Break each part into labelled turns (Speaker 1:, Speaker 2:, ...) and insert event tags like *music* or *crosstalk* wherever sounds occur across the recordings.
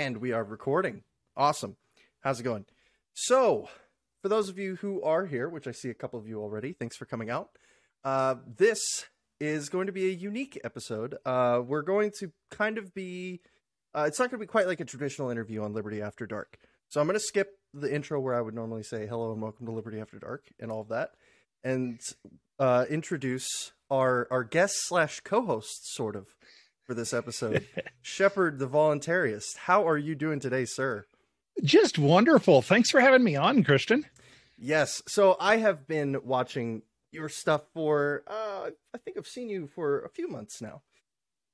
Speaker 1: And we are recording. Awesome. How's it going? So, for those of you who are here, which I see a couple of you already, thanks for coming out. Uh, this is going to be a unique episode. Uh, we're going to kind of be, uh, it's not going to be quite like a traditional interview on Liberty After Dark. So, I'm going to skip the intro where I would normally say hello and welcome to Liberty After Dark and all of that, and uh, introduce our our guest slash co-host, sort of, for this episode, *laughs* Shepard the Voluntarist. How are you doing today, sir?
Speaker 2: Just wonderful. Thanks for having me on, Christian.
Speaker 1: Yes. So I have been watching your stuff for uh I think I've seen you for a few months now.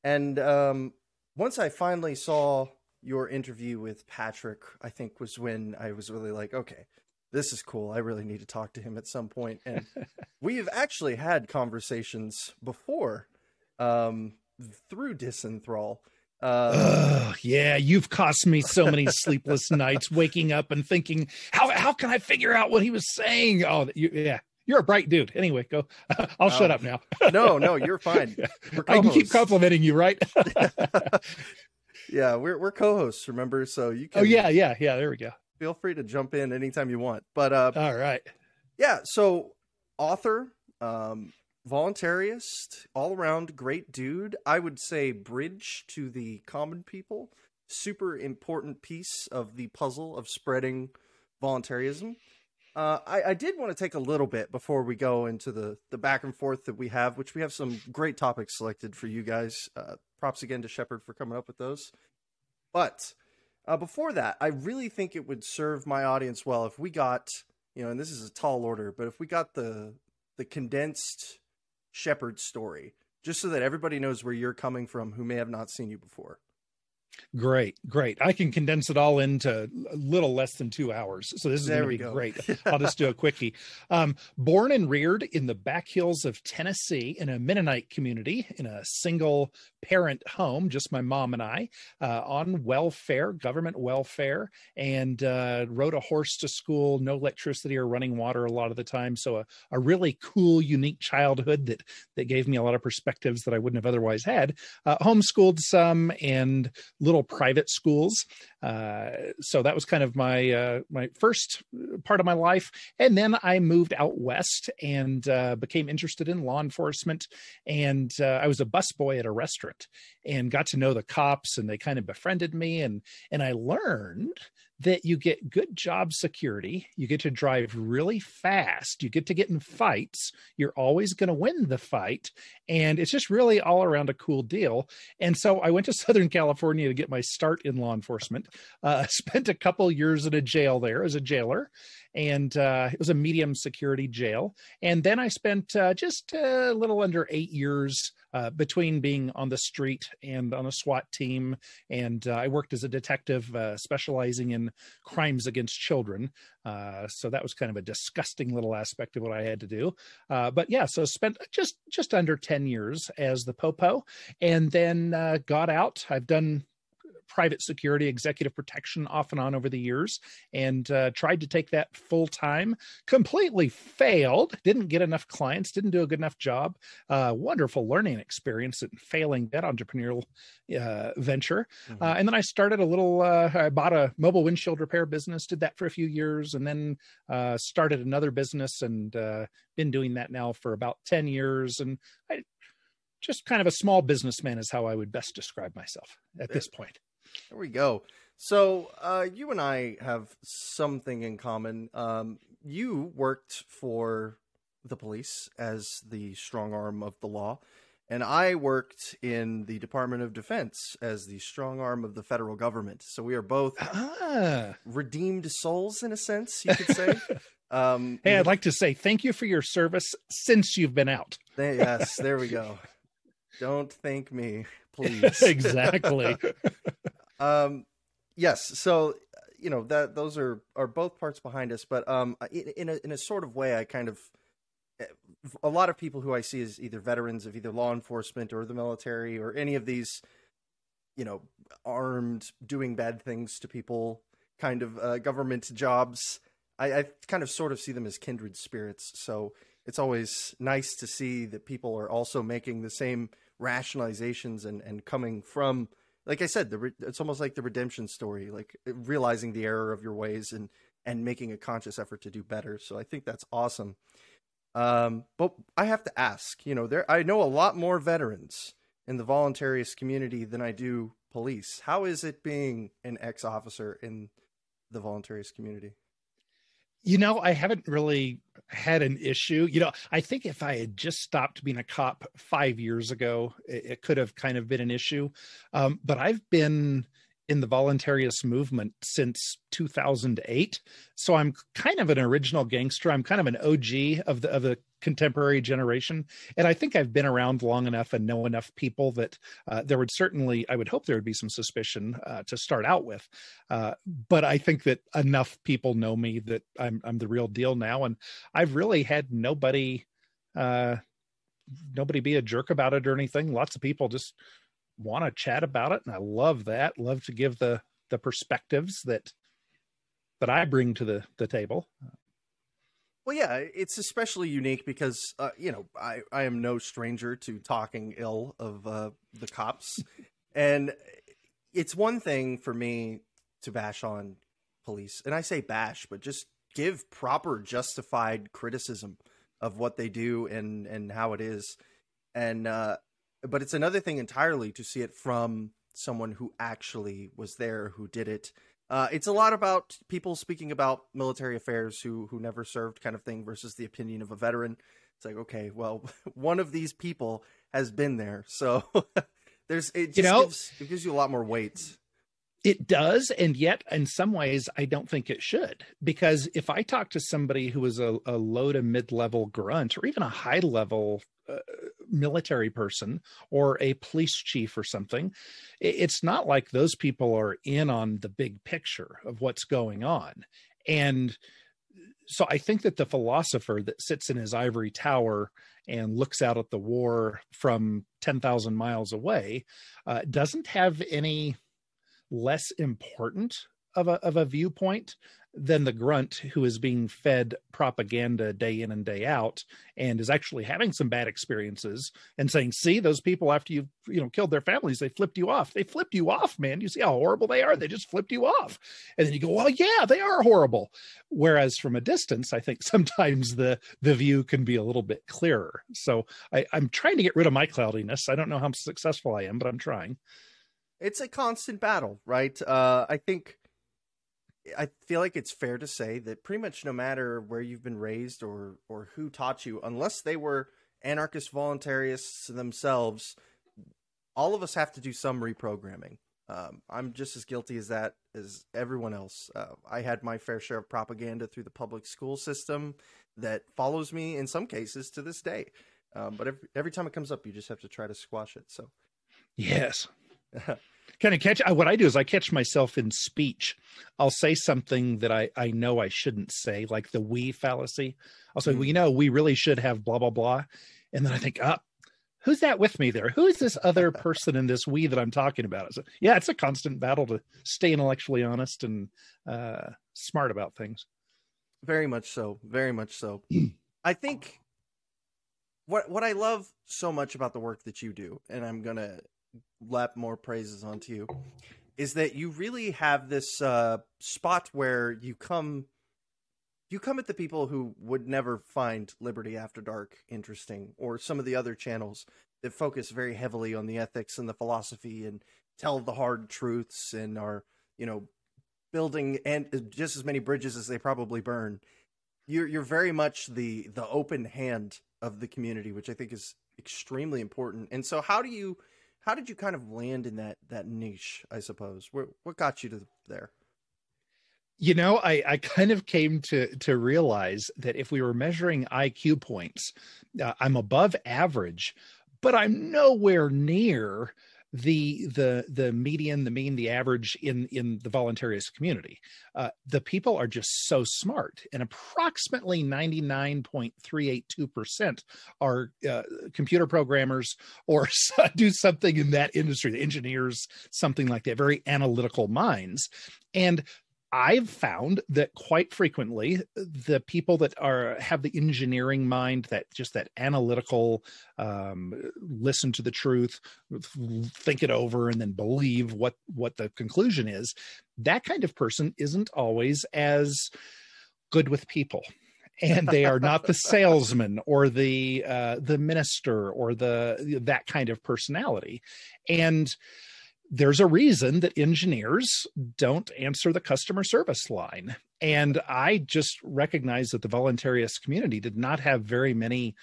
Speaker 1: And um once I finally saw your interview with Patrick, I think was when I was really like, okay, this is cool. I really need to talk to him at some point. And *laughs* we've actually had conversations before um through Disenthrall.
Speaker 2: Uh, yeah, you've cost me so many sleepless *laughs* nights waking up and thinking, how how can I figure out what he was saying? Oh, you, yeah, you're a bright dude. Anyway, go. *laughs* I'll shut up now. *laughs*
Speaker 1: no, no, you're fine.
Speaker 2: I can keep complimenting you, right?
Speaker 1: yeah, we're we're co-hosts, remember? So you
Speaker 2: can. Oh yeah, yeah, yeah. There we go.
Speaker 1: Feel free to jump in anytime you want. But uh,
Speaker 2: all right.
Speaker 1: Yeah. So author, um, voluntarist, all around great dude. I would say bridge to the common people. Super important piece of the puzzle of spreading voluntarism. Uh, I, I, did want to take a little bit before we go into the, the back and forth that we have, which we have some great topics selected for you guys. Uh, props again to Shepard for coming up with those. But uh, before that, I really think it would serve my audience well if we got, you know, and this is a tall order, but if we got the the condensed Shepard story, just so that everybody knows where you're coming from who may have not seen you before.
Speaker 2: Great, great. I can condense it all into a little less than two hours. So this is going to be go. great. *laughs* I'll just do a quickie. Um, born and reared in the back hills of Tennessee in a Mennonite community in a single parent home, just my mom and I, uh, on welfare, government welfare, and uh, rode a horse to school, no electricity or running water a lot of the time. So a, a really cool, unique childhood that that gave me a lot of perspectives that I wouldn't have otherwise had. Uh, homeschooled some and little private schools. Uh, so that was kind of my uh, my first part of my life, and then I moved out west and uh, became interested in law enforcement. And uh, I was a busboy at a restaurant and got to know the cops, and they kind of befriended me, and and I learned that you get good job security, you get to drive really fast, you get to get in fights, you're always going to win the fight, and it's just really all around a cool deal. And so I went to *laughs* Southern California to get my start in law enforcement. Uh, *laughs* spent a couple years in a jail there as a jailer, and uh, it was a medium security jail. And then I spent uh, just a little under eight years uh, between being on the street and on a SWAT team. And uh, I worked as a detective uh, specializing in crimes against children. Uh, so that was kind of a disgusting little aspect of what I had to do. but yeah, so spent just just under ten years as the popo, and then got out. I've done private security, executive protection off and on over the years, and uh, tried to take that full time. Completely failed. Didn't get enough clients. Didn't do a good enough job. Uh, wonderful learning experience and failing that entrepreneurial uh, venture. Mm-hmm. Uh, and then I started a little. Uh, I bought a mobile windshield repair business. Did that for a few years, and then uh, started another business and been doing that now for about ten years. And I just kind of a small businessman is how I would best describe myself at this point.
Speaker 1: There we go. So uh, you and I have something in common. Um, you worked for the police as the strong arm of the law, and I worked in the Department of Defense as the strong arm of the federal government. So we are both ah. redeemed souls, in a sense, you could say. *laughs*
Speaker 2: um, hey, I'd like to say thank you for your service since you've been out.
Speaker 1: yes, there we go. Don't thank me, *laughs* please.
Speaker 2: exactly. *laughs*
Speaker 1: Um, yes. So you know that those are are both parts behind us, but um, in, a in a sort of way, I kind of a lot of people who I see as either veterans of either law enforcement or the military or any of these, you know, armed doing bad things to people kind of uh, government jobs. I, I kind of sort of see them as kindred spirits. So it's always nice to see that people are also making the same rationalizations and, and coming from like I said, the it's almost like the redemption story, like realizing the error of your ways and and making a conscious effort to do better. So I think that's awesome. Um, but I have to ask, you know, there I know a lot more veterans in the voluntarist community than I do police. How is it being an ex-officer in the voluntarist community?
Speaker 2: You know, I haven't really had an issue. You know, I think if I had just stopped being a cop five years ago, it, it could have kind of been an issue. Um, but I've been in the voluntarist movement since 2008 so i'm kind of an original gangster. I'm kind of an og of the of the contemporary generation. And i think i've been around long enough and know enough people that uh, there would certainly i would hope there would be some suspicion uh, to start out with. Uh, but i think that enough people know me that i'm i'm the real deal now. And i've really had nobody uh, nobody be a jerk about it or anything. Lots of people just want to chat about it and i love that. Love to give the the perspectives that that i bring to the the table.
Speaker 1: Well yeah it's especially unique because uh, you know i i am no stranger to talking ill of uh, the cops. *laughs* And it's one thing for me to bash on police and i say bash but just give proper justified criticism of what they do and and how it is. And uh but it's another thing entirely to see it from someone who actually was there, who did it. Uh, it's a lot about people speaking about military affairs who who never served, kind of thing, versus the opinion of a veteran. It's like, okay, well, *laughs* one of these people has been there, so *laughs* there's it. Just you know, gives, it gives you a lot more weight.
Speaker 2: It does, and yet in some ways, I don't think it should. Because if I talk to somebody who is a, a low to mid level grunt, or even a high level uh, military person or a police chief or something, it's not like those people are in on the big picture of what's going on. And so I think that the philosopher that sits in his ivory tower and looks out at the war from 10,000 miles away uh, doesn't have any less important of a, of a viewpoint than the grunt who is being fed propaganda day in and day out and is actually having some bad experiences and saying see those people after you've you know killed their families they flipped you off. They flipped you off man. You see how horrible they are? They just flipped you off. And then you go well yeah they are horrible. Whereas from a distance i think *laughs* sometimes the the view can be a little bit clearer. So I, i'm trying to get rid of my cloudiness. I don't know how successful i am but i'm trying.
Speaker 1: It's a constant battle right? Uh i think I feel like it's fair to say that pretty much no matter where you've been raised or or who taught you, unless they were anarchist voluntarists themselves, all of us have to do some reprogramming. Um, I'm just as guilty as that as everyone else. Uh, I had my fair share of propaganda through the public school system that follows me in some cases to this day. Um, but every, every time it comes up, you just have to try to squash it. So,
Speaker 2: yes. *laughs* kind of catch what I do is I catch myself in speech. I'll say something that I I know I shouldn't say, like the we fallacy. I'll say, mm. well, you know, we really should have blah blah blah, and then I think, up. Oh, who's that with me there? Who is this other *laughs* person in this we that I'm talking about? So, yeah, it's a constant battle to stay intellectually honest and uh, smart about things.
Speaker 1: Very much so. Very much so. *clears throat* I think what what I love so much about the work that you do, and I'm gonna lap more praises onto you is that you really have this uh, spot where you come you come at the people who would never find Liberty After Dark interesting or some of the other channels that focus very heavily on the ethics and the philosophy and tell the hard truths and are, you know, building and just as many bridges as they probably burn. You're you're very much the the open hand of the community, which I think is extremely important. And so how do you how did you kind of land in that that niche? I suppose. Where, what got you to there?
Speaker 2: You know, I, I kind of came to to realize that if we were measuring IQ points, uh, I'm above average, but I'm nowhere near the the the median, the mean, the average in in the voluntarist community. Uh, the people are just so smart, and approximately ninety nine point three eight two percent are uh, computer programmers or *laughs* do something in that industry, the engineers, something like that. Very analytical minds, and I've found that quite frequently the people that are have the engineering mind, that just that analytical, um, listen to the truth, think it over, and then believe what what the conclusion is. That kind of person isn't always as good with people and they are not the *laughs* salesman or the uh, the minister or the that kind of personality and there's a reason that engineers don't answer the customer service line. And I just recognize that the voluntarist community did not have very many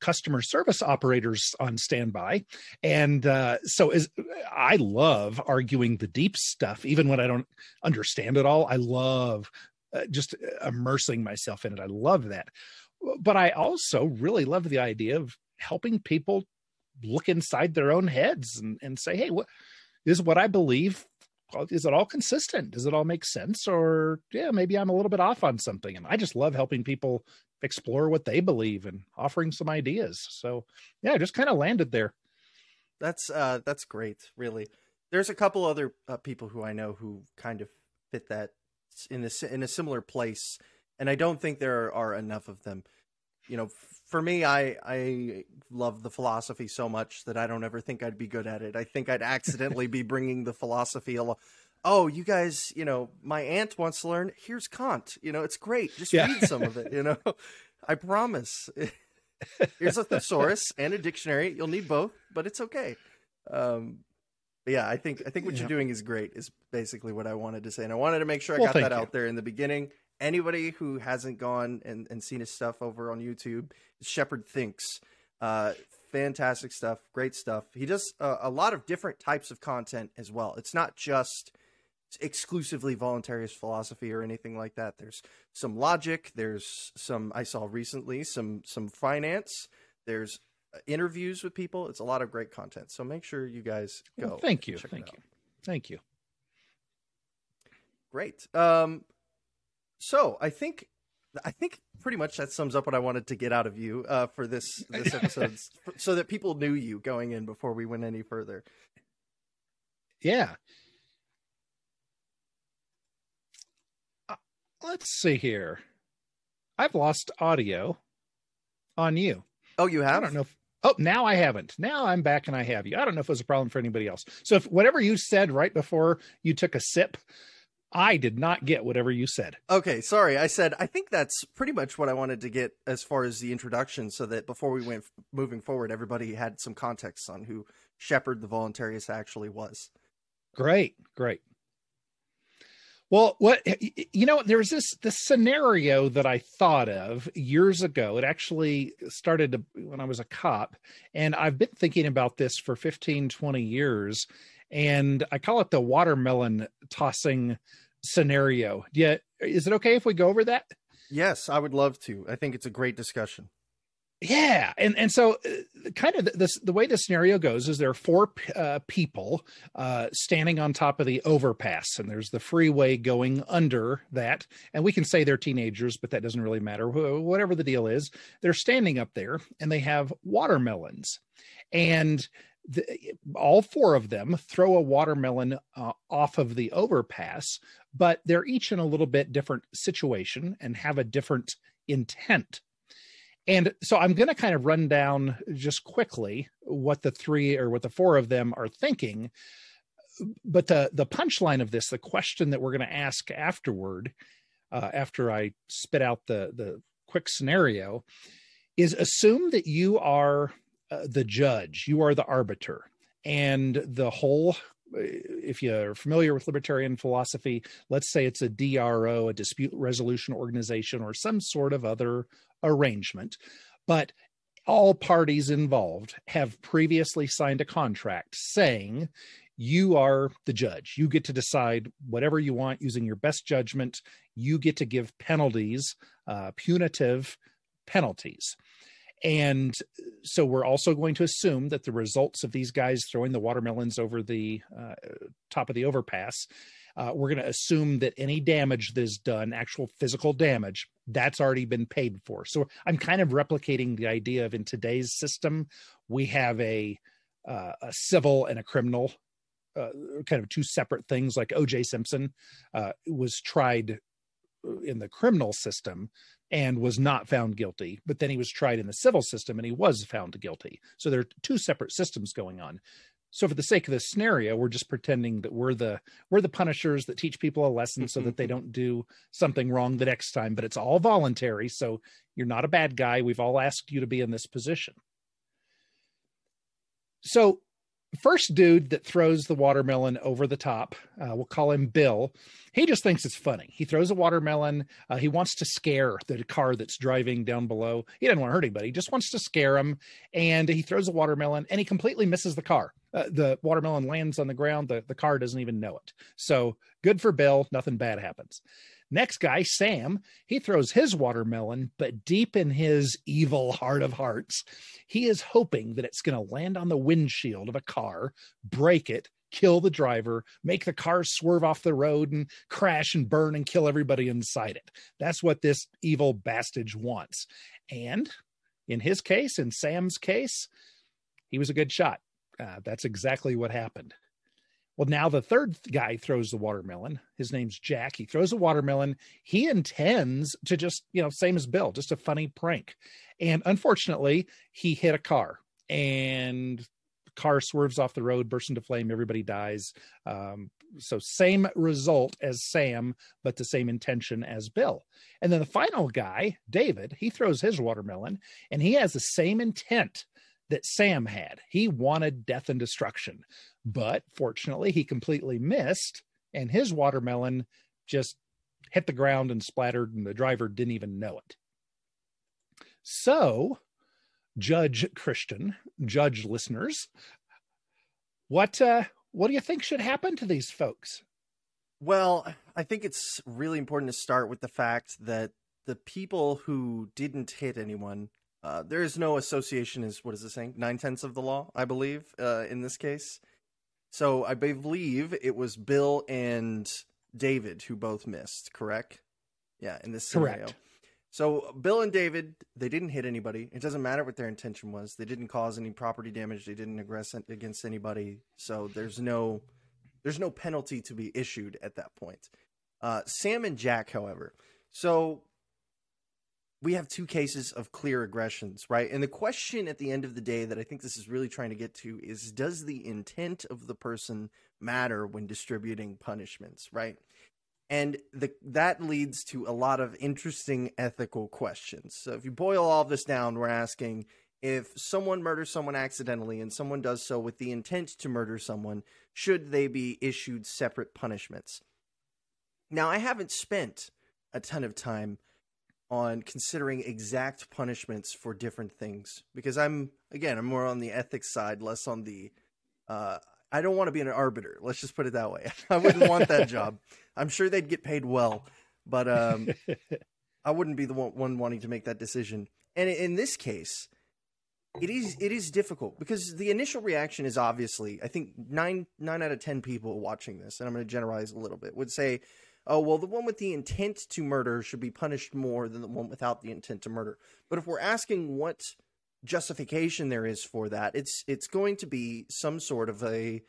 Speaker 2: customer service operators on standby. And uh, so is I love arguing the deep stuff, even when I don't understand it all. I love uh, just immersing myself in it. I love that. But I also really love the idea of helping people look inside their own heads and, and say, hey, what is what I believe. Is it all consistent? Does it all make sense? Or yeah, maybe I'm a little bit off on something. And I just love helping people explore what they believe and offering some ideas. So yeah, just kind of landed there.
Speaker 1: That's uh that's great, really. There's a couple other uh, people who I know who kind of fit that in a in a similar place, and I don't think there are enough of them. You know, for me, I I love the philosophy so much that I don't ever think I'd be good at it. I think I'd accidentally be bringing the philosophy along. Oh, you guys, you know, my aunt wants to learn. Here's Kant. You know, it's great. Just yeah. read some of it. You know, *laughs* I promise. *laughs* Here's a thesaurus and a dictionary. You'll need both, but it's okay. Um, yeah, I think I think what yeah. you're doing is great. Is basically what I wanted to say, and I wanted to make sure I well, got that you. out there in the beginning anybody who hasn't gone and, and seen his stuff over on YouTube, Shepherd Thinks. Uh, fantastic stuff, great stuff. He does uh, a lot of different types of content as well. It's not just exclusively voluntarist philosophy or anything like that. There's some logic. There's some I saw recently some some finance. There's uh, interviews with people. It's a lot of great content. So make sure you guys go.
Speaker 2: Well, thank you. Thank you. Thank you.
Speaker 1: Great. Um, so I think I think pretty much that sums up what I wanted to get out of you uh, for this this *laughs* episode, so that people knew you going in before we went any further.
Speaker 2: Yeah. Uh, let's see here. I've lost audio on you.
Speaker 1: Oh, you have?
Speaker 2: I don't know. If, oh, now I haven't. Now I'm back and I have you. I don't know if it was a problem for anybody else. So if whatever you said right before you took a sip I did not get whatever you said.
Speaker 1: Okay, sorry. I said I think that's pretty much what I wanted to get as far as the introduction, so that before we went moving forward, everybody had some context on who Shepherd the Voluntarist actually was.
Speaker 2: Great, great. Well, what you know, there's this this scenario that I thought of years ago. It actually started to, when I was a cop, and I've been thinking about this for 15, 20 years and I call it the watermelon tossing scenario. Yeah, is it okay if we go over that?
Speaker 1: Yes, I would love to. I think it's a great discussion.
Speaker 2: Yeah, and and so uh, kind of this the way the scenario goes is there are four uh, people uh, standing on top of the overpass, and there's the freeway going under that, and we can say they're teenagers, but that doesn't really matter. Whatever the deal is, they're standing up there, and they have watermelons, and the, all four of them throw a watermelon uh, off of the overpass, but they're each in a little bit different situation and have a different intent. And so I'm going to kind of run down just quickly what the three or what the four of them are thinking. But the the punchline of this, the question that we're going to ask afterward, uh, after I spit out the the quick scenario, is assume that you are uh, the judge, you are the arbiter. And the whole, uh, if you're familiar with libertarian philosophy, let's say it's a DRO, a dispute resolution organization, or some sort of other arrangement. But all parties involved have previously signed a contract saying you are the judge. You get to decide whatever you want using your best judgment. You get to give penalties, uh, punitive penalties. And so we're also going to assume that the results of these guys throwing the watermelons over the uh, top of the overpass, uh, we're going to assume that any damage that is done, actual physical damage, that's already been paid for. So I'm kind of replicating the idea of in today's system, we have a uh, a civil and a criminal uh, kind of two separate things. Like O.J. Simpson uh, was tried uh, in the criminal system and was not found guilty, but then he was tried in the civil system and he was found guilty. So there are two separate systems going on. So for the sake of this scenario, we're just pretending that we're the we're the punishers that teach people a lesson so that they don't do something wrong the next time, but it's all voluntary. So you're not a bad guy. We've all asked you to be in this position. So first dude that throws the watermelon over the top, uh, we'll call him Bill. He just thinks it's funny. He throws a watermelon. Uh, he wants to scare the car that's driving down below. He doesn't want to hurt anybody. He just wants to scare him. And he throws a watermelon and he completely misses the car. Uh, the watermelon lands on the ground. The, the car doesn't even know it. So good for Bill. Nothing bad happens. Next guy, Sam, he throws his watermelon, but deep in his evil heart of hearts, he is hoping that it's going to land on the windshield of a car, break it, kill the driver, make the car swerve off the road and crash and burn and kill everybody inside it. That's what this evil bastard wants. And in his case, in Sam's case, he was a good shot. Uh, that's exactly what happened. Well, now the third guy throws the watermelon. His name's Jack. He throws a watermelon. He intends to just, you know, same as Bill, just a funny prank. And unfortunately, he hit a car and car swerves off the road, bursts into flame. Everybody dies. Um, so, same result as Sam, but the same intention as Bill. And then the final guy, David, he throws his watermelon and he has the same intent that Sam had. He wanted death and destruction, but fortunately, he completely missed, and his watermelon just hit the ground and splattered, and the driver didn't even know it. So, Judge Christian, judge listeners, what uh, what do you think should happen to these folks?
Speaker 1: Well, I think it's really important to start with the fact that the people who didn't hit anyone uh, there is no association, is what is it saying? Nine tenths of the law, I believe, uh, in this case. So I believe it was Bill and David who both missed, correct? Yeah, in this scenario. Correct. So Bill and David, they didn't hit anybody. It doesn't matter what their intention was. They didn't cause any property damage. They didn't aggress against anybody. So there's no there's no penalty to be issued at that point. Uh, Sam and Jack, however, so we have two cases of clear aggressions, right? And the question at the end of the day that I think this is really trying to get to is does the intent of the person matter when distributing punishments, right? And the, that leads to a lot of interesting ethical questions. So if you boil all this down, we're asking if someone murders someone accidentally and someone does so with the intent to murder someone, should they be issued separate punishments? Now, I haven't spent a ton of time on considering exact punishments for different things because I'm again I'm more on the ethics side, less on the. Uh, I don't want to be an arbiter. Let's just put it that way. *laughs* I wouldn't want that job. *laughs* I'm sure they'd get paid well, but um, *laughs* I wouldn't be the one, one wanting to make that decision. And in this case, it is it is difficult because the initial reaction is obviously I think nine nine out of ten people watching this, and I'm going to generalize a little bit, would say oh, well, the one with the intent to murder should be punished more than the one without the intent to murder. But if we're asking what justification there is for that, it's it's going to be some sort of a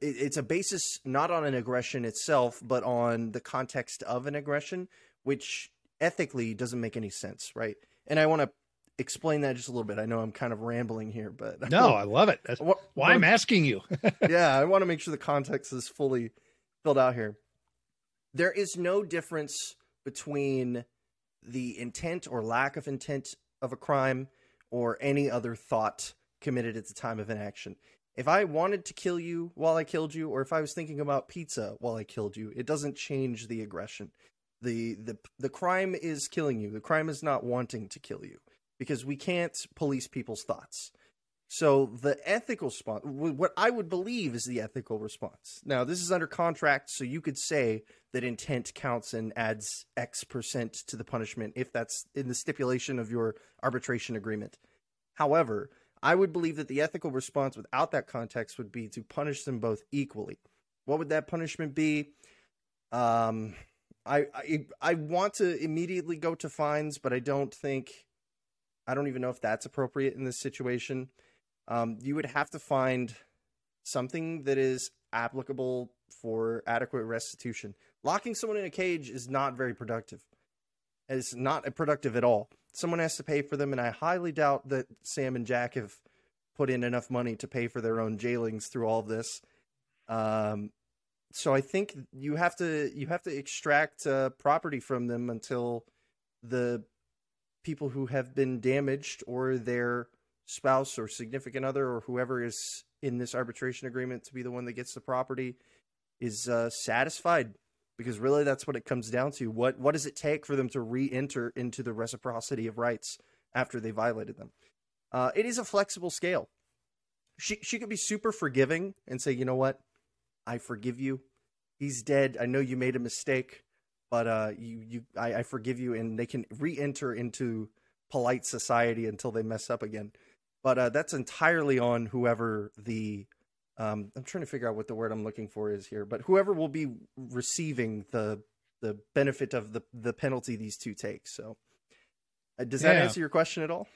Speaker 1: it's a basis not on an aggression itself, but on the context of an aggression, which ethically doesn't make any sense, right? And I want to explain that just a little bit. I know I'm kind of rambling here, but
Speaker 2: no, I love it. That's why I'm asking you. *laughs*
Speaker 1: yeah, I want to make sure the context is fully filled out here there is no difference between the intent or lack of intent of a crime or any other thought committed at the time of an action. If I wanted to kill you while I killed you, or if I was thinking about pizza while I killed you, it doesn't change the aggression. The the the crime is killing you. The crime is not wanting to kill you because we can't police people's thoughts. So the ethical response, what I would believe is the ethical response. Now, this is under contract, so you could say that intent counts and adds X percent to the punishment if that's in the stipulation of your arbitration agreement. However, I would believe that the ethical response without that context would be to punish them both equally. What would that punishment be? Um, I, I I want to immediately go to fines, but I don't think I don't even know if that's appropriate in this situation um, you would have to find something that is applicable for adequate restitution. Locking someone in a cage is not very productive. It's not productive at all. Someone has to pay for them, and I highly doubt that Sam and Jack have put in enough money to pay for their own jailings through all this. Um, so I think you have to you have to extract uh, property from them until the people who have been damaged or their spouse or significant other or whoever is in this arbitration agreement to be the one that gets the property is uh, satisfied because really that's what it comes down to. What what does it take for them to re-enter into the reciprocity of rights after they violated them? Uh, it is a flexible scale. She she could be super forgiving and say you know what? I forgive you. He's dead. I know you made a mistake but uh, you you I, I forgive you and they can re-enter into polite society until they mess up again but uh, that's entirely on whoever the um, I'm trying to figure out what the word I'm looking for is here, but whoever will be receiving the the benefit of the the penalty these two take. So, uh, does that yeah. answer your question at all?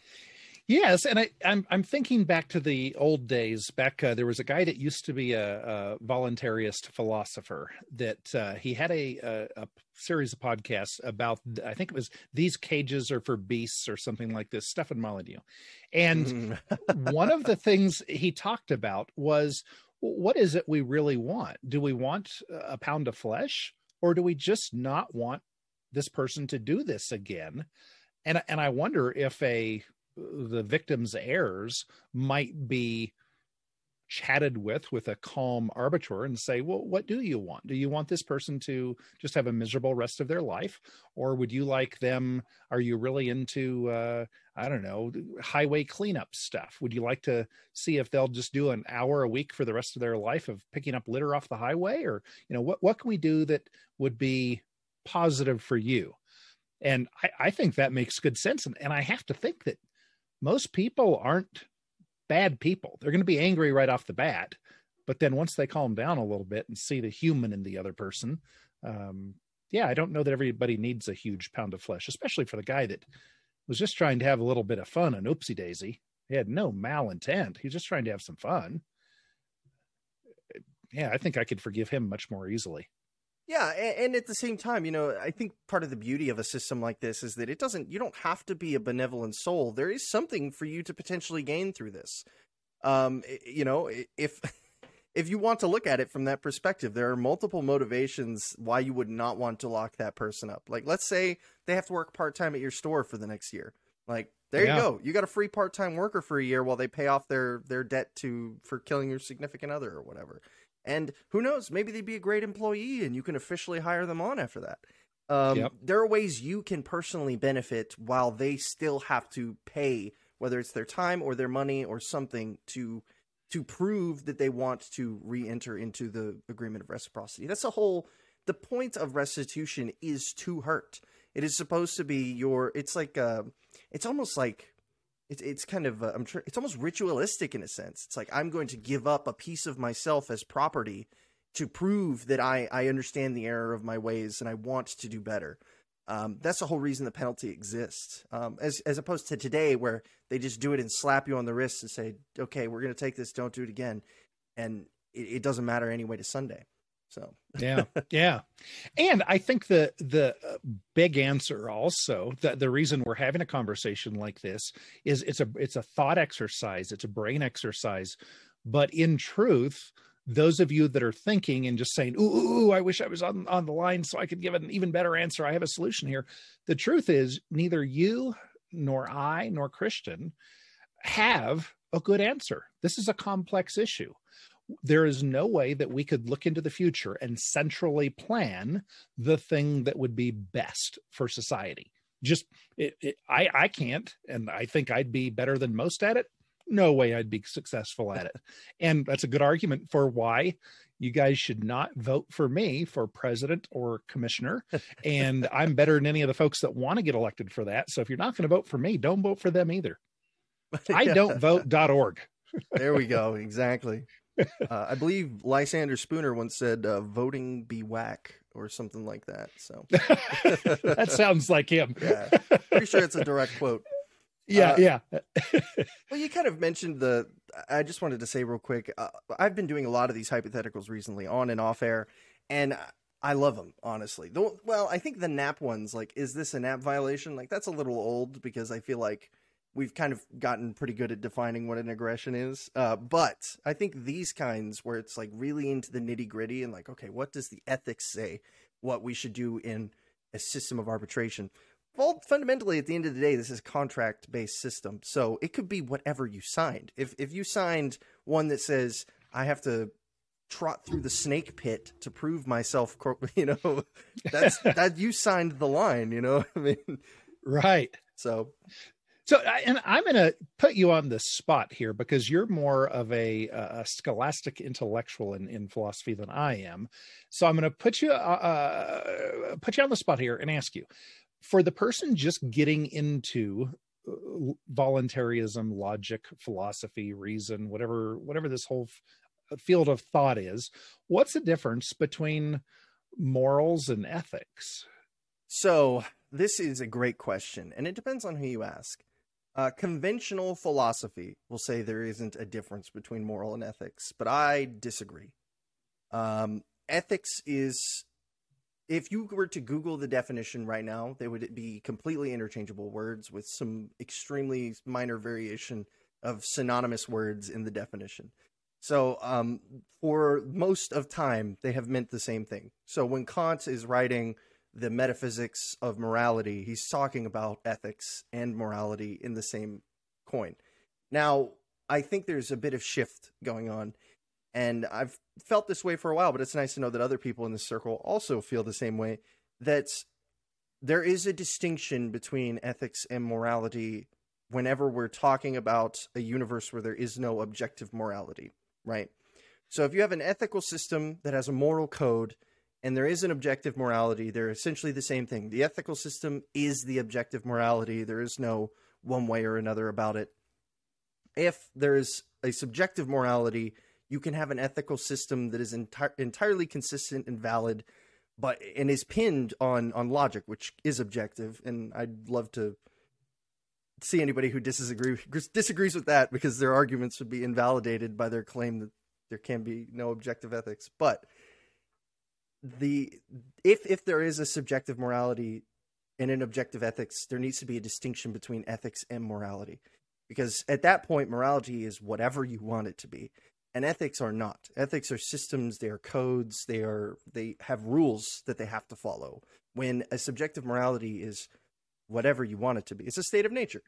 Speaker 2: Yes, and I, I'm I'm thinking back to the old days. Back uh, there was a guy that used to be a, a voluntarist philosopher. That uh, he had a, a, a series of podcasts about. I think it was these cages are for beasts or something like this. Stefan Molyneux, and mm. *laughs* one of the things he talked about was what is it we really want? Do we want a pound of flesh, or do we just not want this person to do this again? And and I wonder if a the victim's errors might be chatted with with a calm arbiter and say well what do you want? Do you want this person to just have a miserable rest of their life? Or would you like them are you really into uh i don't know highway cleanup stuff? Would you like to see if they'll just do an hour a week for the rest of their life of picking up litter off the highway? Or you know what what can we do that would be positive for you? And i, I think that makes good sense. And, and i have to think that most people aren't bad people. They're going to be angry right off the bat, but then once they calm down a little bit and see the human in the other person, um, yeah, I don't know that everybody needs a huge pound of flesh, especially for the guy that was just trying to have a little bit of fun and oopsie daisy. He had no malintent. He was just trying to have some fun. Yeah, I think I could forgive him much more easily.
Speaker 1: Yeah, and, at the same time, you know, I think part of the beauty of a system like this is that it doesn't you don't have to be a benevolent soul. There is something for you to potentially gain through this. Um, you know, if *laughs* if you want to look at it from that perspective, there are multiple motivations why you would not want to lock that person up. Like let's say they have to work part-time at your store for the next year. Like there yeah. you go. You got a free part-time worker for a year while they pay off their their debt to for killing your significant other or whatever. And who knows, maybe they'd be a great employee and you can officially hire them on after that. Um, yep. There are ways you can personally benefit while they still have to pay, whether it's their time or their money or something to to prove that they want to re-enter into the agreement of reciprocity. That's a whole. The point of restitution is to hurt. It is supposed to be your. It's like. Uh, it's almost like it's it's kind of uh, I'm tr- it's almost ritualistic in a sense. It's like I'm going to give up a piece of myself as property to prove that I I understand the error of my ways and I want to do better. Um, that's the whole reason the penalty exists, um, as as opposed to today where they just do it and slap you on the wrist and say, "Okay, we're going to take this. Don't do it again," and it, it doesn't matter anyway to Sunday. So
Speaker 2: yeah, yeah, and I think the the uh, big answer also that the reason we're having a conversation like this is it's a it's a thought exercise, it's a brain exercise, but in truth, those of you that are thinking and just saying, "Ooh, ooh I wish I was on on the line so I could give an even better answer. I have a solution here." The truth is, neither you nor I nor Christian have a good answer. This is a complex issue there is no way that we could look into the future and centrally plan the thing that would be best for society. Just it, it, i i can't and i think i'd be better than most at it. No way i'd be successful at it. And that's a good argument for why you guys should not vote for me for president or commissioner. And *laughs* i'm better than any of the folks that want to get elected for that. So if you're not going to vote for me don't vote for them either. *laughs* I don't vote.org
Speaker 1: there we go. Exactly uh, I believe Lysander Spooner once said, uh, "Voting be whack" or something like that. So *laughs*
Speaker 2: that sounds like him.
Speaker 1: yeah, pretty sure it's a direct quote.
Speaker 2: Yeah, uh, yeah. *laughs*
Speaker 1: well, you kind of mentioned the. I just wanted to say real quick. Uh, I've been doing a lot of these hypotheticals recently, on and off air, and I love them honestly. The, well, I think the NAP ones, like, is this a NAP violation? Like, that's a little old because I feel like we've kind of gotten pretty good at defining what an aggression is. Uh, but I think these kinds where it's like really into the nitty gritty and like, okay, what does the ethics say? What we should do in a system of arbitration? Well, fundamentally, at the end of the day, this is a contract based system. So it could be whatever you signed. If if you signed one that says I have to trot through the snake pit to prove myself, *laughs* you know, that's *laughs* that you signed the line. You know, I mean,
Speaker 2: right.
Speaker 1: So
Speaker 2: so, and I'm going to put you on the spot here because you're more of a, a scholastic intellectual in, in philosophy than I am. So, I'm going to put you uh, uh, put you on the spot here and ask you, for the person just getting into uh, voluntarism, logic, philosophy, reason, whatever whatever this whole f- field of thought is, what's the difference between morals and ethics?
Speaker 1: So, this is a great question, and it depends on who you ask. Uh, conventional philosophy will say there isn't a difference between moral and ethics, but I disagree. Um, ethics is, if you were to Google the definition right now, they would be completely interchangeable words with some extremely minor variation of synonymous words in the definition. So, um, for most of time, they have meant the same thing. So, when Kant is writing the metaphysics of morality, he's talking about ethics and morality in the same coin. Now, I think there's a bit of shift going on, and I've felt this way for a while, but it's nice to know that other people in the circle also feel the same way. That there is a distinction between ethics and morality whenever we're talking about a universe where there is no objective morality, right? So if you have an ethical system that has a moral code and there is an objective morality. They're essentially the same thing. The ethical system is the objective morality. There is no one way or another about it. If there is a subjective morality, you can have an ethical system that is enti- entirely consistent and valid, but and is pinned on on logic, which is objective. And I'd love to see anybody who disagrees disagrees with that because their arguments would be invalidated by their claim that there can be no objective ethics. But the if if there is a subjective morality and an objective ethics, there needs to be a distinction between ethics and morality. Because at that point, morality is whatever you want it to be. And ethics are not. Ethics are systems, they are codes, they are they have rules that they have to follow. When a subjective morality is whatever you want it to be. It's a state of nature.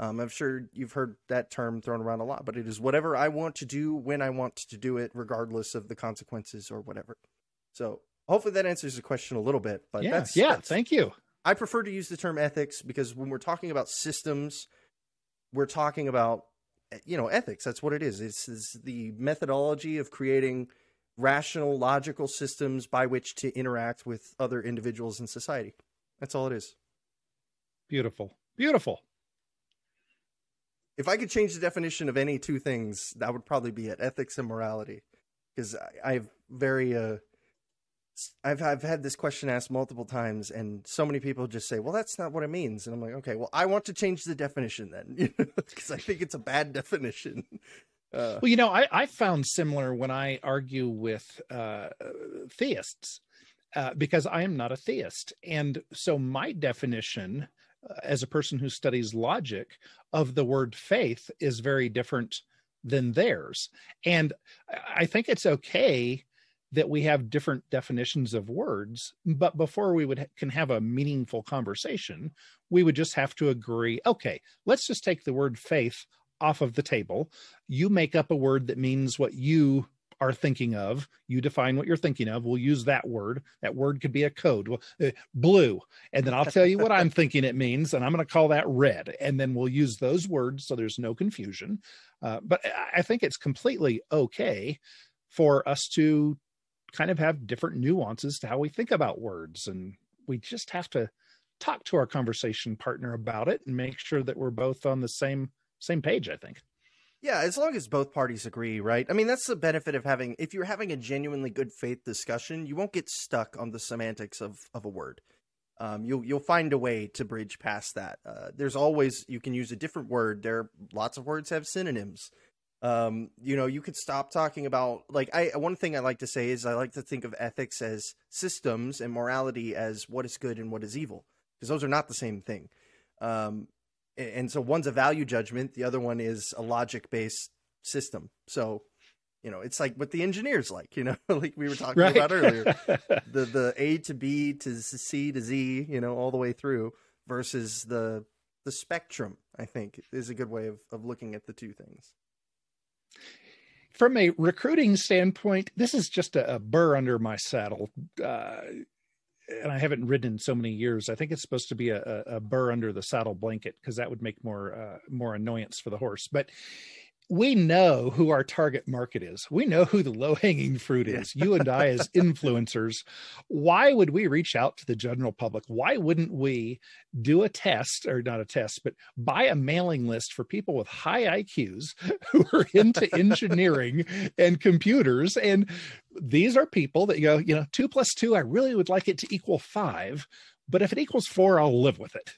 Speaker 1: Um, I'm sure you've heard that term thrown around a lot, but it is whatever I want to do when I want to do it, regardless of the consequences or whatever. So hopefully that answers the question a little bit. But
Speaker 2: yeah,
Speaker 1: that's
Speaker 2: yeah.
Speaker 1: That's,
Speaker 2: thank you.
Speaker 1: I prefer to use the term ethics because when we're talking about systems, we're talking about you know ethics. That's what it is. It's, it's the methodology of creating rational, logical systems by which to interact with other individuals in society. That's all it is.
Speaker 2: Beautiful, beautiful.
Speaker 1: If I could change the definition of any two things, that would probably be it: ethics and morality, because I, I have very uh, I've I've had this question asked multiple times, and so many people just say, "Well, that's not what it means," and I'm like, "Okay, well, I want to change the definition then, *laughs* because I think it's a bad definition." *laughs*
Speaker 2: Uh, well, you know, I I found similar when I argue with uh, theists, uh, because I am not a theist, and so my definition, uh, as a person who studies logic, of the word faith is very different than theirs, and I think it's okay that we have different definitions of words but before we would can have a meaningful conversation we would just have to agree okay let's just take the word faith off of the table. You make up a word that means what you are thinking of. You define what you're thinking of. We'll use that word. That word could be a code. Well, uh, blue. And then i'll tell you what i'm *laughs* thinking it means and i'm going to call that red. And then we'll use those words so there's no confusion. Uh, but i think it's completely okay for us to kind of have different nuances to how we think about words. And we just have to talk to our conversation partner about it and make sure that we're both on the same same page, I think.
Speaker 1: Yeah, as long as both parties agree, right? I mean, that's the benefit of having if you're having a genuinely good faith discussion, you won't get stuck on the semantics of of a word. um, you'll you'll find a way to bridge past that. Uh, there's always you can use a different word. There, lots of words have synonyms. Um, you know, you could stop talking about like I one thing I like to say is I like to think of ethics as systems and morality as what is good and what is evil because those are not the same thing. Um, and so one's a value judgment, the other one is a logic based system. So you know, it's like what the engineers like, you know, *laughs* like we were talking right. about earlier. *laughs* the the A to B to C to Z, you know, all the way through versus the the spectrum, I think, is a good way of, of looking at the two things.
Speaker 2: From a recruiting standpoint, this is just a, a burr under my saddle. Uh, and I haven't ridden in so many years. I think it's supposed to be a, a burr under the saddle blanket because that would make more uh, more annoyance for the horse. But we know who our target market is. We know who the low hanging fruit is. You and I, as *laughs* influencers, why would we reach out to the general public? Why wouldn't we do a test or not a test, but buy a mailing list for people with high IQs *laughs* who are into engineering and computers? And these are people that you go, you know, two plus two, I really would like it to equal five, but if it equals four, I'll live with it.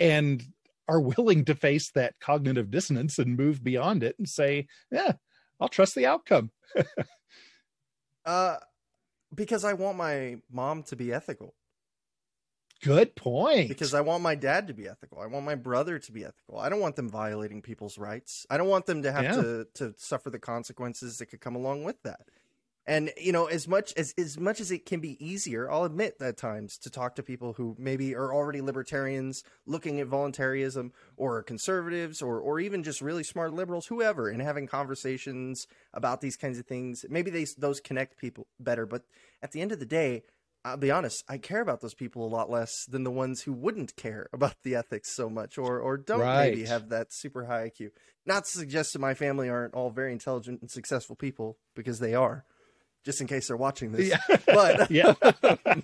Speaker 2: And are willing to face that cognitive dissonance and move beyond it and say, yeah, I'll trust the outcome. *laughs*
Speaker 1: uh, because I want my mom to be ethical.
Speaker 2: Good point.
Speaker 1: Because I want my dad to be ethical. I want my brother to be ethical. I don't want them violating people's rights. I don't want them to have yeah. to to suffer the consequences that could come along with that. And you know, as much as as much as it can be easier, I'll admit at times to talk to people who maybe are already libertarians, looking at voluntarism, or conservatives, or or even just really smart liberals, whoever, and having conversations about these kinds of things. Maybe they those connect people better. But at the end of the day, I'll be honest, I care about those people a lot less than the ones who wouldn't care *laughs* about the ethics so much or or don't right. maybe have that super high IQ. Not to suggest that my family aren't all very intelligent and successful people because they are just in case they're watching this. Yeah. *laughs* But *laughs* yeah. *laughs*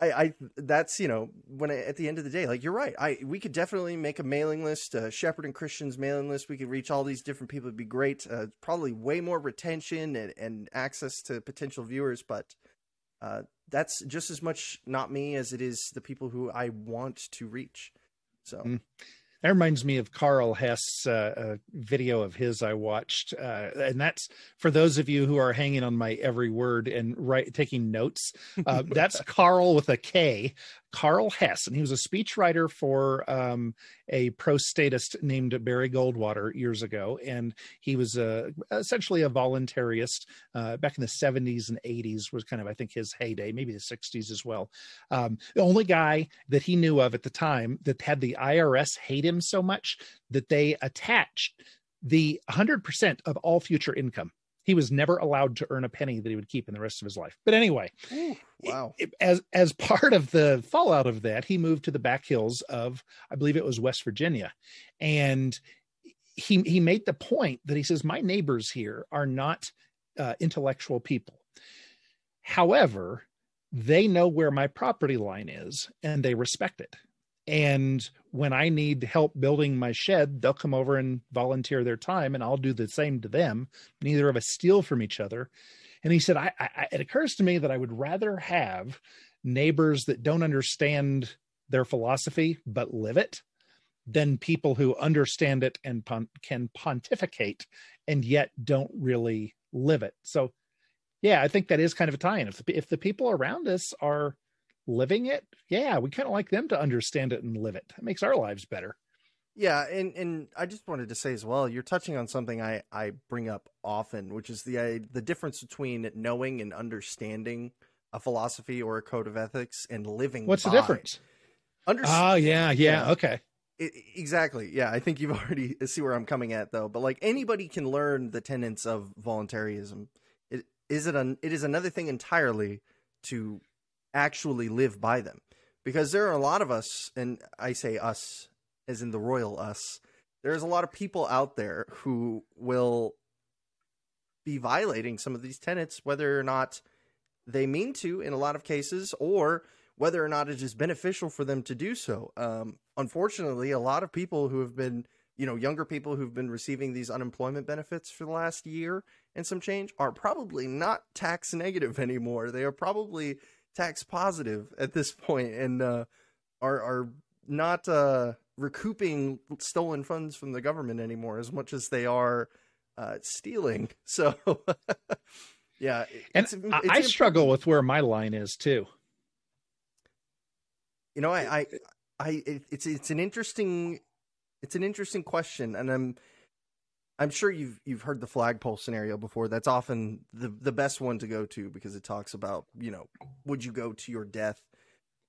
Speaker 1: I, I, that's you know when I, at the end of the day, like you're right. I we could definitely make a mailing list, a Shepard and Christians mailing list. We could reach all these different people. It'd be great. Uh, probably way more retention and, and access to potential viewers, but uh, that's just as much not me as it is the people who I want to reach. So. Mm.
Speaker 2: That reminds me of Karl Hess, uh, a video of his I watched, uh, and that's for those of you who are hanging on my every word and write taking notes. *laughs* Uh, that's Karl with a K, Karl Hess, and he was a speechwriter for um, a pro statist named Barry Goldwater years ago, and he was a, essentially a voluntarist uh, back in the 70s and 80s was kind of I think his heyday, maybe the 60s as well. Um, the only guy that he knew of at the time that had the IRS hate him so much that they attached the 100% of all future income he was never allowed to earn a penny that he would keep in the rest of his life. But anyway,
Speaker 1: Ooh, wow.
Speaker 2: as as *laughs* part of the fallout of that, he moved to the back hills of I believe it was West Virginia. And he he made the point that he says my neighbors here are not uh, intellectual people. However, they know where my property line is and they respect it. And when I need help building my shed, they'll come over and volunteer their time, and I'll do the same to them. Neither of us steal from each other. And he said, I, I, it occurs to me that I would rather have neighbors that don't understand their philosophy but live it than people who understand it and pon- can pontificate and yet don't really live it. So, yeah, I think that is kind of a tie-in. If the, if the people around us are living it, yeah, we kind of like them to understand it and live it. It makes our lives better.
Speaker 1: Yeah, and and I just wanted to say as well, you're touching on something I I bring up often, which is the uh, the difference between knowing and understanding a philosophy or a code of ethics and living.
Speaker 2: What's by. the difference?
Speaker 1: Under-
Speaker 2: oh yeah, yeah, yeah. okay.
Speaker 1: It, exactly. Yeah, I think you've *laughs* already see where I'm coming at though. But like anybody can learn the tenets of voluntarism. It is it an, it is another thing entirely to actually live by them. Because there are a lot of us, and I say us as in the royal us, there's a lot of people out there who will be violating some of these tenets, whether or not they mean to in a lot of cases, or whether or not it is beneficial for them to do so. Um, unfortunately, a lot of people who have been, you know, younger people who've been receiving these unemployment benefits for the last year and some change are probably not tax negative *laughs* anymore. They are probably tax positive at this point and uh, are are not uh, recouping stolen funds from the government anymore as much as they are uh, stealing. *laughs* So, yeah,
Speaker 2: and it's, it's I, struggle with where my line is too.
Speaker 1: You know, I, I, I, it's it's an interesting, it's an interesting question, and I'm, I'm sure you've you've heard the flagpole scenario before. That's often the the best one to go to because it talks about you know, would you go to your death?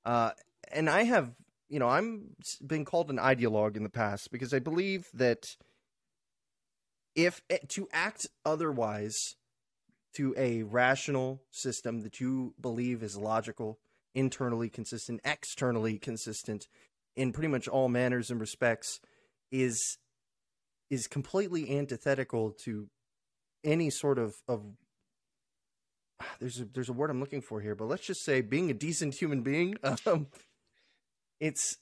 Speaker 1: Uh, and I have you know, I'm been called an ideologue in the past because I believe that if eh, to act otherwise to a rational system that you believe is logical, internally consistent, externally consistent in pretty much all manners and respects is is completely antithetical to any sort of of there's a there's a word I'm looking for here, but let's just say being a decent human being. *laughs* Um, it's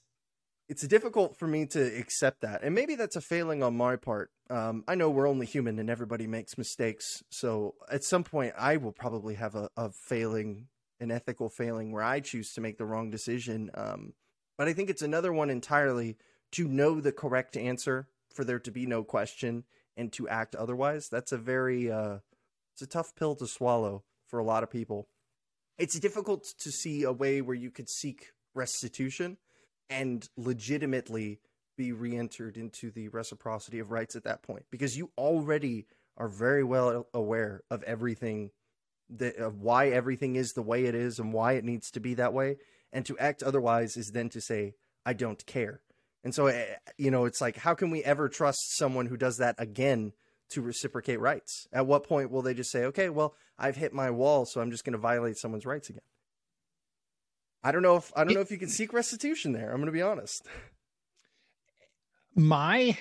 Speaker 1: it's difficult for me to accept that, and maybe that's a failing on my part. Um, I know we're only human, and everybody makes mistakes. So at some point, I will probably have a, a failing, an ethical failing, where I choose to make the wrong decision. Um, but I think it's another one entirely to know the correct answer for there to be no question and to act otherwise. That's a very uh, it's a tough pill to swallow for a lot of people. It's difficult to see a way where you could seek restitution and legitimately be re-entered into the reciprocity of rights at that point because you already are very well aware of everything that of why everything is the way it is and why it needs to be that way and to act otherwise is then to say i don't care and so eh, you know it's like how can we ever trust someone who does that again to reciprocate rights at what point will they just say okay well i've hit my wall so i'm just going to violate someone's rights again I don't know if I don't know if you can seek restitution there. I'm going to be honest.
Speaker 2: My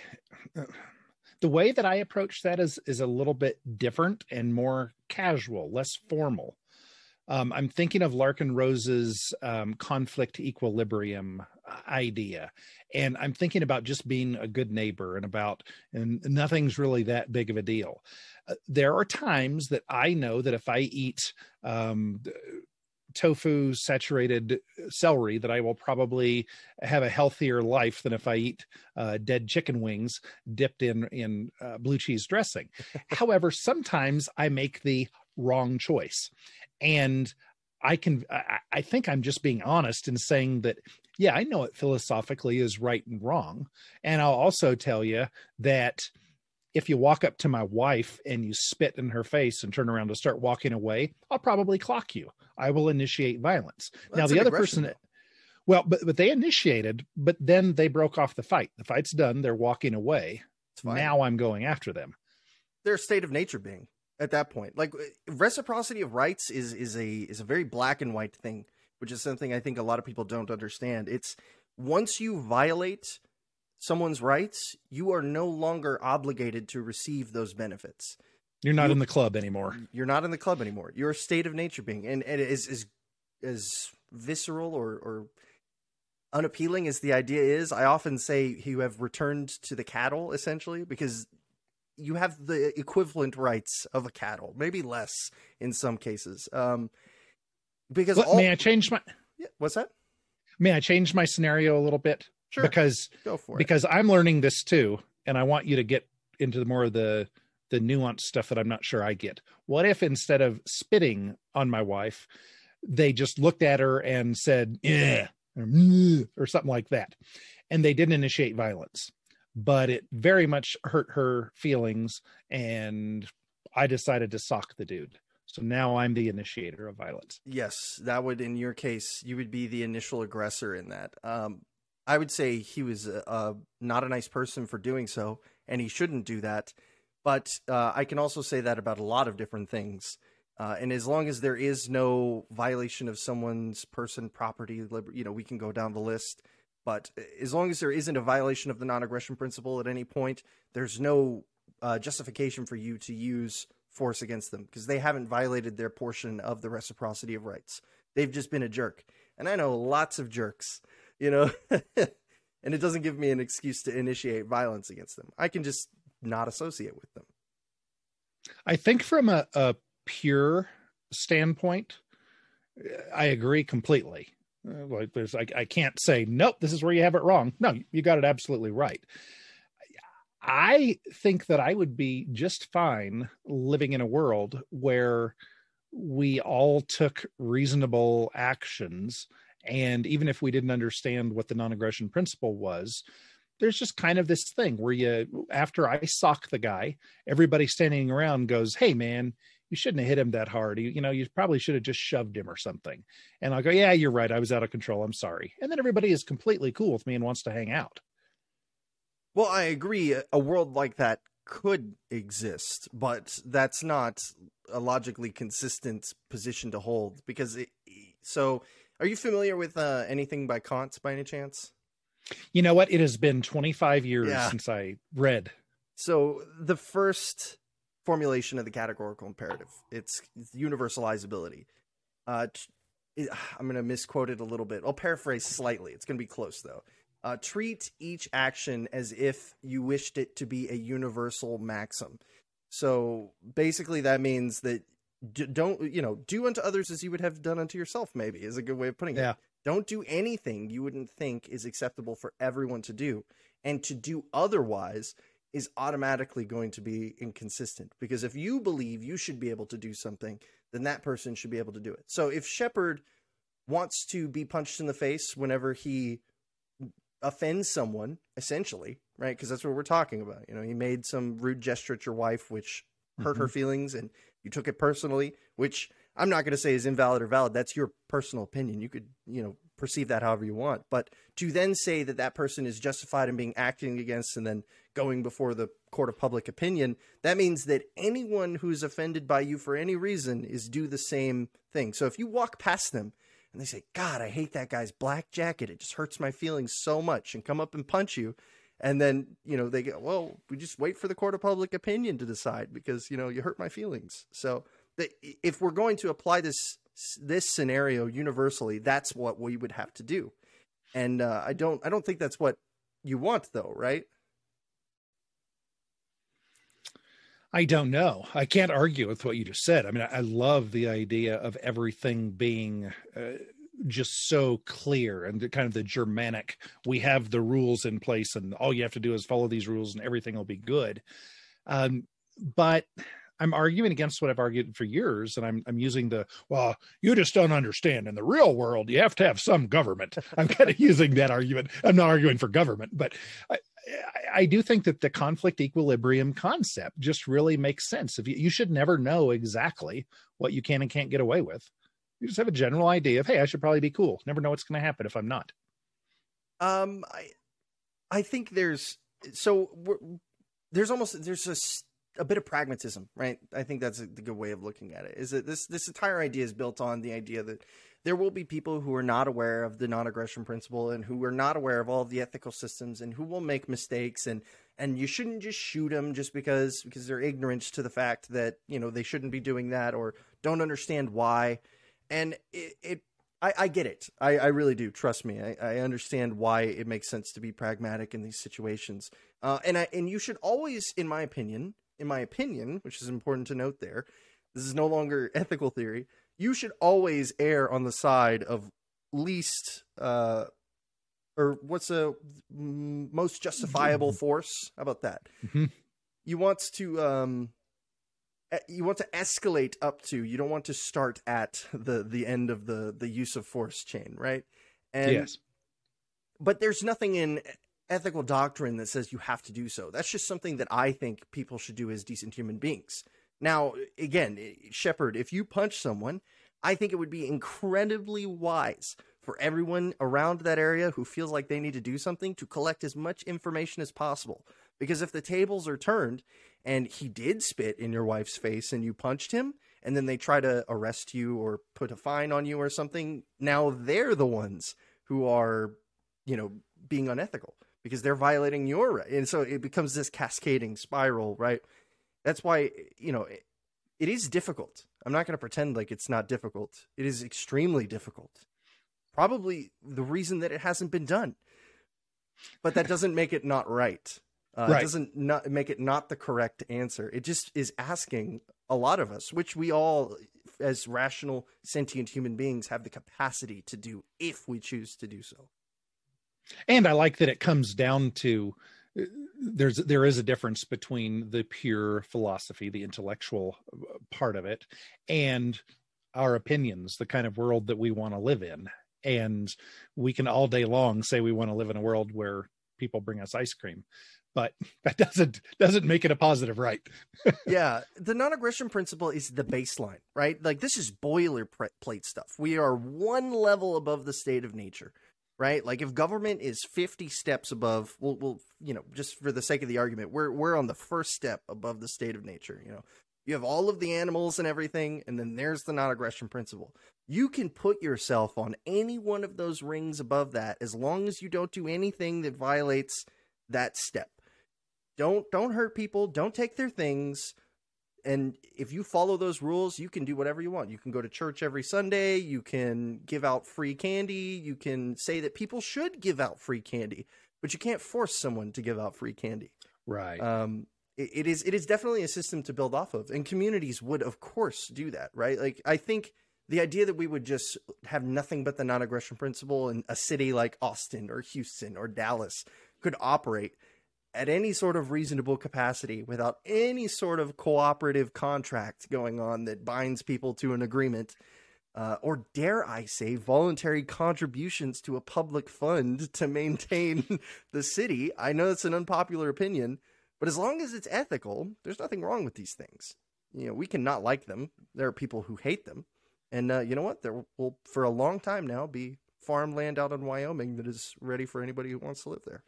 Speaker 2: the way that I approach that is is a little bit different and more casual, less formal. Um, I'm thinking of Larken Rose's um, conflict equilibrium idea, and I'm thinking about just being a good neighbor and about and nothing's really that big of a deal. Uh, there are times that I know that if I eat um, tofu saturated celery that I will probably have a healthier life than if I eat uh, dead chicken wings dipped in in uh, blue cheese dressing. *laughs* However, sometimes I make the wrong choice, and I can I, I think I'm just being honest in saying that yeah I know it philosophically is right and wrong, and I'll also tell you that if you walk up to my wife and you spit in her face and turn around to start walking away, I'll probably clock you. I will initiate violence. Well, now the other person well, but but they initiated, but then they broke off the fight. The fight's done. They're walking away. Now I'm going after them.
Speaker 1: They're a state of nature being at that point. Like reciprocity of rights is is a is a very black and white thing, which is something I think a lot of people don't understand. It's once you violate someone's rights, you are no longer obligated to receive those benefits.
Speaker 2: You're not you, in the club anymore.
Speaker 1: You're not in the club anymore. You're a state of nature being, and, and as as as visceral or or unappealing as the idea is, I often say you have returned to the cattle essentially because you have the equivalent rights of a cattle, maybe less in some cases. Um, because
Speaker 2: all... may I change my?
Speaker 1: Yeah, what's that?
Speaker 2: May I change my scenario a little bit?
Speaker 1: Sure.
Speaker 2: Because
Speaker 1: Go for
Speaker 2: it. because I'm learning this too, and I want you to get into the more of the the nuanced stuff that I'm not sure I get. What if instead of spitting on my wife, they just looked at her and said, yeah, or, mm, or something like that. And they didn't initiate violence, but it very much hurt her feelings. And I decided to sock the dude. So now I'm the initiator of violence.
Speaker 1: Yes, that would, in your case, you would be the initial aggressor in that. Um, I would say he was uh, not a nice person for doing so, and he shouldn't do that. But uh, I can also say that about a lot of different things. Uh, and as long as there is no violation of someone's person, property, liber- you know, we can go down the list. But as long as there isn't a violation of the non-aggression principle at any point, there's no uh, justification for you to use force against them because they haven't violated their portion of the reciprocity of rights. They've just been a jerk, and I know lots of jerks you know, *laughs* and it doesn't give me an excuse to initiate violence against them. I can just not associate with them.
Speaker 2: I think from a, a pure standpoint, I agree completely. Uh, like there's like I can't say nope, this is where you have it wrong. No, you got it absolutely right. I think that I would be just fine living in a world where we all took reasonable actions and even if we didn't understand what the non-aggression principle was there's just kind of this thing where you after i sock the guy everybody standing around goes hey man you shouldn't have hit him that hard. You, you know you probably should have just shoved him or something. And i'll go yeah you're right. I was out of control. I'm sorry. And then everybody is completely cool with me and wants to hang out
Speaker 1: well i agree a world like that could exist but that's not a logically consistent position to hold because it, so are you familiar with uh, anything by kant by any chance
Speaker 2: you know what? It has been 25 years yeah. since I read.
Speaker 1: So the first formulation of the categorical imperative, it's, universalizability. Uh, I'm going to misquote it a little bit. I'll paraphrase slightly. It's going to be close though. Uh, treat each action as if you wished it to be a universal maxim. So basically, that means that don't you know do unto others as you would have done unto yourself. Maybe is a good way of putting it. Don't do anything you wouldn't think is acceptable for everyone to do. And to do otherwise is automatically going to be inconsistent because if you believe you should be able to do something, then that person should be able to do it. So if Shepard wants to be punched in the face whenever he offends someone, essentially, right? Because that's what we're talking about. You know, he made some rude gesture at your wife, which hurt mm-hmm. her feelings, and you took it personally, which I'm not going to say is invalid or valid. That's your personal opinion. You could, you know, perceive that however you want. But to then say that that person is justified in being acting against and then going before the court of public opinion, that means that anyone who's offended by you for any reason is do the same thing. So if you walk past them and they say, God, I hate that guy's black jacket. It just hurts my feelings so much and come up and punch you. And then, you know, they go, well, we just wait for the court of public opinion to decide because, you know, you hurt my feelings. So that if we're going to apply this this scenario universally, that's what we would have to do. And uh, I don't I don't think that's what you want though, right?
Speaker 2: I don't know. I can't argue with what you just said. I mean, I, love the idea of everything being uh, just so clear and the, kind of the Germanic. We have the rules in place, and all you have to do is follow these rules, and everything will be good. Um, but I'm arguing against what I've argued for years, and I'm I'm using the well, you just don't understand. In the real world, you have to have some government. I'm kind of *laughs* using that argument. I'm not arguing for government, but I, I do think that the conflict equilibrium concept just really makes sense. If you, you should never know exactly what you can and can't get away with, you just have a general idea of, hey, I should probably be cool. Never know what's going to happen if I'm not.
Speaker 1: Um, I, I think there's so there's almost there's a a bit of pragmatism, right? I think that's a, the good way of looking at it. Is that this this entire idea is built on the idea that there will be people who are not aware of the non-aggression principle and who are not aware of all of the ethical systems and who will make mistakes and and you shouldn't just shoot them just because because they're ignorant to the fact that you know they shouldn't be doing that or don't understand why and it, it I, I, get it. I, I, really do. Trust me. I, I, understand why it makes sense to be pragmatic in these situations. Uh, and I, and you should always, in my opinion, in my opinion, which is important to note there, this is no longer ethical theory. You should always err on the side of least, uh, or what's a most justifiable *laughs* force? How about that? Mm-hmm. You want to, um, you want to escalate up to. You don't want to start at the the end of the the use of force chain, right?
Speaker 2: And, yes.
Speaker 1: But there's nothing in ethical doctrine that says you have to do so. That's just something that I think people should do as decent human beings. Now, again, eh, Shepard, if you punch someone, I think it would be incredibly wise for everyone around that area who feels like they need to do something to collect as much information as possible. Because if the tables are turned and he did spit in your wife's face and you punched him, and then they try to arrest you or put a fine on you or something, now they're the ones who are, you know, being unethical because they're violating your right. And so it becomes this cascading spiral, right? That's why, you know, it, it is difficult. I'm not going to pretend like it's not difficult. It is extremely difficult. Probably the reason that it hasn't been done. But that doesn't make it not right. Uh, right. It doesn't not make it not the correct answer. It just is asking a lot of us, which we all, as rational, sentient human beings, have the capacity to do if we choose to do so.
Speaker 2: And I like that it comes down to uh, there's there is a difference between the pure philosophy, the intellectual uh, part of it, and our opinions, the kind of world that we want to live in. And we can all day long say we want to live in a world where people bring us ice cream but *laughs* that doesn't doesn't make it a positive right? *laughs*
Speaker 1: Yeah the non-aggression principle is the baseline right? Like this is boilerplate stuff. We are one level above the state of nature right? Like if government is 50 steps above we'll, we'll you know just for the sake of the argument we're we're on the first step above the state of nature you know? You have all of the animals and everything and then there's the non-aggression principle. You can put yourself on any one of those rings above that as long as you don't do anything that violates that step. Don't don't hurt people. Don't take their things and if you follow those rules you can do whatever you want. You can go to church every sunday. You can give out free candy. You can say that people should give out free candy but you can't force someone to give out free candy.
Speaker 2: Right.
Speaker 1: Um it, it is it is definitely a system to build off of and communities would of course do that right? Like i think the idea that we would just have nothing but the non-aggression principle in a city like austin or houston or dallas could operate at any sort of reasonable capacity without any sort of cooperative contract going on that binds people to an agreement, uh, or dare I say, voluntary contributions to a public fund to maintain *laughs* the city. I know it's an unpopular opinion, but as long as it's ethical, there's nothing wrong with these things. You know, we cannot like them. There are people who hate them. And uh, you know what? There will, for a long time now, be farmland out in Wyoming that is ready for anybody who wants to live there.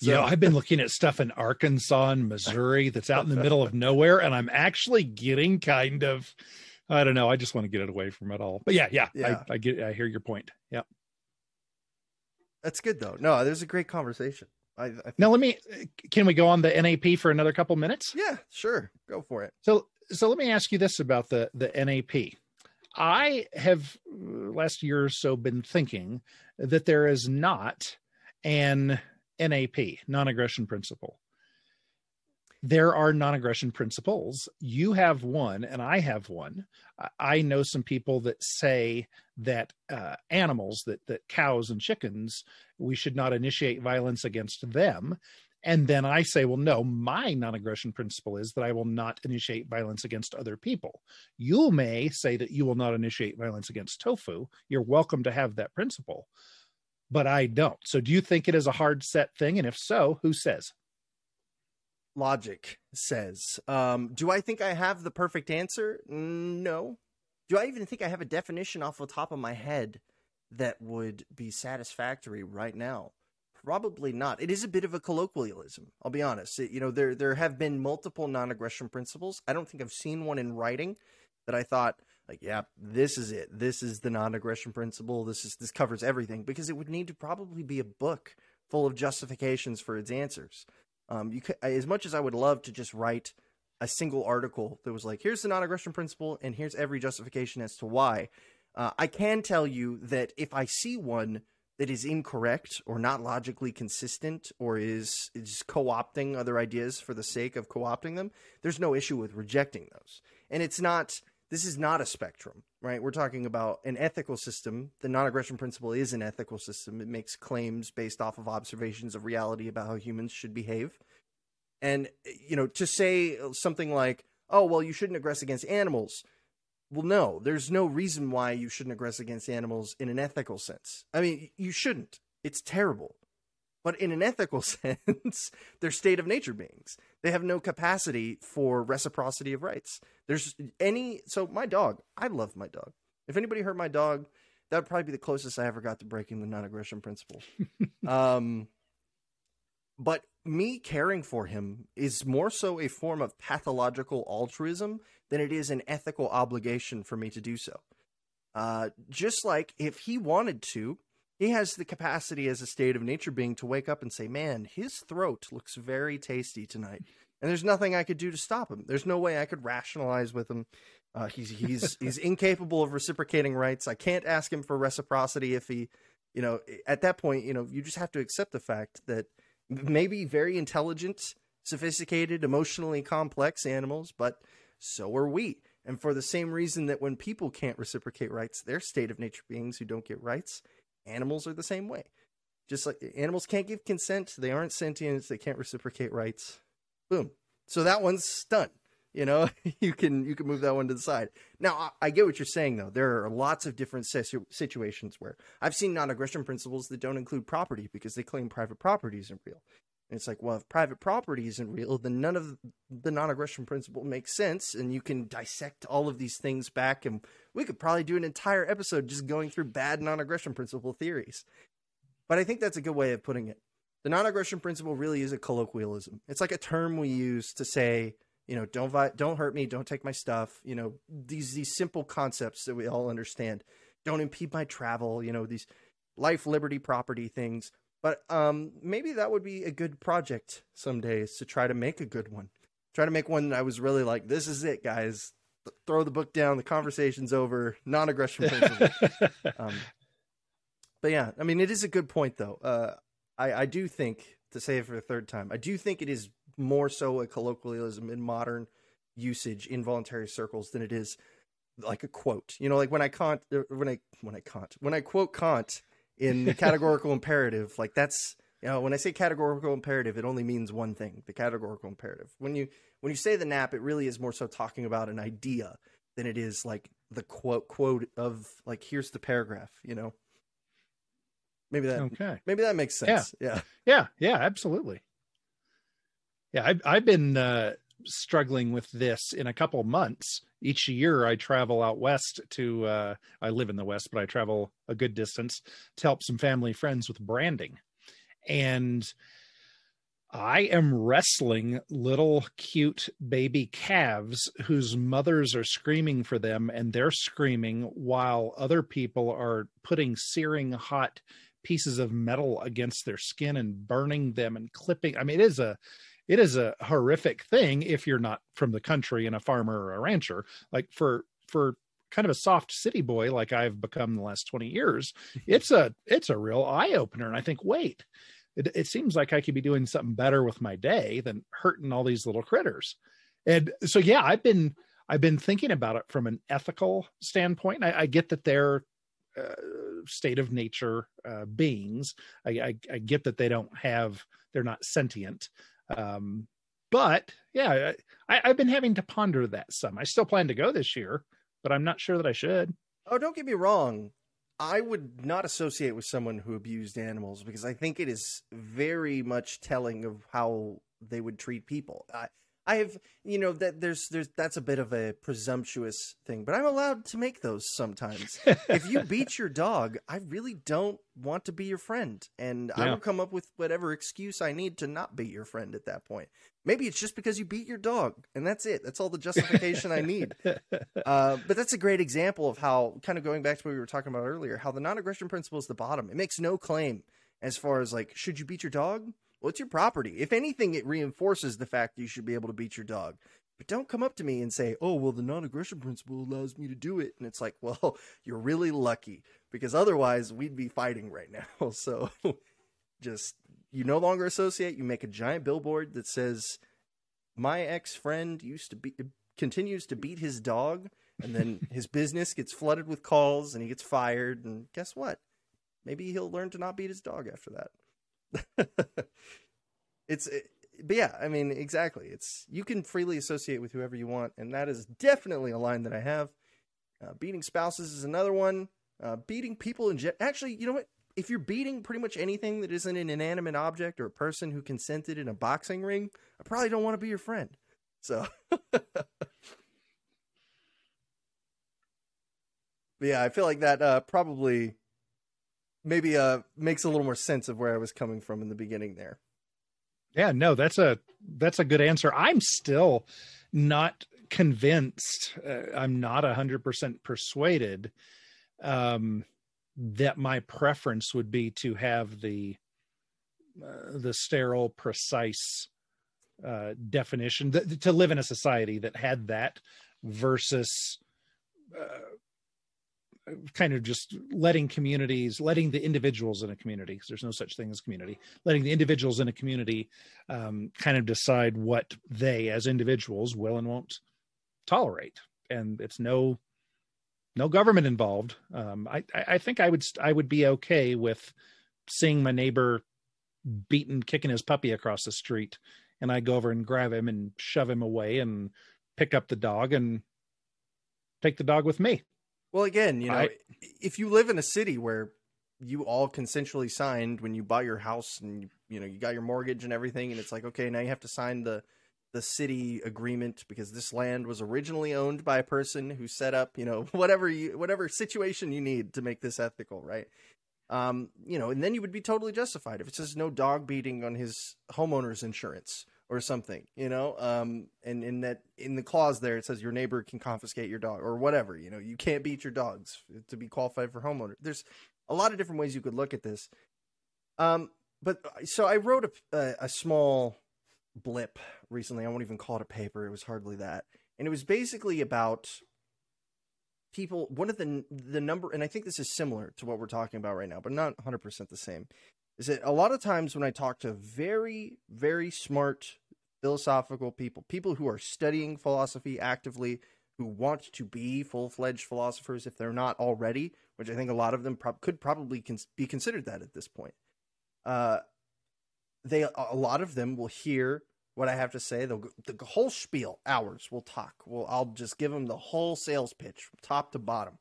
Speaker 2: So, you know, I've been looking at stuff in Arkansas and Missouri that's out in the middle of nowhere, and I'm actually getting kind of, I don't know, I just want to get it away from it all. But yeah, yeah, yeah. I, I get, I hear your point. Yeah,
Speaker 1: that's good though. No, there's a great conversation. I, I think...
Speaker 2: now let me. Can we go on the NAP for another couple minutes?
Speaker 1: Yeah, sure, go for it.
Speaker 2: So, so let me ask you this about the the NAP. I have last year or so been thinking that there is not an NAP, non aggression principle. There are non aggression principles. You have one, and I have one. I know some people that say that uh, animals, that, that cows and chickens, we should not initiate violence against them. And then I say, well, no, my non aggression principle is that I will not initiate violence against other people. You may say that you will not initiate violence against tofu. You're welcome to have that principle but I don't. So do you think it is a hard set thing? And if so, who says?
Speaker 1: Logic says. Um, do I think I have the perfect answer? No. Do I even think I have a definition off the top of my head that would be satisfactory right now? Probably not. It is a bit of a colloquialism. I'll be honest. It, you know, there there have been multiple non-aggression principles. I don't think I've seen one in writing that I thought like yeah this is it. This is the non-aggression principle. This is this covers everything because it would need to probably be a book full of justifications for its answers. Um, you could, as much as i would love to just write a single article that was like here's the non-aggression principle and here's every justification as to why uh, i can tell you that if i see one that is incorrect or not logically consistent or is, is co-opting other ideas for the sake of co-opting them there's no issue with rejecting those. And it's not this is not a spectrum, right? We're talking about an ethical system. The non aggression principle is an ethical system. It makes claims based off of observations of reality about how humans should behave. And, you know, to say something like, oh, well, you shouldn't aggress against animals. Well, no, there's no reason why you shouldn't aggress against animals in an ethical sense. I mean, you shouldn't. It's terrible. But in an ethical *laughs* sense, they're state of nature beings. They have no capacity for reciprocity of rights. There's any so my dog, I love my dog. If anybody hurt my dog, that would probably be the closest I ever got to breaking the non-aggression principle. *laughs* um, but me caring for him is more so a form of pathological altruism than it is an ethical obligation for me to do so. Uh, just like if he wanted to, he has the capacity as a state of nature being to wake up and say, "Man, his throat looks very tasty tonight," and there's nothing I could do to stop him. There's no way I could rationalize with him. Uh, he's he's *laughs* he's incapable of reciprocating rights. I can't ask him for reciprocity if he, you know, at that point, you know, you just have to accept the fact that maybe very intelligent, sophisticated, emotionally complex animals, but so are we. And for the same reason that when people can't reciprocate rights, they're state of nature beings who don't get rights, animals are the same way. Just like animals can't give consent, they aren't sentient, they can't reciprocate rights. Boom. So that one's done. You know, *laughs* you can you can move that one to the side. Now, I, I get what you're saying though. There are lots of different situ- situations where I've seen non-aggression principles that don't include property because they claim private property isn't real. And it's like, well, if private property isn't real, then none of the non-aggression principle makes sense, and you can dissect all of these things back, and we could probably do an entire episode just going through bad non-aggression principle theories. But I think that's a good way of putting it. The non-aggression principle really is a colloquialism. It's like a term we use to say, you know, don't vi- don't hurt me, don't take my stuff. You know, these these simple concepts that we all understand. Don't impede my travel. You know, these life, liberty, property things but um, maybe that would be a good project some days to try to make a good one. Try to make one that I was really like, this is it, guys. Throw the book down. The conversation's over. Non-aggression principle. *laughs* um, but yeah, I mean, it is a good point, though. Uh, I, I do think, to say it for the third time, I do think it is more so a colloquialism in modern usage in voluntary circles than it is like a quote. You know, like when I Kant, uh, when I when I Kant, when I quote Kant, in the *laughs* categorical imperative, like that's you know when I say categorical imperative, it only means one thing: the categorical imperative. When you when you say the nap, it really is more so talking about an idea than it is like the quote quote of like here's the paragraph. You know, maybe that okay. maybe that makes sense. Yeah,
Speaker 2: yeah, yeah, yeah absolutely. Yeah, I've I've been uh, struggling with this in a couple months. Each year, I travel out west to. Uh, I live in the west, but I travel a good distance to help some family friends with branding, and I am wrestling little cute baby calves whose mothers are screaming for them, and they're screaming while other people are putting searing hot pieces of metal against their skin and burning them and clipping. I mean, it is a it is a horrific thing if you're not from the country and a farmer or a rancher. Like for for kind of a soft city boy like I've become the last 20 years, *laughs* it's a it's a real eye opener. And I think, wait, it, it seems like I could be doing something better with my day than hurting all these little critters. And so yeah, I've been I've been thinking about it from an ethical standpoint. I, I get that they're state of nature uh, beings. I, I, I, get that they don't have, they're not sentient, um, but yeah, I, I've been having to ponder that some. I still plan to go this year, but I'm not sure that I should.
Speaker 1: Oh, don't get me wrong. I would not associate with someone who abused animals because I think it is very much telling of how they would treat people. I, I have, you know, that there's there's that's a bit of a presumptuous thing, but I'm allowed to make those sometimes. if you *laughs* beat your dog, I really don't want to be your friend, and yeah. I will come up with whatever excuse I need to not be your friend at that point. Maybe it's just because you beat your dog, and that's it. That's all the justification I need. *laughs* Uh, but that's a great example of how, kind of going back to what we were talking about earlier, how the non-aggression principle is the bottom. It makes no claim as far as like, should you beat your dog? It's your property. If anything, it reinforces the fact that you should be able to beat your dog. But don't come up to me and say, oh, well, the non aggression principle allows me to do it. And it's like, *laughs* well, you're really lucky because otherwise we'd be fighting right now. *laughs* So just, you no longer associate. You make a giant billboard that says, my ex friend used to be, continues to beat his dog. And then *laughs* his business gets flooded with calls and he gets fired. And guess what? Maybe he'll learn to not beat his dog after that. *laughs* it's it, but yeah, I mean, exactly. It's you can freely associate with whoever you want, and that is definitely a line that I have. Uh, beating spouses is another one. Uh, beating people in jet. Actually, you know what? If you're beating pretty much anything that isn't an inanimate object or a person who consented in a boxing ring, I probably don't want to be your friend. So, *laughs* yeah, I feel like that uh, probably maybe uh makes a little more sense of where I was coming from in the beginning there.
Speaker 2: Yeah, no, that's a that's a good answer. I'm still not convinced. Uh, I'm not a hundred percent persuaded um, that my preference would be to have the uh, the sterile, precise uh, definition th- to live in a society that had that versus uh, kind of just letting communities, letting the individuals in a community, because there's no such thing as community, letting the individuals in a community um, kind of decide what they, as individuals, will and won't tolerate, and it's no no government involved. Um, I I think I would I would be okay with seeing my neighbor beating kicking his puppy across the street, and I go over and grab him and shove him away and pick up the dog and take the dog with me.
Speaker 1: Well, again, you know, I, if you live in a city where you all consensually signed when you bought your house and you, you know you got your mortgage and everything, and it's like okay, now you have to sign the the city agreement because this land was originally owned by a person who set up you know *laughs* whatever you whatever situation you need to make this ethical, right? Um, you know, and then you would be totally justified if it says no dog beating on his homeowner's insurance or something, you know, um, and in that in the clause there it says your neighbor can confiscate your dog or whatever, you know, you can't beat your dogs to be qualified for homeowner. There's a lot of different ways you could look at this. Um, but uh, so I wrote a, a, a small blip recently. I won't even call it a paper. It was hardly that, and it was basically about people. One of the the number, and I think this is similar to what we're talking about right now, but not 100 percent the same. Is that a lot of times when I talk to very very smart philosophical people, people who are studying philosophy actively, who want to be full fledged philosophers if they're not already, which I think a lot of them pro- could probably cons- be considered that at this point. Uh, they a lot of them will hear what I have to say. They'll the whole spiel, hours. We'll talk. Well, I'll just give them the whole sales pitch, from top to bottom,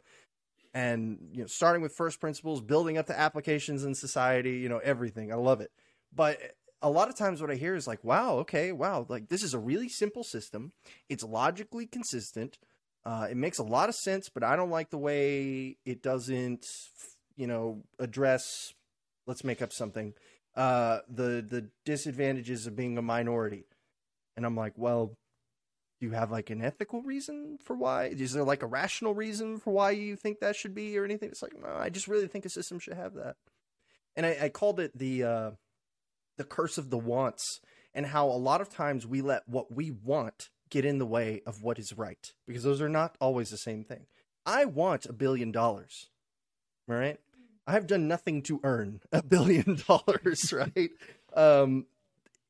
Speaker 1: and you know, starting with first principles, building up the applications in society. You know, everything. I love it, but a lot of times what I hear is like, wow, okay, wow, like this is a really simple system. It's logically consistent. Uh, it makes a lot of sense, but I don't like the way it doesn't, you know, address. Let's make up something. Uh, the the disadvantages of being a minority, and I'm like, well, do you have like an ethical reason for why? Is there like a rational reason for why you think that should be or anything? It's like, no, I just really think a system should have that. And I, I called it the uh, the curse of the wants and how a lot of times we let what we want get in the way of what is right because those are not always the same thing. I want a billion dollars, right? I have done nothing to earn a *laughs* billion dollars, *laughs* right? Um,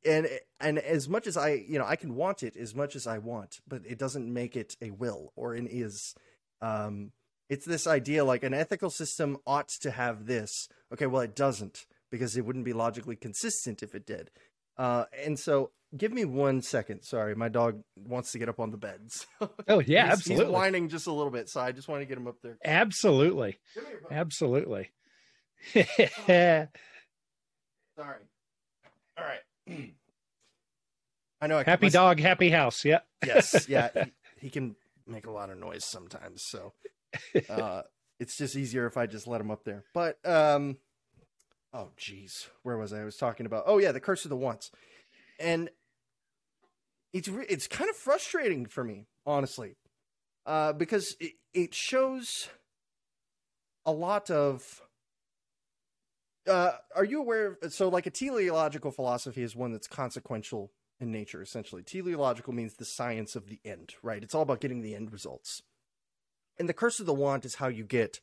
Speaker 1: and and as much as I, you know, I can want it as much as I want, but it doesn't make it a will or an is. Um, it's this idea like an ethical system ought to have this. Okay, well, it doesn't because it wouldn't be logically consistent if it did. Uh, and so, give me one second. Sorry, my dog wants to get up on the bed. *laughs*
Speaker 2: So oh yeah,
Speaker 1: he's,
Speaker 2: absolutely.
Speaker 1: He's whining just a little bit, so I just want to get him up there.
Speaker 2: Absolutely, absolutely. *laughs*
Speaker 1: Sorry. All right. *clears throat* I know. I
Speaker 2: happy dog, happy house. Yeah. *laughs*
Speaker 1: yes. Yeah. He, he, can make a lot of noise sometimes, so uh, it's just easier if I just let him up there. But um, oh geez, where was I? I was talking about. Oh yeah, the curse of the wants, and it's it's kind of frustrating for me, honestly, uh, because it, it shows a lot of. Uh, are you aware? Of, so, like a teleological philosophy is one that's consequential in nature. Essentially, teleological means the science of the end, right? It's all about getting the end results. And the curse of the want is how you get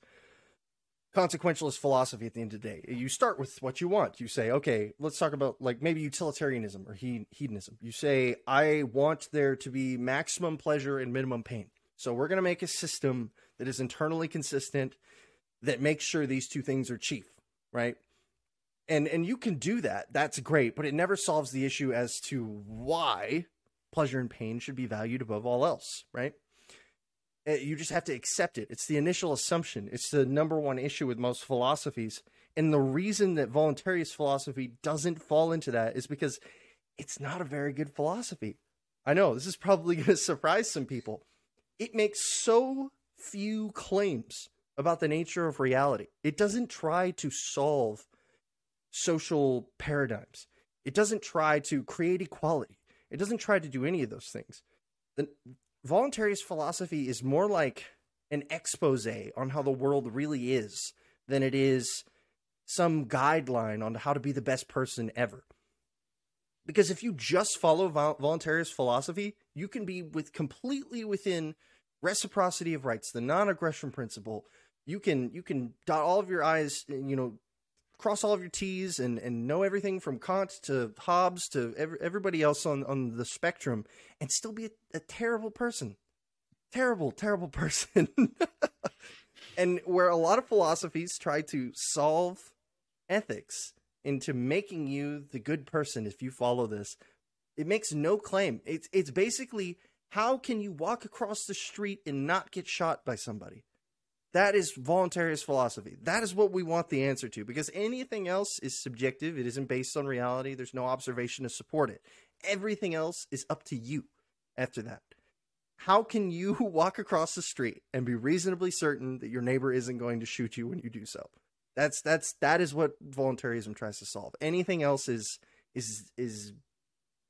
Speaker 1: consequentialist philosophy at the end of the day. You start with what you want. You say, okay, let's talk about like maybe utilitarianism or hedonism. You say, I want there to be maximum pleasure and minimum pain. So we're going to make a system that is internally consistent that makes sure these two things are chief, right? And and you can do that. That's great, but it never solves the issue as to why pleasure and pain should be valued above all else, right? Uh, you just have to accept it. It's the initial assumption. It's the number one issue with most philosophies. And the reason that voluntarist philosophy doesn't fall into that is because it's not a very good philosophy. I know this is probably *laughs* going to surprise some people. It makes so few claims about the nature of reality. It doesn't try to solve social paradigms. It doesn't try to create equality. It doesn't try to do any of those things. The, voluntarist philosophy is more like an expose on how the world really is than it is some guideline on how to be the best person ever. Because if you just follow voluntarist philosophy, you can be with completely within reciprocity of rights, the non-aggression principle. You can you can dot all of your I's, you know, cross all of your T's and, and know everything from Kant to Hobbes to every, everybody else on, on the spectrum and still be a, a terrible person. terrible, terrible *laughs* person. and where a lot of philosophies try to solve ethics into making you the good person if you follow this, it makes no claim. It's it's basically how can you walk across the street and not get shot by somebody? That is voluntarist philosophy. That is what we want the answer to because anything else is subjective. It isn't based on reality. There's no observation to support it. Everything else is up to you after that. How can you *laughs* walk across the street and be reasonably certain that your neighbor isn't going to shoot you when you do so? That's that's that is what voluntarism tries to solve. Anything else is is is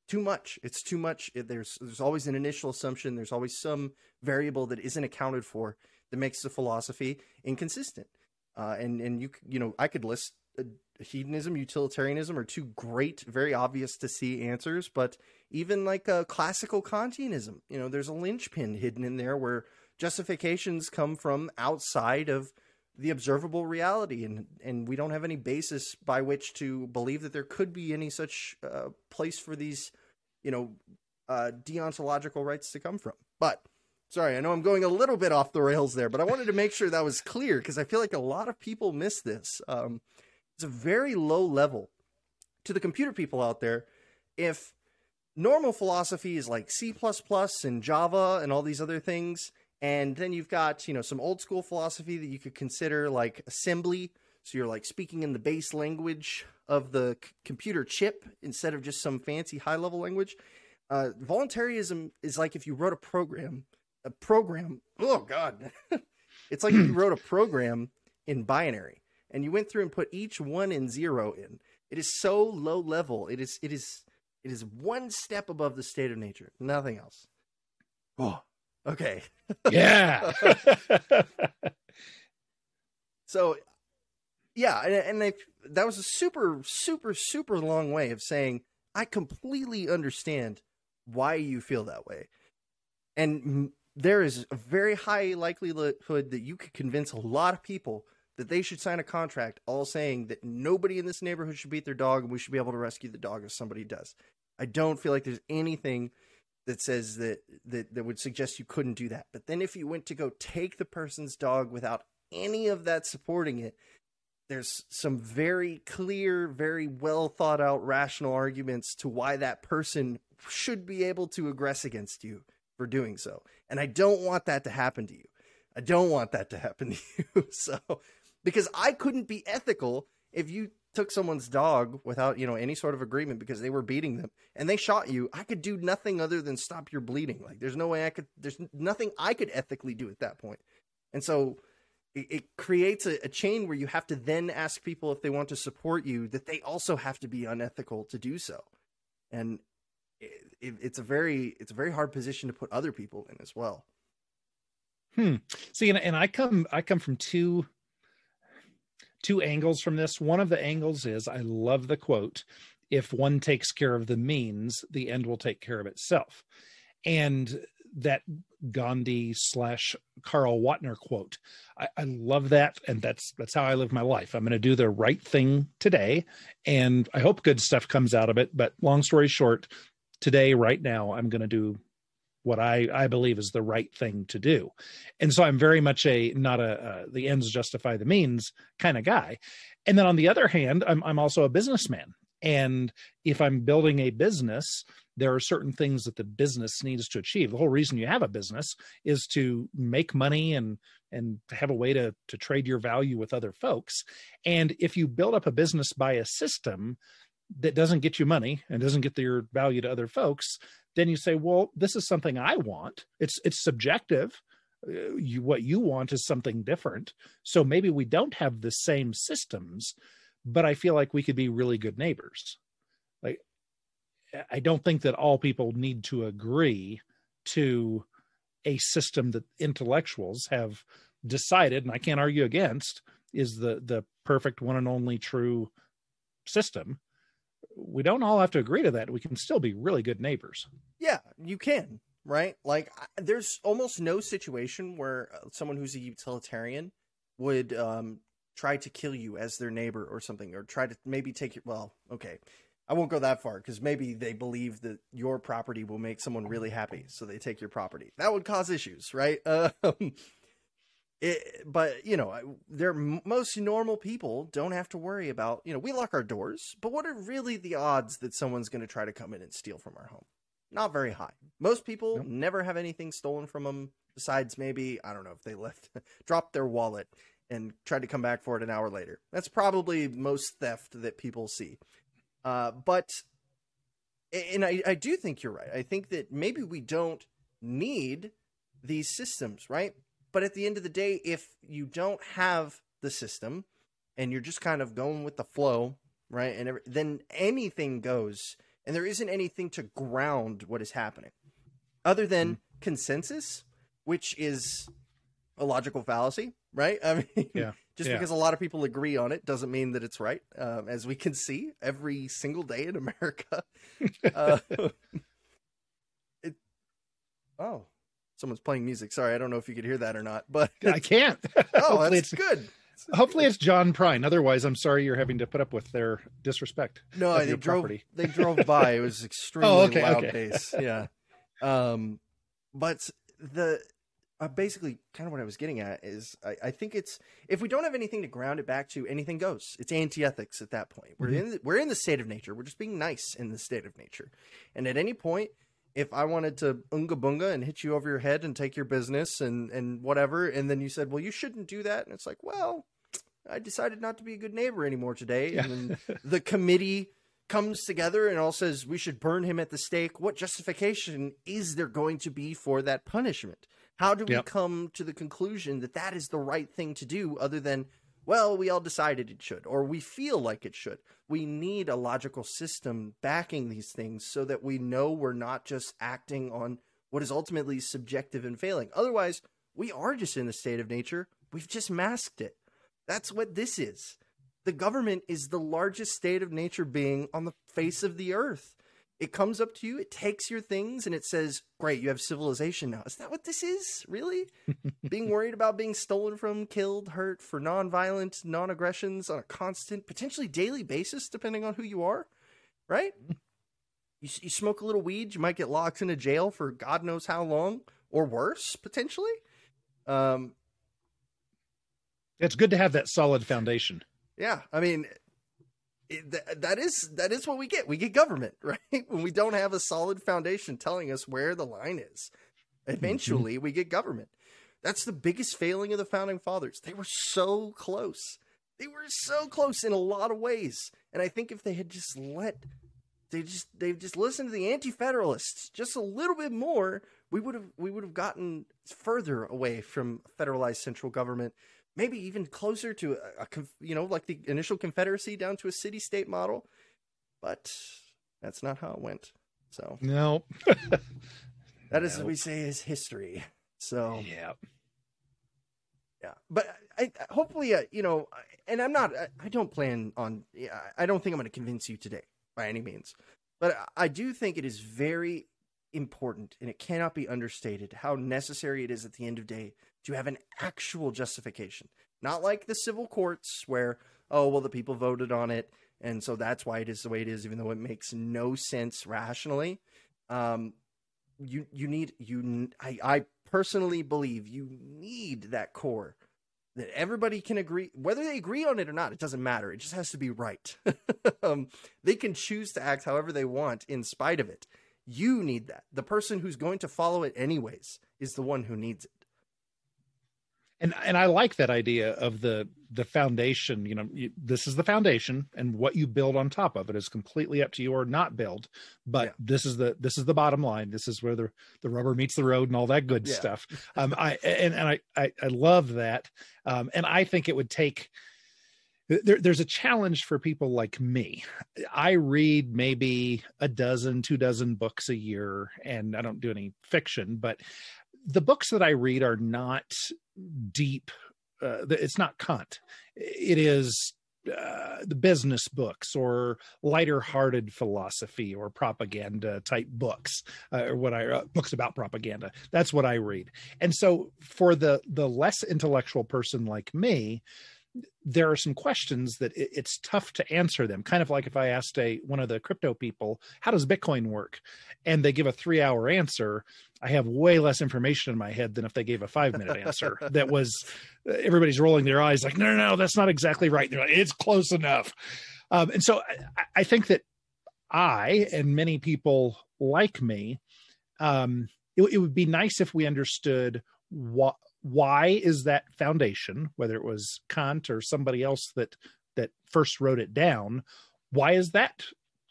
Speaker 1: too much. It's too much. There's there's always an initial assumption. There's always some variable that isn't accounted for that makes the philosophy inconsistent. Uh, and and you you know I could list uh, hedonism, utilitarianism are two great, very obvious to see answers. But even like a classical Kantianism, you know, there's a linchpin hidden in there where justifications come from outside of the observable reality, and and we don't have any basis by which to believe that there could be any such uh, place for these, you know, uh, deontological rights to come from. But sorry, I know I'm going a little bit off the rails there, but I wanted to make sure that was clear because I feel like a lot of people miss this. Um, it's a very low level to the computer people out there. If normal philosophy is like C and Java and all these other things, and then you've got, you know, some old school philosophy that you could consider like assembly. So you're like speaking in the base language of the c- computer chip instead of just some fancy high level language. Uh, voluntarism is like if you wrote a program, a program. Oh God, *laughs* it's like you wrote a program in binary and you went through and put each one and zero in. It is so low level. It is it is it is one step above the state of nature. Nothing else. Oh, okay.
Speaker 2: Yeah. *laughs*
Speaker 1: so, yeah, and, and that was a super, super, super long way of saying I completely understand why you feel that way, and there is a very high likelihood that you could convince a lot of people that they should sign a contract all saying that nobody in this neighborhood should beat their dog and we should be able to rescue the dog if somebody does. I don't feel like there's anything that says that, that that would suggest you couldn't do that. But then if you went to go take the person's dog without any of that supporting it, there's some very clear, very well thought out rational arguments to why that person should be able to aggress against you for doing so. And I don't want that to happen to you. I don't want that to happen *laughs* to you. so because I couldn't be ethical if you took someone's dog without you know any sort of agreement because they were beating them and they shot you i could do nothing other than stop your bleeding like there's no way i could there's nothing i could ethically do at that point. and so it, it creates a, a, chain where you have to then ask people if they want to support you that they also have to be unethical to do so and it, it, it's a very it's a very hard position to put other people in as well
Speaker 2: hmm see and, and i come i come from two two angles from this. One of the angles is I love the quote if one takes care of the means, the end will take care of itself. And that Gandhi slash Carl Watner quote. I, I, love that, and that's that's how I live my life. I'm going to do the right thing today, and I hope good stuff comes out of it. But long story short, today, right now, I'm going to do what I, I believe is the right thing to do. And so I'm very much a not a uh, the ends justify the means kind of guy. And then on the other hand, I'm I'm also a businessman. And if I'm building a business, there are certain things that the business needs to achieve. The whole reason you have a business is to make money and and have a way to to trade your value with other folks. And if you build up a business by a system that doesn't get you money and doesn't get your value to other folks, then you say, well, this is something I want. It's it's subjective. Uh, you, what you want is something different. So maybe we don't have the same systems, but I feel like we could be really good neighbors. Like I don't think that all people need to agree to a system that intellectuals have decided, and I can't argue against, is the the perfect one and only true system we don't all have to agree to that. We can still be really good neighbors.
Speaker 1: Yeah, you can, right? Like, there's almost no situation where uh, someone who's a utilitarian would um, try to kill you as their neighbor or something, or try to maybe take your. Well, okay. I won't go that far because maybe they believe that your property will make someone really happy, so they take your property. That would cause issues, right? *laughs* Um, it, but you know, they're most normal people don't have to worry about. You know, we lock our doors, but what are really the odds that someone's going to try to come in and steal from our home? Not very high. Most people nope. never have anything stolen from them. Besides, maybe I don't know if they left, *laughs* dropped their wallet and tried to come back for it an hour later. That's probably most theft that people see. Uh, but, and I, I do think you're right. I think that maybe we don't need these systems, right? But at the end of the day, if you don't have the system and you're just kind of going with the flow, right? And every, then anything goes, and there isn't anything to ground what is happening other than mm-hmm. consensus, which is a logical fallacy, right? *laughs* I mean, yeah. just yeah. because a lot of people agree on it doesn't mean that it's right. Um, as we can see every single day in America. *laughs* uh, *laughs* it, oh, someone's playing music. Sorry, I don't know if you could hear that or not, but
Speaker 2: I can't. *laughs*
Speaker 1: oh, that's it's good.
Speaker 2: Hopefully it's John Prine. Otherwise, I'm sorry you're having to put up with their disrespect.
Speaker 1: No, they drove. Property. They drove by. It was *laughs* extremely oh, okay, loud okay. bass. *laughs* Yeah. Um, but the uh, basically kind of what I was getting at is I, I, think it's if we don't have anything to ground it back to, anything goes. It's anti-ethics at that point. We're mm-hmm. in the, we're in the state of nature. We're just being nice in the state of nature, and at any point, if I wanted to unga bunga and hit you over your head and take your business and and whatever, and then you said, well, you shouldn't do that, and it's like, well, I decided not to be a good neighbor anymore today, yeah. and *laughs* the committee comes together and all says we should burn him at the stake. What justification is there going to be for that punishment? How do we yep. come to the conclusion that that is the right thing to do other than, well, we all decided it should, or we feel like it should? We need a logical system backing these things so that we know we're not just acting on what is ultimately subjective and failing. Otherwise, we are just in a state of nature. We've just masked it. That's what this is. The government is the largest state of nature being on the face of the earth. It comes up to you, it takes your things, and it says, Great, you have civilization now. Is that what this is? Really? *laughs* being worried about being stolen from, killed, hurt for non-violent, non aggressions on a constant, potentially daily basis, depending on who you are, right? *laughs* You, you smoke a little weed, you might get locked into jail for God knows how long, or worse, potentially. Um,
Speaker 2: it's good to have that solid foundation.
Speaker 1: Yeah, I mean, that is that is what we get. We get government, *laughs* right? When we don't have a solid foundation telling us where the line is. Eventually, mm-hmm. we get government. That's the biggest failing of the founding fathers. They were so close. They were so close in a lot of ways. And I think if they had just let they just they've just listened to the anti-federalists just a little bit more, we would have we would have gotten further away from federalized central government maybe even closer to a, a you know like the initial confederacy down to a city state model but that's not how it went so.
Speaker 2: No *laughs*
Speaker 1: that is what we say is history so.
Speaker 2: Yeah
Speaker 1: yeah but i hopefully uh, you know and i'm not I, I don't plan on i don't think i'm going to convince you today by any means but i do think it is very important and it cannot be understated how necessary it is at the end of day to have an actual justification. Not like the civil courts where, oh, well, the people voted on it, and so that's why it is the way it is, even though it makes no sense rationally. Um, you you need you I, I personally believe you need that core that everybody can agree whether they agree on it or not it doesn't matter. It just has to be right. *laughs* Um, they can choose to act however they want in spite of it. You need that. The person who's going to follow it anyways is the one who needs it
Speaker 2: and and I like that idea of the the foundation. You know, you, this is the foundation, and what you build on top of it is completely up to you or not build. But yeah. this is the this is the bottom line. This is where the the rubber meets the road and all that good yeah. stuff. Um, I and and I, I I love that. Um, and I think it would take. There, there's a challenge for people like me. I read maybe a dozen, two dozen books a year, and I don't do any fiction, but the books that I read are not deep. Uh, it's not Kant. It is uh, the business books or lighter hearted philosophy or propaganda type books uh, or what I uh, books about propaganda. That's what I read. And so for the the less intellectual person like me, there are some questions that it, it's tough to answer them. Kind of like if I asked a one of the crypto people, "How does Bitcoin work?" and they give a three hour answer, I have way less information in my head than if they gave a five minute answer. *laughs* that was everybody's rolling their eyes like, "No, no, no, that's not exactly right." They're like, "It's close enough." Um, and so I, I, think that I and many people like me, um, it, it would be nice if we understood what why is that foundation, whether it was Kant or somebody else that that first wrote it down, why is that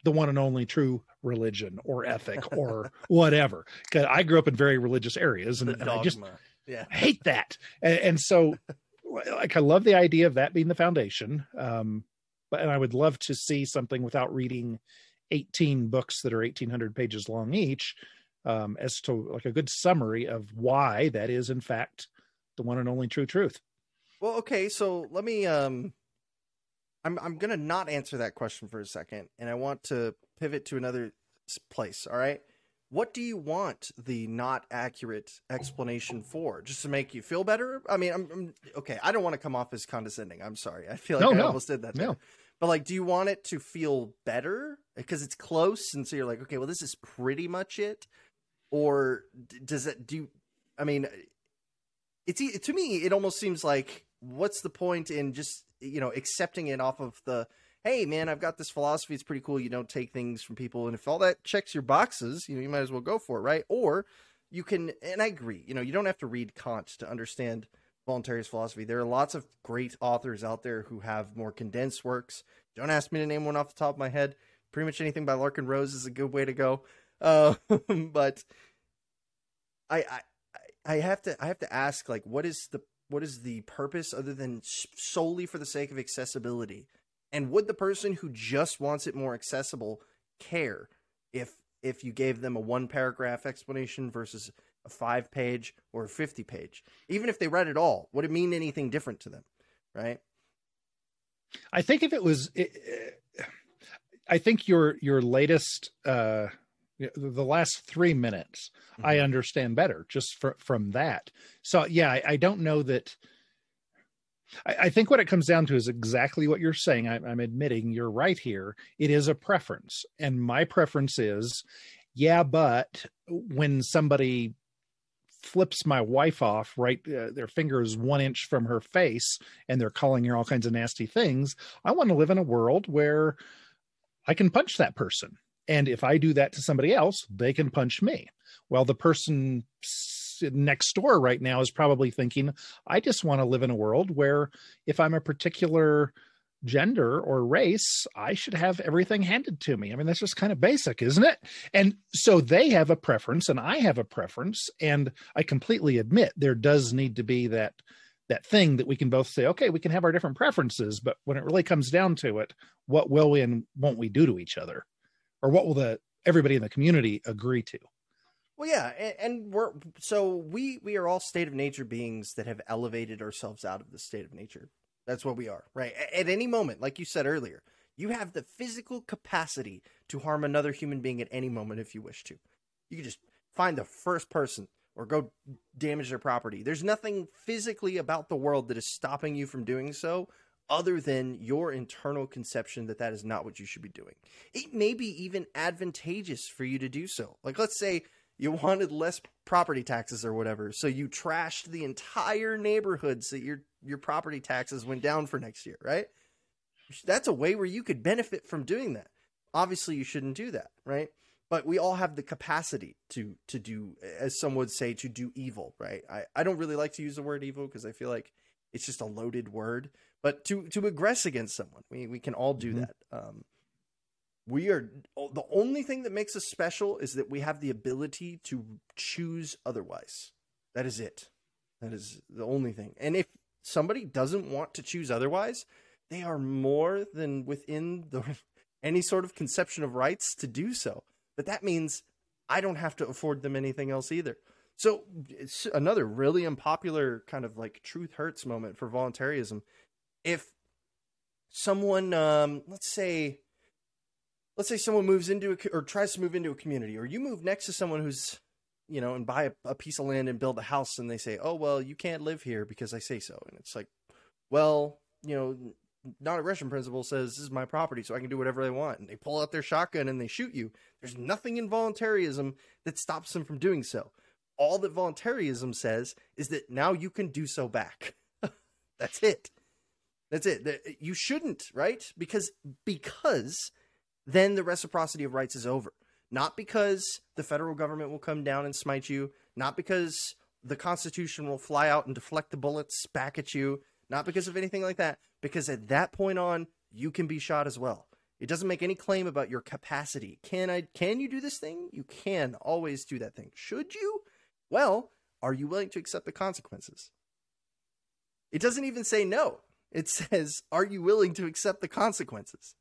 Speaker 2: the one and only true religion or ethic or *laughs* whatever? Because I grew up in very religious areas and, and I just yeah. hate that. And, and, so, like, I love the idea of that being the foundation. Um, but and I would love to see something without reading 18 books that are 1800 pages long each um, as to like a good summary of why that is in fact the one and only true truth.
Speaker 1: Well, okay, so let me um I'm I'm going to not answer that question for a second and I want to pivot to another place, all right? What do you want the not accurate explanation for? Just to make you feel better? I mean, I'm, I'm okay. I don't want to come off as condescending. I'm sorry. I feel like no, I no. almost did that. There. No. But like, do you want it to feel better because it's close, and so you're like, okay, well, this is pretty much it, or does it? Do you? I mean, it's to me it almost seems like what's the point in just you know accepting it off of the hey man i've got this philosophy it's pretty cool you don't take things from people and if all that checks your boxes you know you might as well go for it right? Or you can and i agree you know you don't have to read kant to understand voluntarist philosophy. There are lots of great authors out there who have more condensed works. Don't ask me to name one off the top of my head. Pretty much anything by Larken Rose is a good way to go. Uh, *laughs* but I, I I have to I have to ask like what is the what is the purpose other than solely for the sake of accessibility? And would the person who just wants it more accessible care if if you gave them a one paragraph explanation versus a five page or a 50 page? Even if they read it all, would it mean anything different to them? Right?
Speaker 2: I think if it was I think your your latest uh the last three minutes mm-hmm. i understand better just for, from that. So yeah I, I don't know that I, I, think what it comes down to is exactly what you're saying. I, i'm admitting you're right here. It is a preference. And my preference is yeah but when somebody flips my wife off right uh, their finger is one inch from her face and they're calling her all kinds of nasty things i want to live in a world where i can punch that person and if I do that to somebody else, they can punch me. Well, the person next door right now is probably thinking, I just want to live in a world where if I'm a particular gender or race, I should have everything handed to me. I mean, that's just kind of basic, isn't it? And so they have a preference and I have a preference. And I completely admit there does need to be that that thing that we can both say, okay, we can have our different preferences, but when it really comes down to it, what will we and won't we do to each other? Or what will the everybody in the community agree to?
Speaker 1: Well, yeah, and, and, we're so we we are all state of nature beings that have elevated ourselves out of the state of nature. That's what we are, right? At any moment, like you said earlier, you have the physical capacity to harm another human being at any moment if you wish to. You can just find the first person or go damage their property. There's nothing physically about the world that is stopping you from doing so other than your internal conception that that is not what you should be doing. It may be even advantageous for you to do so. Like, let's say you wanted less property taxes or whatever, so you trashed the entire neighborhood so your your property taxes went down for next year, right? That's a way where you could benefit from doing that. Obviously, you shouldn't do that, right? But we all have the capacity to to do, as some would say, to do evil, right? I, I don't really like to use the word evil because I feel like it's just a loaded word but to to aggress against someone we, we can all do mm-hmm. that. Um, we are the only thing that makes us special is that we have the ability to choose otherwise. That is it. That is the only thing. And if somebody doesn't want to choose otherwise they are more than within the *laughs* any sort of conception of rights to do so. But that means i don't have to afford them anything else either. So it's another really unpopular kind of like truth hurts moment for voluntarism if someone, um, let's say, let's say someone moves into a, or tries to move into a community, or you move next to someone who's, you know, and buy a, a piece of land and build a house, and they say, "Oh, well, you can't live here because I say so," and it's like, well, you know, non-aggression principle says this is my property, so I can do whatever I want. And they pull out their shotgun and they shoot you. There's nothing in voluntarism that stops them from doing so. All that voluntarism says is that now you can do so back. *laughs* That's it. That's it. You shouldn't, right? Because because then the reciprocity of rights is over. Not because the federal government will come down and smite you, not because the Constitution will fly out and deflect the bullets back at you, not because of anything like that, because at that point on, you can be shot as well. It doesn't make any claim about your capacity. Can I can you do this thing? You can always do that thing. Should you? Well, are you willing to accept the consequences? It doesn't even say no. It says, "Are you willing to accept the consequences?"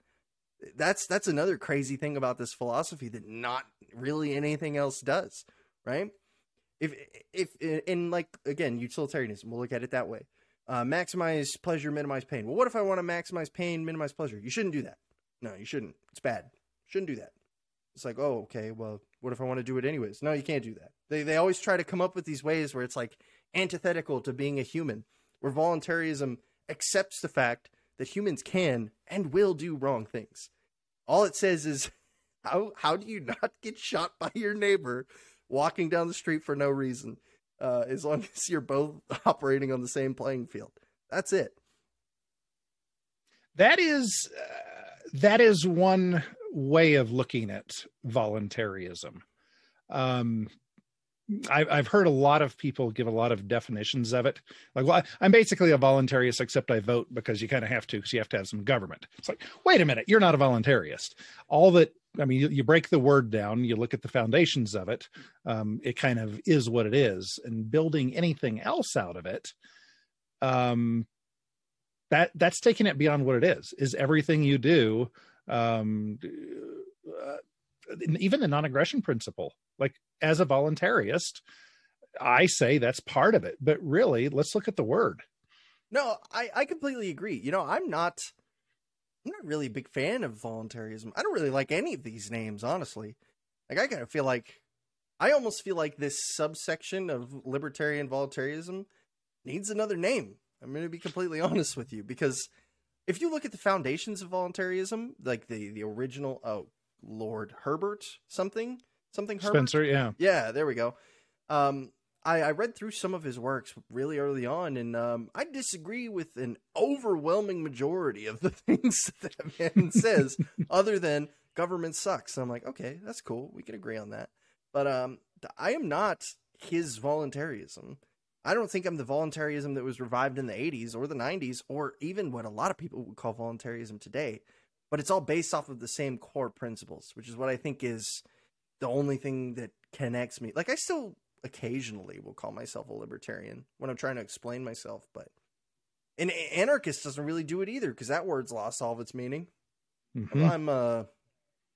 Speaker 1: That's that's another crazy thing about this philosophy that not really anything else does, right? If if in like again utilitarianism, we'll look at it that way. Uh, maximize pleasure, minimize pain. Well, what if I want to maximize pain, minimize pleasure? You shouldn't do that. No, you shouldn't. It's bad. Shouldn't do that. It's like, oh, okay, well, what if I want to do it anyways? No, you can't do that. They they always try to come up with these ways where it's like antithetical to being a human, where voluntarism accepts the fact that humans can and will do wrong things. All it says is *laughs* how how do you not get shot by your neighbor walking down the street for no reason? uh, as long *laughs* as you're both *laughs* operating on the same playing field. That's it.
Speaker 2: That is uh, that is one way of looking at voluntarism. Um, I, have heard a lot of people give a lot of definitions of it. Like, well, I'm basically a voluntarist, except I vote because you kind of have to, because you have to have some government. It's like, wait a minute, you're not a voluntarist. All that I mean, you, you, break the word down, you look at the foundations of it, um, it kind of is what it is. And building anything else out of it, um, that that's taking it beyond what it is. Is everything you do, um, uh, even the non-aggression principle, like as a voluntarist, I say that's part of it. But really, let's look at the word.
Speaker 1: No, I, I completely agree. You know, I'm not I'm not really a big fan of voluntarism. I don't really like any of these names, honestly. Like I kind of feel like I almost feel like this subsection of libertarian voluntarism needs another name. I'm going to be completely *laughs* honest with you because if you look at the foundations of voluntarism, like the the original oh Lord Herbert something something
Speaker 2: Herbert? Spencer, yeah.
Speaker 1: Yeah, there we go. Um I, I read through some of his works really early on, and um, I disagree with an overwhelming majority of the *laughs* things that that man says, other than government sucks. And I'm like, okay, that's cool. We can agree on that. But um, I am not his voluntarism. I don't think I'm the voluntarism that was revived in the 80s or the 90s, or even what a lot of people would call voluntarism today. But it's all based off of the same core principles, which is what I think is the only thing that connects me. Like, I still occasionally will call myself a libertarian when I'm trying to explain myself, but an anarchist doesn't really do it either because that word's lost all of its meaning. Mm-hmm. I'm uh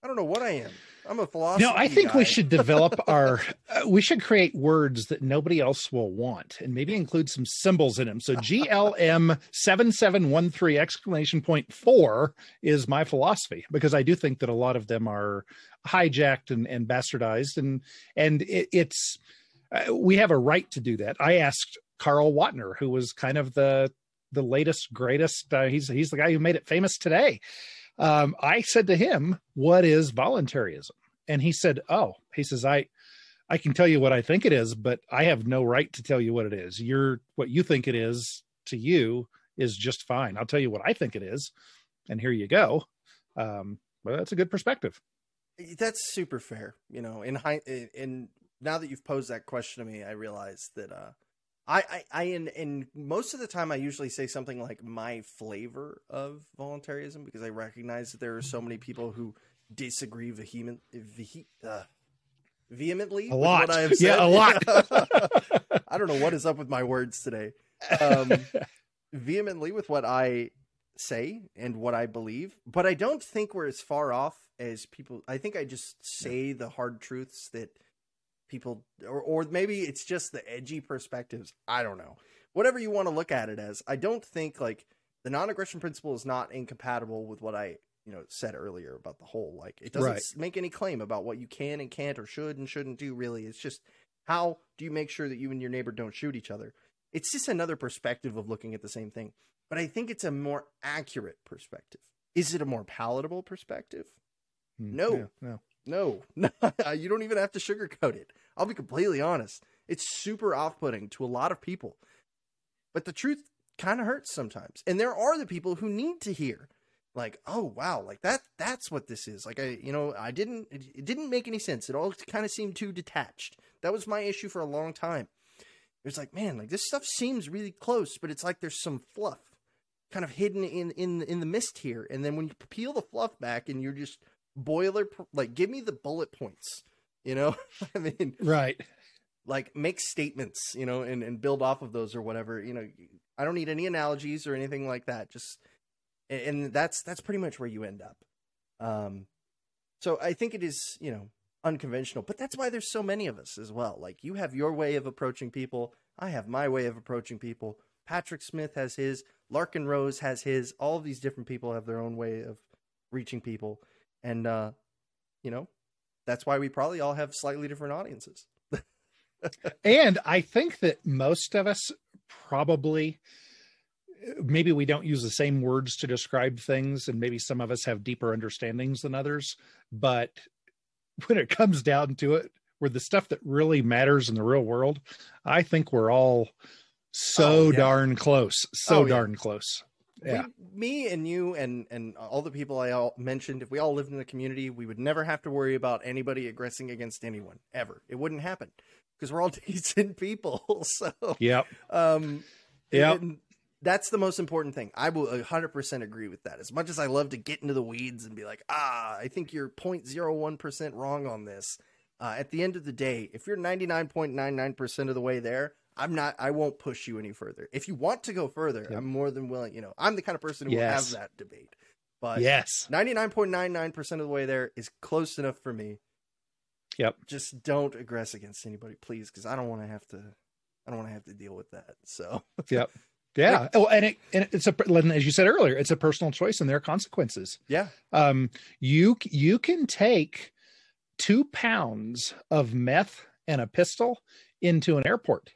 Speaker 1: I don't know what I am. I'm a philosopher.
Speaker 2: No, I think
Speaker 1: guy.
Speaker 2: we should develop *laughs* our. Uh, we should create words that nobody else will want, and maybe include some symbols in them. So GLM seven seven one three exclamation point four is my philosophy because I do think that a lot of them are hijacked and, and bastardized, and and it, it's uh, we have a right to do that. I asked Carl Watner, who was kind of the the latest greatest. Uh, he's he's the guy who made it famous today. Um, I said to him, "What is voluntarism?" And he said, "Oh, he says I." I can tell you what I think it is, but I have no right to tell you what it is. You're what you think it is to you is just fine. I'll tell you what I think it is, and here you go. Um, well, that's a good perspective.
Speaker 1: That's super fair. You know, in high, in now that you've posed that question to me, I realize that uh, I, I, I in, in most of the time, I usually say something like my flavor of voluntarism because I recognize that there are so many people who disagree vehement, vehe, uh, vehemently.
Speaker 2: A lot.
Speaker 1: what I have said. *laughs*
Speaker 2: Yeah, a lot. *laughs*
Speaker 1: I don't know what is up with my words today. Um, *laughs* vehemently with what I say and what I believe, but I don't think we're as far off as people. I think I just say the hard truths that people or or maybe it's just the edgy perspectives. I don't know. Whatever you want to look at it as i don't think like the non-aggression principle is not incompatible with what i you know said earlier about the whole like it doesn't right. make any claim about what you can and can't or should and shouldn't do really. It's just how do you make sure that you and your neighbor don't shoot each other? It's just another perspective of looking at the same thing. But I think it's a more accurate perspective. Is it a more palatable perspective? Hmm, no, yeah, no, no, *laughs* no. Uh, you don't even have to sugarcoat it. I'll be completely honest. It's super off-putting to a lot of people, but the truth kind of hurts sometimes. And there are the people who need to hear, like, oh wow, like that. That's what this is. Like I, you know, I didn't. It, it didn't make any sense. It all kind of seemed too detached. That was my issue for a long time. It's like, man, like this stuff seems really close, but it's like there's some fluff kind of hidden in in in the mist here. And then when you peel the fluff back and you're just boiler like give me the bullet points, you know? *laughs* I mean,
Speaker 2: right.
Speaker 1: Like make statements, you know, and and build off of those or whatever. You know, I don't need any analogies or anything like that. Just and that's that's pretty much where you end up. Um so I think it is, you know, unconventional, but that's why there's so many of us as well. Like you have your way of approaching people, I have my way of approaching people. Patrick Smith has his, Larken Rose has his. All of these different people have their own way of reaching people, and uh, you know, that's why we probably all have slightly different audiences. *laughs*
Speaker 2: and I think that most of us probably maybe we don't use the same words to describe things and maybe some of us have deeper understandings than others but when it comes down to it where the stuff that really matters in the real world i think we're all so oh, yeah. darn close so oh, darn yeah. close yeah.
Speaker 1: we, me and you and and all the people i all mentioned if we all lived in a community we would never have to worry about anybody aggressing against anyone ever. It wouldn't happen because we're all *laughs* decent people *laughs* so
Speaker 2: yep.
Speaker 1: um yeah that's the most important thing. I will 100% agree with that. As much as i love to get into the weeds and be like ah i think you're 0.01% wrong on this uh, at the end of the day if you're 99.99% of the way there I'm not. I won't push you any further. If you want to go further, yep. I'm more than willing. You know, I'm the kind of person who yes. will have that debate. But
Speaker 2: yes,
Speaker 1: 99.99 percent of the way there is close enough for me.
Speaker 2: Yep.
Speaker 1: Just don't aggress against anybody, please, because I don't want to have to. I don't want to have to deal with that. So. *laughs*
Speaker 2: Yep. Yeah. Oh, and it and it's a as you said earlier, it's a personal choice and there are consequences.
Speaker 1: Yeah.
Speaker 2: Um. You you can take two pounds of meth and a pistol into an airport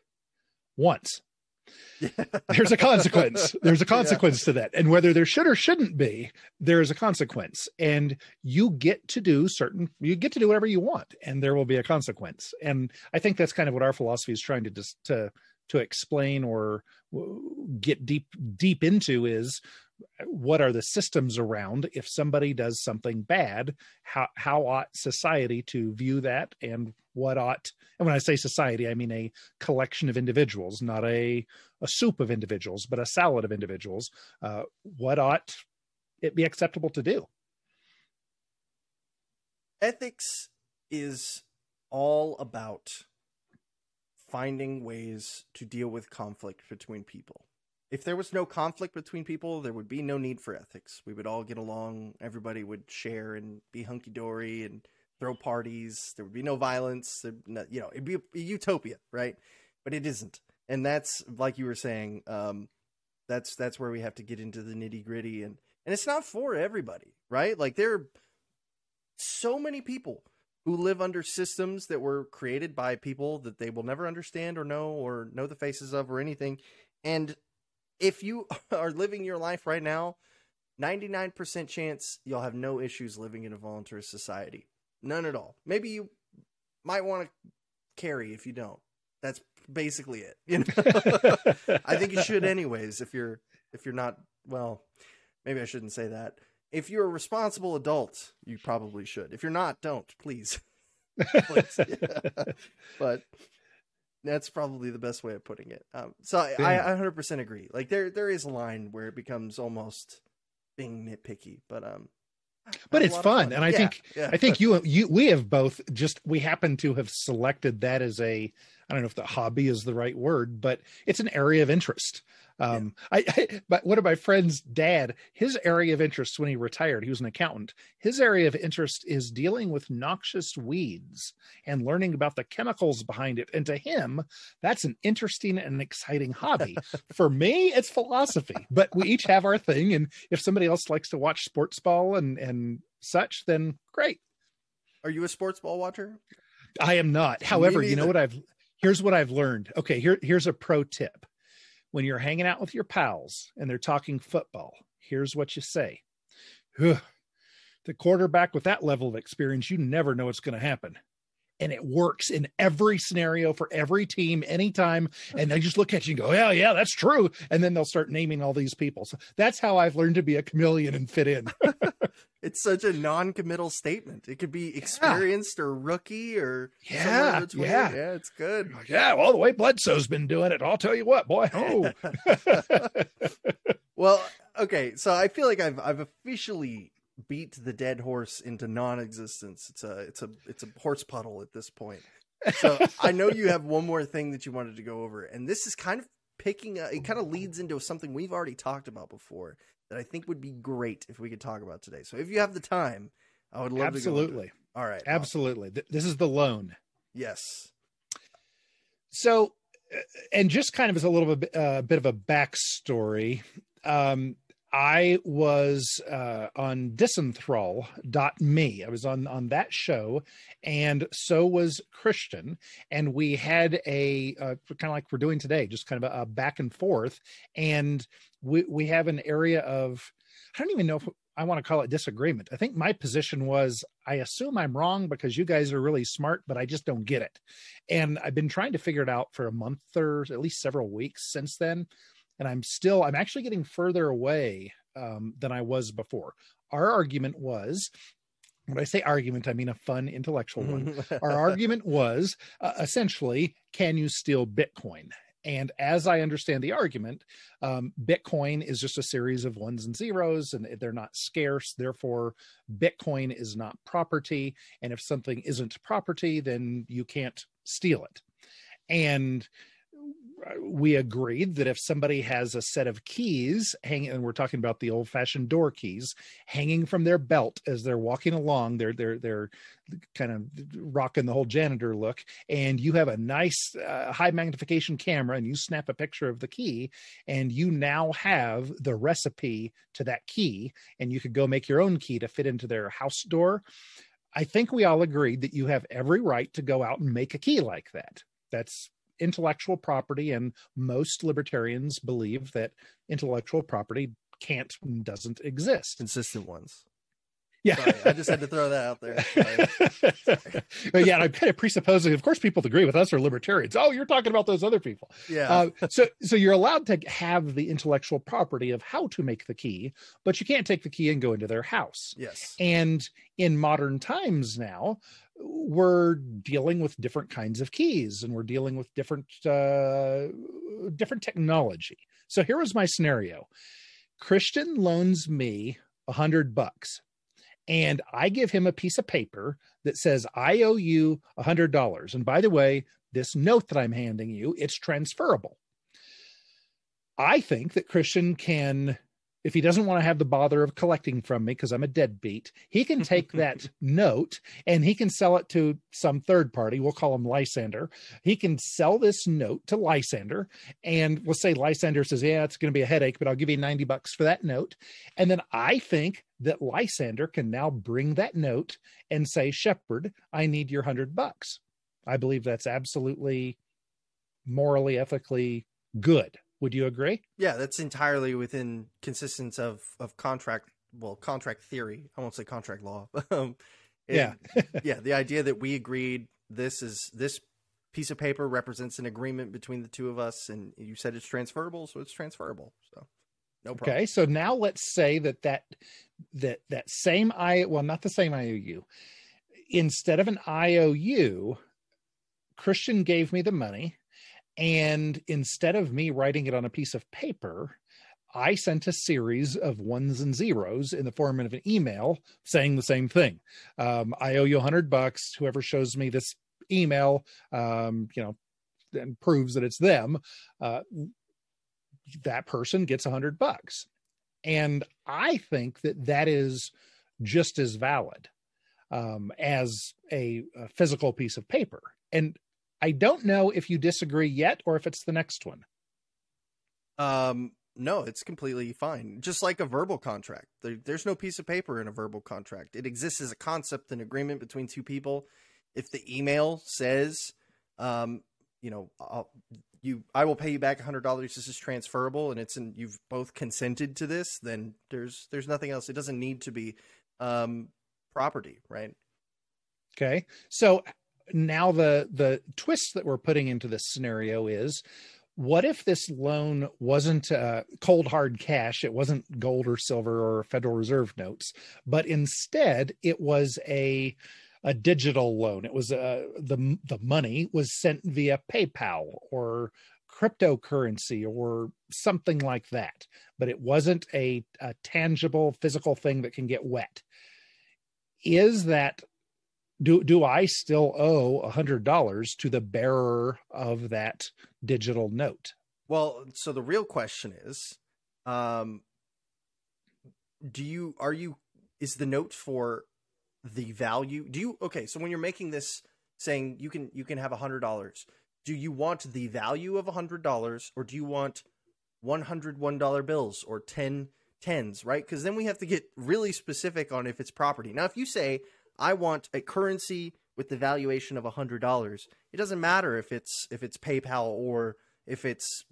Speaker 2: once. There's a consequence. There's a *laughs* consequence yeah. to that. And whether there should or shouldn't be, there is a consequence. And you get to do certain, you get to do whatever you want, and there will be a consequence. And I think that's kind of what our philosophy is trying to just to to explain or get deep deep into is what are the systems around if somebody does something bad how how ought society to view that and what ought and when i say society i mean a collection of individuals not a a soup of individuals but a salad of individuals uh, what ought it be acceptable to do
Speaker 1: ethics is all about finding ways to deal with conflict between people if there was no conflict between people, there would be no need for ethics. We would all get along. Everybody would share and be hunky dory and throw parties. There would be no violence. No, you know, it'd be a, utopia, right? But it isn't, and that's like you were saying. Um, that's that's where we have to get into the nitty gritty, and and it's not for everybody, right? Like there are so many people who live under systems that were created by people that they will never understand or know or know the faces of or anything, and if you *laughs* are living your life right now, 99% chance you'll have no issues living in a voluntarist society. None at all. Maybe you might want to carry if you don't. That's basically it. You know? *laughs* I think you should anyways if you're if you're not well, maybe I shouldn't say that. If you're a responsible adult, you probably should. If you're not, don't, please. *laughs* please. Yeah. *laughs* But that's probably the best way of putting it. Um, so I, I 100% agree. Like there, there is a line where it becomes almost being nitpicky, but um, *laughs*
Speaker 2: but it's fun. fun. and I yeah, think yeah. I think you you we have both just we happen to have selected that as a I don't know if the hobby is the right word, but it's an area of interest. Um, yeah. I, *laughs* I, but one of my friend's dad, his area of interest when he retired, he was an accountant. His area of interest is dealing with noxious weeds and learning about the chemicals behind it. And to him, that's an interesting and exciting hobby. *laughs* For me, it's philosophy, but we each have our thing. And if somebody else likes to watch sports ball and, and such, then great.
Speaker 1: Are you a sports ball watcher?
Speaker 2: I am not. However, you know what I've here's what I've learned. Okay, here here's a pro tip when you're hanging out with your pals and they're talking football, here's what you say. the quarterback with that level of experience, you never know what's going to happen and it works in every scenario for every team anytime and they just look at you and go yeah yeah that's true and then they'll start naming all these people. So that's how i've learned to be a chameleon and fit in. *laughs*
Speaker 1: It's such a non-committal statement. It could be experienced yeah. or rookie or
Speaker 2: yeah yeah.
Speaker 1: Yeah it's good.
Speaker 2: Yeah well the way bledsoe's been doing it i'll tell you what boy oh. *laughs*
Speaker 1: Well okay so i feel like i've i've officially beat the dead horse into non-existence. It's a it's a it's a horse puddle at this point. So I know you have one more thing that you wanted to go over, and this is kind of picking. A, it kind of leads into something we've already talked about before that I think would be great if we could talk about today. So if you have the time, I would love
Speaker 2: absolutely.
Speaker 1: All right,
Speaker 2: absolutely. Awesome. This is the loan.
Speaker 1: Yes.
Speaker 2: So, uh, and just kind of as a little bit, uh, bit of a backstory. Um, I was uh, on Disenthrall.me. I was on on that show, and so was Christian. And we had a uh, kind of like we're doing today, just kind of a, a, back and forth. And we we have an area of I don't even know if I want to call it disagreement. I think my position was I assume I'm wrong because you guys are really smart, but I just don't get it. And I've been trying to figure it out for a month or at least several weeks since then and I'm still I'm actually getting further away um, than I was before. Our argument was when I say argument, I mean a fun intellectual one. *laughs* Our argument was uh, essentially, can you steal Bitcoin? And as I understand the argument, um, Bitcoin is just a series of ones and zeros, and they're not scarce. Therefore, Bitcoin is not property. And if something isn't property, then you can't steal it. And we agreed that if somebody has a set of keys hanging, and we're talking about the old-fashioned door keys hanging from their belt as they're walking along, they're they're they're kind of rocking the whole janitor look, and you have a nice uh, high magnification camera, and you snap a picture of the key, and you now have the recipe to that key, and you could go make your own key to fit into their house door. I think we all agreed that you have every right to go out and make a key like that. That's intellectual property, and most libertarians believe that intellectual property can't doesn't exist.
Speaker 1: Consistent ones.
Speaker 2: Yeah,
Speaker 1: Sorry, I just had to throw that out
Speaker 2: there. *laughs* but yeah, I'm kind of presupposing. Of course, people agree with us are libertarians. Oh, you're talking about those other people.
Speaker 1: Yeah. Uh,
Speaker 2: so, so you're allowed to have the intellectual property of how to make the key, but you can't take the key and go into their house.
Speaker 1: Yes.
Speaker 2: And in modern times now, we're dealing with different kinds of keys and we're dealing with different uh, different technology. So here was my scenario: Christian loans me a hundred bucks, and I give him a piece of paper that says I owe you a hundred dollars. And by the way, this note that I'm handing you it's transferable. I think that Christian can if he doesn't want to have the bother of collecting from me because I'm a deadbeat, he can take *laughs* that note and he can sell it to some third party. We'll call him Lysander. He can sell this note to Lysander. And we'll say Lysander says, Yeah, it's going to be a headache, but I'll give you 90 bucks for that note. And then I think that Lysander can now bring that note and say, Shepard, I need your 100 bucks. I believe that's absolutely morally, ethically good. Would you agree?
Speaker 1: Yeah, that's entirely within consistence of of contract. Well, contract theory. I won't say contract law. *laughs* um,
Speaker 2: yeah, *laughs*
Speaker 1: yeah. The idea that we agreed this is this piece of paper represents an agreement between the two of us, and you said it's transferable, so it's transferable. So no problem.
Speaker 2: Okay, so now let's say that that that that same I well, not the same IOU. Instead of an IOU, Christian gave me the money and instead of me writing it on a piece of paper, I sent a series of ones and zeros in the form of an email saying the same thing. Um, I owe you a hundred bucks. Whoever shows me this email, um, you know, and proves that it's them, uh, that person gets a hundred bucks. And I think that that is just as valid um, as a, a physical piece of paper. And I don't know if you disagree yet or if it's the next one.
Speaker 1: Um, no, it's completely fine. Just like a verbal contract, there, there's no piece of paper in a verbal contract. It exists as a concept, an agreement between two people. If the email says, um, you know, I'll, you I will pay you back hundred dollars. This is transferable, and it's and you've both consented to this. Then there's there's nothing else. It doesn't need to be um, property, right?
Speaker 2: Okay, so now the the twist that we're putting into this scenario is what if this loan wasn't uh, cold hard cash it wasn't gold or silver or federal reserve notes but instead it was a a digital loan. It was uh, the the money was sent via PayPal or cryptocurrency or something like that, but it wasn't a, a tangible physical thing that can get wet. Is that do do I still owe a hundred dollars to the bearer of that digital note?
Speaker 1: Well, so the real question is, um, do you are you is the note for the value? Do you okay? So when you're making this, saying you can you can have a hundred dollars, do you want the value of a hundred dollars, or do you want one hundred one dollar bills or ten tens? Right? Because then we have to get really specific on if it's property. Now, if you say I want a currency with the valuation of a hundred dollars, it doesn't matter if it's if it's PayPal or if it's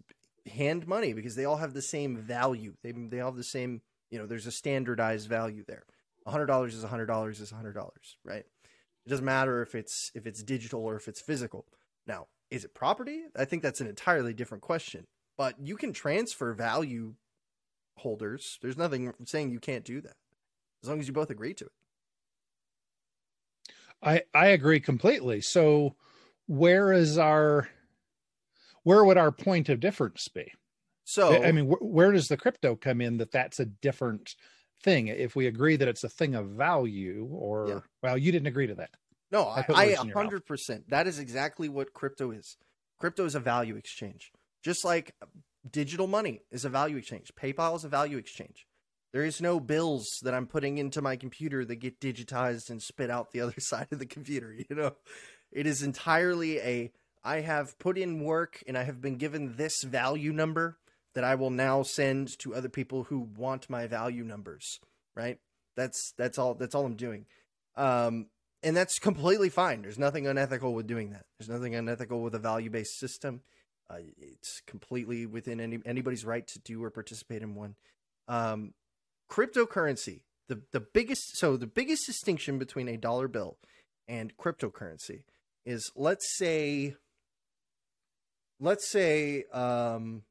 Speaker 1: hand money because they all have the same value. They they all have the same you know. There's a standardized value there hundred dollars is hundred dollars is hundred dollars, right? It doesn't matter if it's if it's digital or if it's physical. Now, is it property? I think that's an entirely different question. But you can transfer value holders. There's nothing saying you can't do that as long as you both agree to it.
Speaker 2: I I agree completely. So where is our where would our point of difference be?
Speaker 1: So
Speaker 2: I mean, where does the crypto come in that that's a different thing? If we agree that it's a thing of value or yeah. well you didn't agree to that.
Speaker 1: No i, I 100% that is exactly what crypto is. Crypto is a value exchange. Just like digital money is a value exchange. Paypal is a value exchange there is no bills that i'm putting into my computer that get digitized and spit out the *laughs* other side of the computer you know it is entirely a i have put in work and i have been given this value number that I will now send to other people who want my value numbers, right? That's that's all that's all I'm doing. Um, and that's completely fine. There's nothing unethical with doing that. There's nothing unethical with a value-based system. Uh, it's completely within any anybody's right to do or participate in one. Um, cryptocurrency, the the biggest so the biggest distinction between a dollar bill and cryptocurrency is let's say let's say um,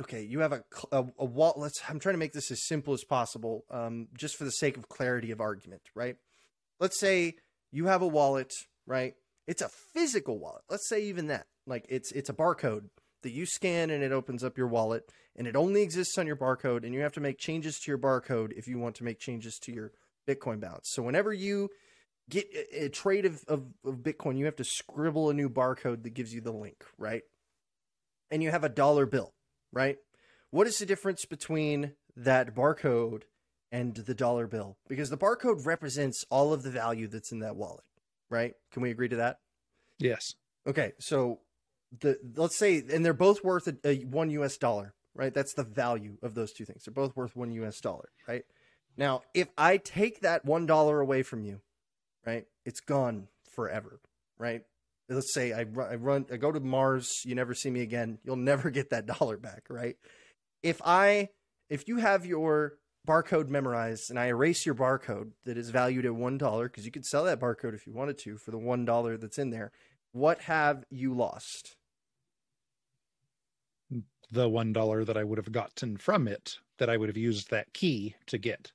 Speaker 1: okay, you have a a, a wallet. Let's. I'm trying to make this as simple as possible, um, just for the sake of clarity of argument, right? Let's say you have a wallet, right? It's a physical wallet. Let's say even that, like it's it's a barcode that you scan and it opens up your wallet, and it only exists on your barcode, and you have to make changes to your barcode if you want to make changes to your Bitcoin balance. So whenever you get a, trade of, of, of Bitcoin, you have to scribble a new barcode that gives you the link, right? And you have a dollar bill right? What is the difference between that barcode and the dollar bill? Because the barcode represents all of the value that's in that wallet, right? Can we agree to that?
Speaker 2: Yes.
Speaker 1: Okay, so the let's say, and they're both worth a, a one U.S. dollar, right? That's the value of those two things. They're both worth one U.S. dollar, right? Now, if I take that one dollar away from you, right, it's gone forever, right? let's say I run, I run, I go to Mars, you never see me again. You'll never *laughs* get that dollar back, right? If I, if you have your barcode memorized and I erase your barcode that is valued at one dollar, because you could sell that barcode if you wanted to for the one dollar that's in there, what have you lost?
Speaker 2: The one dollar that I would have gotten from it, that I would have used that key to get.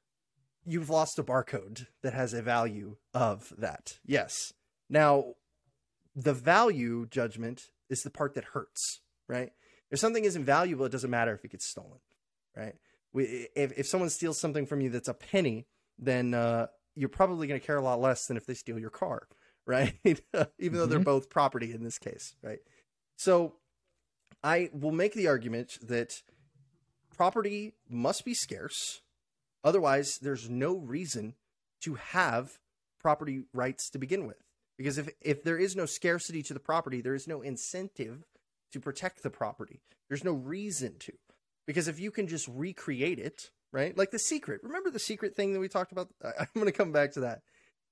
Speaker 1: You've lost a barcode that has a value of that. Yes. Now, the value judgment is the part that hurts, right? If something isn't valuable, it doesn't matter if it gets stolen, right? We, if, if someone steals something from you that's a penny, then uh, you're probably going to care a lot less than if they steal your car, *laughs* right? Even mm-hmm. though they're mm-hmm. both property in this case, right? So I will make the argument that property must be scarce. Otherwise, there's no reason to have property rights to begin with. Because if if there is no scarcity to the property, there is no incentive to protect the property. There's no reason to. Because if you can just recreate it, right? Like the secret. Remember the secret thing that we talked about? I'm going to come back to that.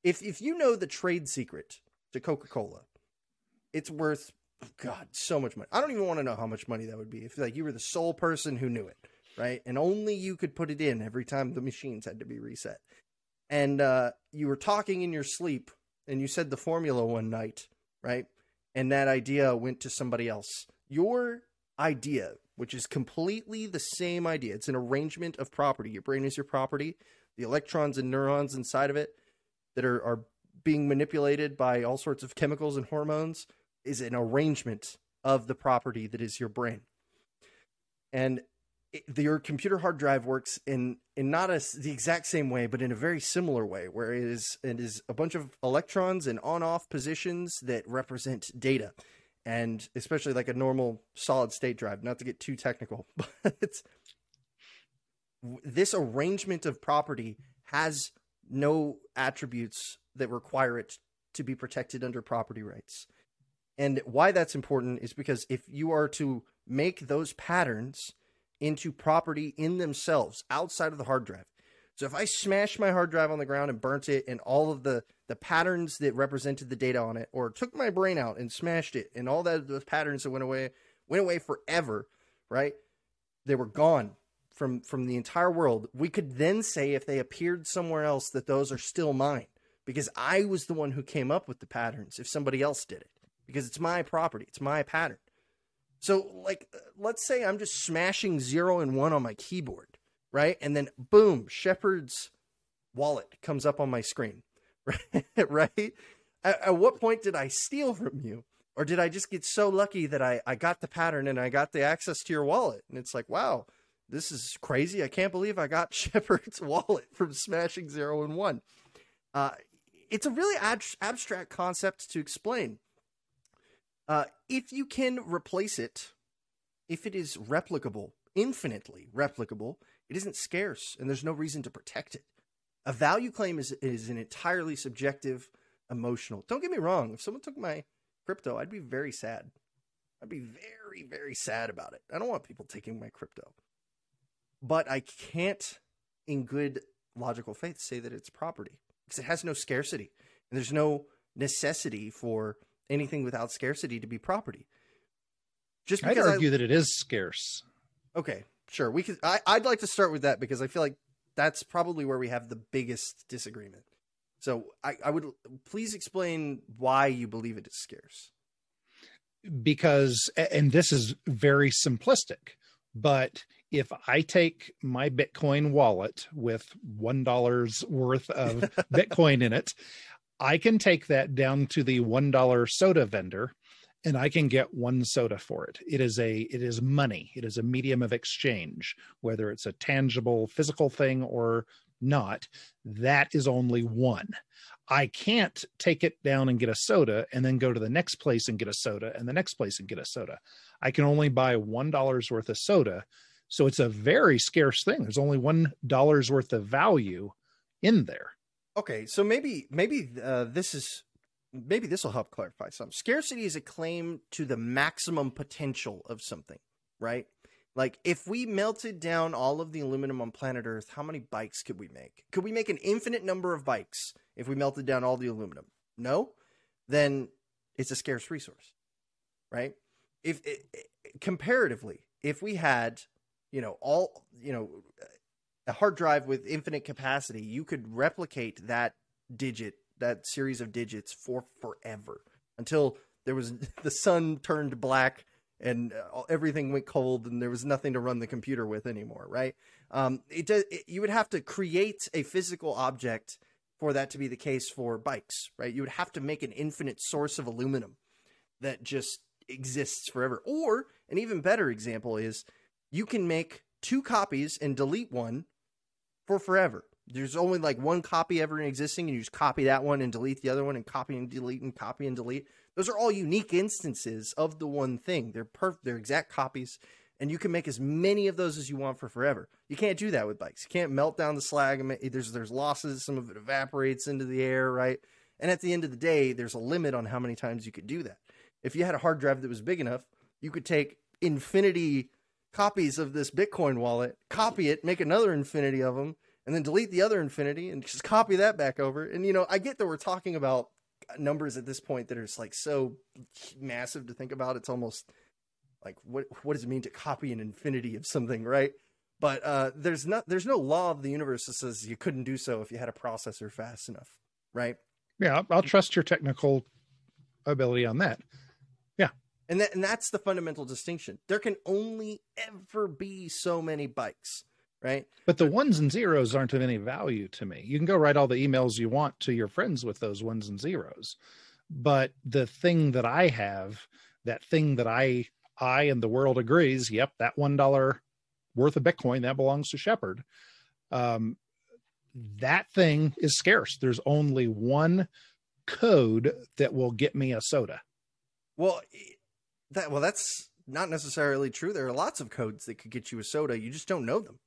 Speaker 1: If if you know the trade secret to Coca-Cola, it's worth God, so much money. I don't even want to know how much money that would be if like you were the sole person who knew it, right? And only you could put it in every time the machines had to be reset. And uh, you were talking in your sleep, and you said the formula one night, right? And that idea went to somebody else. Your idea, which is completely the same idea, it's an arrangement of property. Your brain is your property. The electrons and neurons inside of it that are, are being manipulated by all sorts of chemicals and hormones is an arrangement of the property that is your brain. And it, your computer hard drive works in in not a, the exact same way, but in a very similar way, where it is it is a bunch of electrons in on off positions that represent data, and especially like a normal solid state drive. Not to get too technical, *laughs* but this arrangement of property has no attributes that require it to be protected under property rights. And why that's important is because if you are to make those patterns into property in themselves outside of the hard drive. So if I smashed my hard drive on the ground and burnt it and all of the the patterns that represented the data on it or took my brain out and smashed it and all that those patterns that went away went away forever, right? They were gone from from the entire world. We could then say if they appeared somewhere else that those are still mine because I was the one who came up with the patterns if somebody else did it because it's my property, it's my pattern. So, like, let's say I'm just smashing zero and one on my keyboard, right? And then, boom, Shepard's wallet comes up on my screen, *laughs* right? right? At, at, what point did I steal from you? Or did I just get so lucky that I, I got the pattern and I got the access to your wallet? And it's like, wow, this is crazy. I can't believe I got *laughs* Shepard's wallet from smashing zero and one. Uh, it's a really ab- abstract concept to explain uh, if you can replace it, if it is replicable, infinitely replicable, it isn't scarce and there's no reason to protect it. A value claim is, is an entirely subjective, emotional. Don't get me wrong. If someone took my crypto, I'd be very sad. I'd be very, very sad about it. I don't want people taking my crypto. But I can't, in good logical faith, say that it's property because it has no scarcity and there's no necessity for anything without scarcity to be property.
Speaker 2: Just I'd argue I, that it is scarce.
Speaker 1: Okay, sure. We could. I, I'd like to start with that because I feel like that's probably where we have the biggest disagreement. So I, I would please explain why you believe it is scarce.
Speaker 2: Because, and this is very simplistic, but if I take my Bitcoin wallet with $1 worth of *laughs* Bitcoin in it I can take that down to the $1 soda vendor and I can get one soda for it. It is a it is money. It is a medium of exchange, whether it's a tangible physical thing or not. That is only one. I can't take it down and get a soda and then go to the next place and get a soda and the next place and get a soda. I can only buy one dollar's worth of soda. So it's a very scarce thing. There's only one dollar's worth of value in there.
Speaker 1: Okay, so maybe maybe uh, this is maybe this will help clarify some. Scarcity is a claim to the maximum potential of something, right? Like if we melted down all of the aluminum on planet Earth, how many bikes could we make? Could we make an infinite number of bikes if we melted down all the aluminum? No? Then it's a scarce resource. Right? If it, comparatively, if we had, you know, all, you know, a hard drive with infinite capacity, you could replicate that digit, that series of digits for forever until there was *laughs* the sun turned black and uh, everything went cold and there was nothing to run the computer with anymore, right? Um, it, does, it, you would have to create a physical object for that to be the case for bikes, right? You would have to make an infinite source of aluminum that just exists forever. Or an even better example is you can make two copies and delete one for forever. There's only like one copy ever existing, and you just copy that one and delete the other one, and copy and delete and copy and delete. Those are all unique instances of the one thing. They're perfect. They're exact copies, and you can make as many of those as you want for forever. You can't do that with bikes. You can't melt down the slag. There's there's losses. Some of it evaporates into the air, right? And at the end of the day, there's a limit on how many times you could do that. If you had a hard drive that was big enough, you could take infinity copies of this Bitcoin wallet, copy it, make another infinity of them, and then delete the other infinity and just copy that back over. And you know, I get that we're talking about numbers at this point that are just like so massive to think about. It's almost like what what does it mean to copy an infinity of something, right? But uh, there's not there's no law of the universe that says you couldn't do so if you had a processor fast enough, right?
Speaker 2: Yeah, I'll, I'll trust your technical ability on that.
Speaker 1: And that and that's the fundamental distinction. There can only ever be so many bikes, right?
Speaker 2: But the ones and zeros aren't of any value to me. You can go write all the emails you want to your friends with those ones and zeros, but the thing that I have, that thing that I I and the world agrees, yep, that one dollar worth of Bitcoin that belongs to Shepard. Um, that thing is scarce. There's only one code that will get me a soda.
Speaker 1: Well, that well, that's not necessarily true. There are lots of codes that could get you a soda. You just don't know them.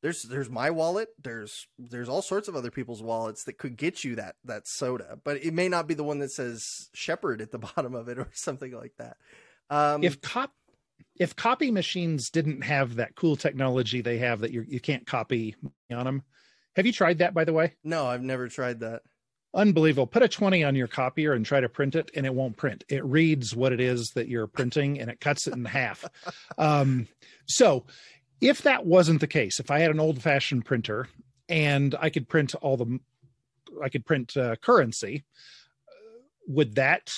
Speaker 1: There's there's my wallet. There's there's all sorts of other people's wallets that could get you that that soda, but it may not be the one that says Shepard at the *laughs* bottom of it or something like that.
Speaker 2: Um, if cop if copy machines didn't have that cool technology they have that you you can't copy on them, have you tried that by the way?
Speaker 1: No, I've never tried that.
Speaker 2: Unbelievable. Put a 20 on your copier and try to print it, and it won't print. It reads what it is that you're printing and it cuts it in half. *laughs* Um, so, if that wasn't the case, if I had an old fashioned printer and I could print all the, I could print uh, currency, would that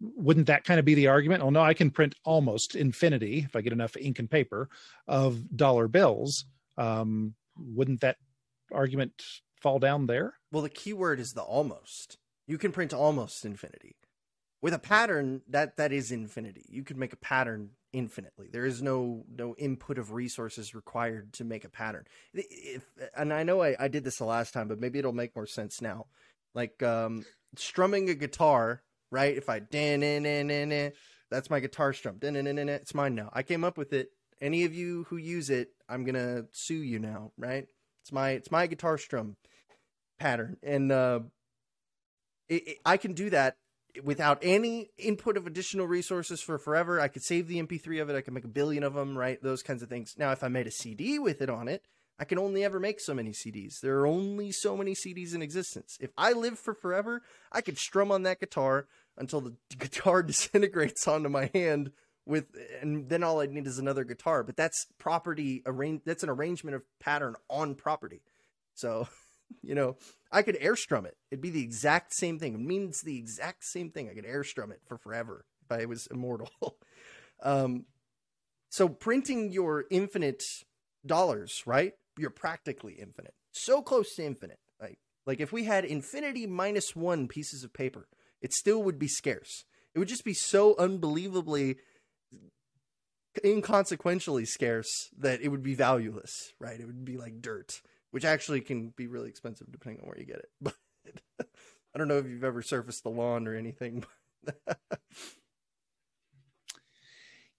Speaker 2: wouldn't that kind of be the argument? Oh no, I can print almost infinity if I get enough ink and paper of dollar bills. Um, wouldn't that argument fall down there?
Speaker 1: Well, the key word is the almost. You can print almost infinity. With a pattern, that that is infinity. You could make a pattern infinitely. There is no no input of resources required to make a pattern. If, and I know I, I did this the last time, but maybe it'll make more sense now. Like um, strumming a guitar right? If I that's my guitar strum. It's mine now. I came up with it. Any of you who use it, I'm gonna sue you now, right? It's my it's my guitar strum pattern, and uh, it, it, I can do that without any input of additional resources for forever. I could save the MP3 of it. I could make a billion of them, right? Those kinds of things. Now, if I made a CD with it on it, I can only ever make so many CDs. There are only so many CDs in existence. If I live for forever, I could strum on that guitar until the *laughs* guitar *laughs* disintegrates onto my hand with and then all I need is another guitar. But that's property arrange that's an arrangement of pattern on property. So, *laughs* you know, I could air strum it. It'd be the exact same thing. It means the exact same thing. I could air strum it for forever if I was immortal. *laughs* um so printing your infinite dollars, right? you're practically infinite. So close to infinite. Like like if we had infinity minus 1 pieces of paper, it still would be scarce. It would just be so unbelievably inconsequentially scarce that it would be valueless, right? It would be like dirt, which actually can be really expensive depending on where you get it. *laughs* But I don't know if you've ever surfaced the lawn or anything.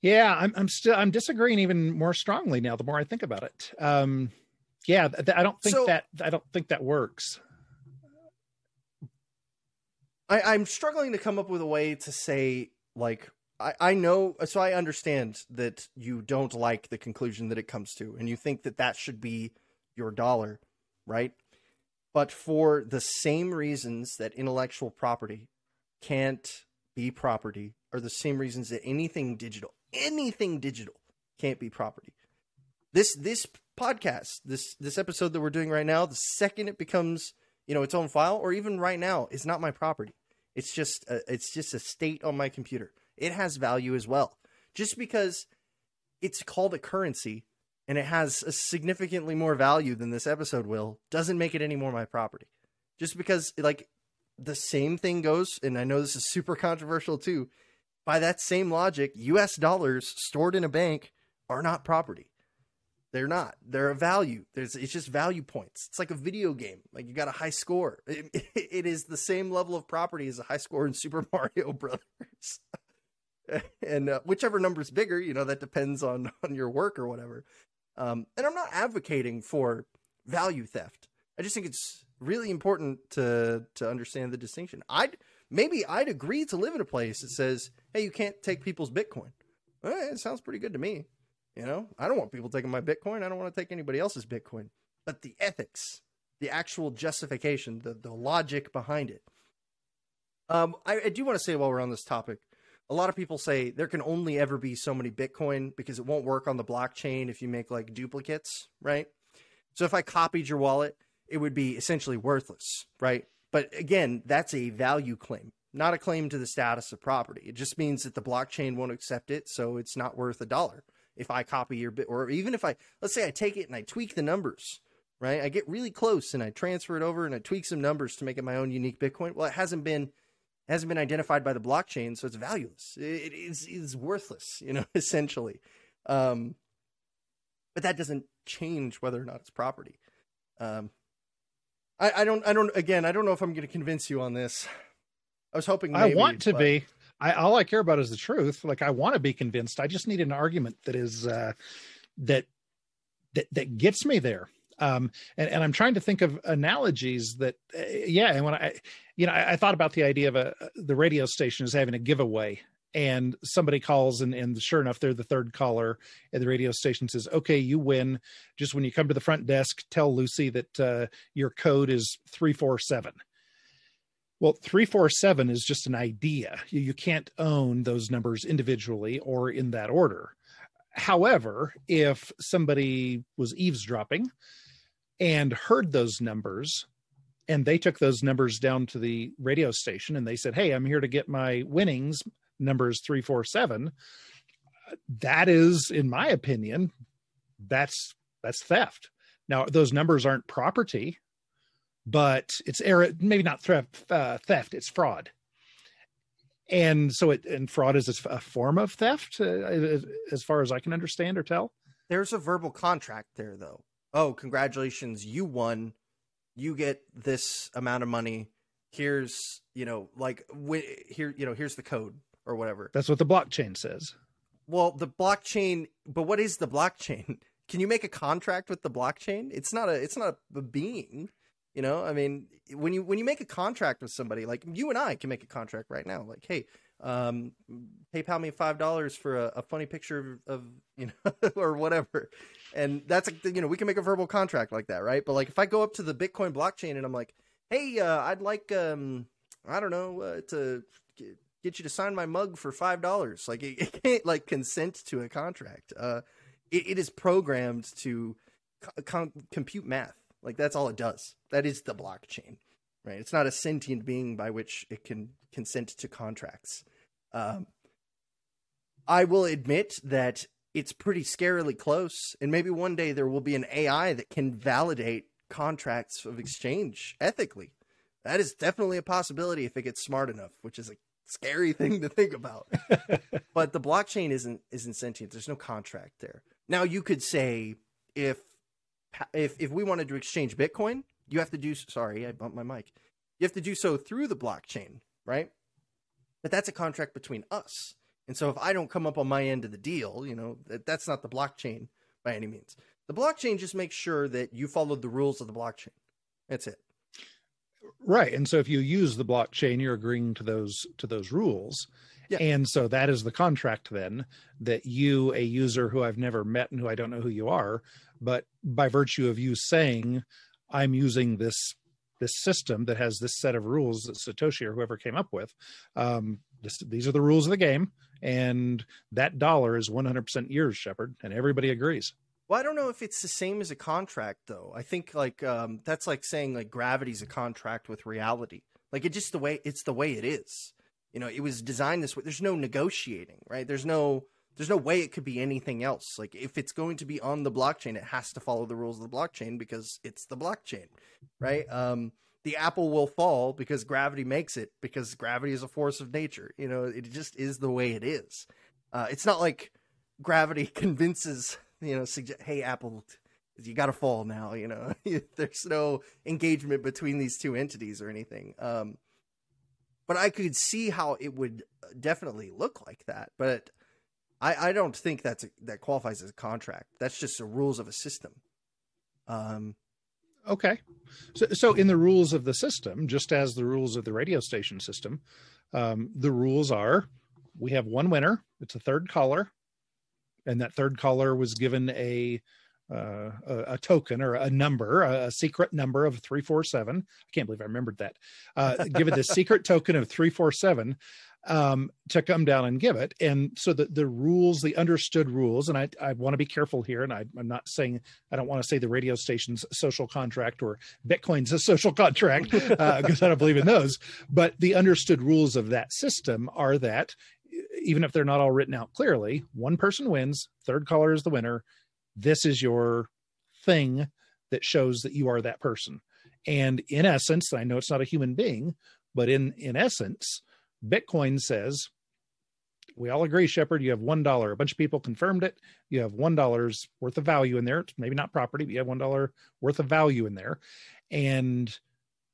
Speaker 2: yeah, I'm I'm still I'm disagreeing even more strongly now the more I think about it. Um yeah, I don't think so, that I don't think that works.
Speaker 1: I, I'm struggling to come up with a way to say like I, I know so I understand that you don't like the conclusion that it comes to, and you think that that should be your dollar, right? But for the same reasons that intellectual property can't be property, are the same reasons that anything digital, anything digital, can't be property. This this podcast, this this episode that we're doing right now, the second it becomes you know its own file, or even right now, is not my property. It's just a, it's just a state on my computer. It has value as well. Just because it's called a currency and it has a significantly more value than this episode will doesn't make it any more my property. Just because like the same thing goes, and I know this is super controversial too. By that same logic, US dollars stored in a bank are not property. They're not. They're a value. There's it's just value points. It's like a video game. Like you got a high score. It, *laughs* it, it is the same level of property as a high score in Super *laughs* Mario Brothers. *laughs* and uh, whichever number's bigger, you know, that depends on *laughs* on your work or whatever. Um, and I'm not advocating for value theft. I just think it's really important to to understand the distinction. I'd maybe I'd agree to live in a place that says, "Hey, you can't take people's Bitcoin." Well, it sounds pretty good to me. You know, I don't want people taking my Bitcoin. I don't want to take anybody else's Bitcoin. But the ethics, the actual justification, the the logic behind it. Um, I, I do want to say while we're on this topic, a lot of people say there can only ever be so many Bitcoin because it won't work on the blockchain if you make like duplicates, right? So if I copied your wallet, it would be essentially worthless, right? But again, that's a value claim, not a claim to the status of property. It just means that the blockchain won't accept it, so it's not worth a dollar. If I copy your bit, or even if I, let's say I take it and I tweak the numbers, right? I get really close and I transfer it over and I tweak some numbers to make it my own unique Bitcoin. Well, it hasn't been hasn't been identified by the blockchain, so it's valueless. It is is worthless, you know, *laughs* essentially. Um, but that doesn't change whether or not it's property. Um, I, I don't I don't again I don't know if I'm going to convince you on this. I was hoping maybe,
Speaker 2: I want to
Speaker 1: but...
Speaker 2: be. I all I care about is the truth. Like I want to be convinced. I just need an argument that is uh, that that that gets me there um, and, and I'm trying to think of analogies that, uh, yeah. And when I, you know, I, I thought about the idea of a the radio station is having a giveaway, and somebody calls, and, and sure enough, they're the third caller, and the radio station says, "Okay, you win. Just when you come to the front desk, tell Lucy that uh, your code is three four seven. Well, 347 is just an idea. You, you can't own those numbers individually or in that order. However, if somebody was eavesdropping and heard those numbers and they took those numbers down to the radio station and they said hey i'm here to get my winnings numbers 347 that is in my opinion that's that's theft. Now those numbers aren't property but it's error maybe not theft uh, theft it's fraud. And so it and fraud is a form of theft uh, as far as i can understand or tell.
Speaker 1: There's a verbal contract there though oh, congratulations, you won. You get this amount of money. Here's, you know, like here, you know, here's the code or whatever.
Speaker 2: That's what the blockchain says.
Speaker 1: Well, the blockchain, but what is the blockchain? *laughs* Can you make a contract with the blockchain? It's not a it's not a being. You know, I mean, when you when you make a contract with somebody, like you and I can make a contract right now. Like, hey, um, PayPal me five dollars for a, a, funny picture of, of you know *laughs* or whatever, and that's you know we can make a verbal contract like that, right? But like if I go up to the Bitcoin blockchain and I'm like, hey, uh, I'd like um, I don't know uh, to get you to sign my mug for five dollars, like it, *laughs* it, can't like consent to a contract. Uh, it, it is programmed to co- compute math. Like that's all it does. That is the blockchain right? It's not a sentient being by which it can consent to contracts. Um, I will admit that it's pretty scarily close, and maybe one day there will be an AI that can validate contracts of exchange ethically. That is definitely a possibility if it gets smart enough, which is a scary *laughs* thing to think about. *laughs* but the blockchain isn't isn't sentient. There's no contract there. Now you could say if if if we wanted to exchange Bitcoin, you have to do sorry i bumped my mic. You have to do so through the blockchain right? But that's a contract between us. And so if i don't come up on my end of the deal you know that, that's not the blockchain by any means. The blockchain just makes sure that you followed the rules of the blockchain. That's it.
Speaker 2: Right. And so if you use the blockchain you're agreeing to those to those rules. Yeah. and so that is the contract then that you a user who i've never met and who i don't know who you are but by virtue of you saying I'm using this this system that has this set of rules that Satoshi or whoever came up with. Um, this, these are the rules of the game, and that dollar is 100% yours, Shepard, and everybody agrees.
Speaker 1: Well, I don't know if it's the same as a contract, though. I think like um, that's like saying like gravity's a contract with reality. Like it just the way it's the way it is. You know, it was designed this way. There's no negotiating, right? There's no there's no way it could be anything else. Like if it's going to be on the blockchain, it has to follow the rules of the blockchain because it's the blockchain, right? Um, the apple will fall because gravity makes it because gravity is a force of nature. You know, it just is the way it is. Uh, it's not like gravity *laughs* convinces you know, hey Apple, you got to fall now. You know, *laughs* there's no engagement between these two entities or anything. Um, but I could see how it would definitely look like that. But I, I don't think that's a, that qualifies as a contract. That's just the rules of a system. Um,
Speaker 2: okay. So, so in the rules of the system, just as the rules of the radio station system, um, the rules are we have one winner. It's a third caller, and that third caller was given a uh, a, a, token or a number, a, a, secret number of 347. I can't believe I remembered that. Uh, give it the secret token of 347 um, to come down and give it. And so the, the rules, the understood rules, and I, I want to be careful here. And I, am not saying, I don't want to say the radio station's social contract or Bitcoin's a social contract because *laughs* uh, I don't believe in those. But the understood rules of that system are that even if they're not all written out clearly, one person wins, third caller is the winner. This is your thing that shows that you are that person. And in essence, I know it's not a human being, but in in essence, Bitcoin says, we all agree, Shepard, you have one dollar. A bunch of people confirmed it. You have one dollar's worth of value in there. It's maybe not property, but you have one dollar worth of value in there. And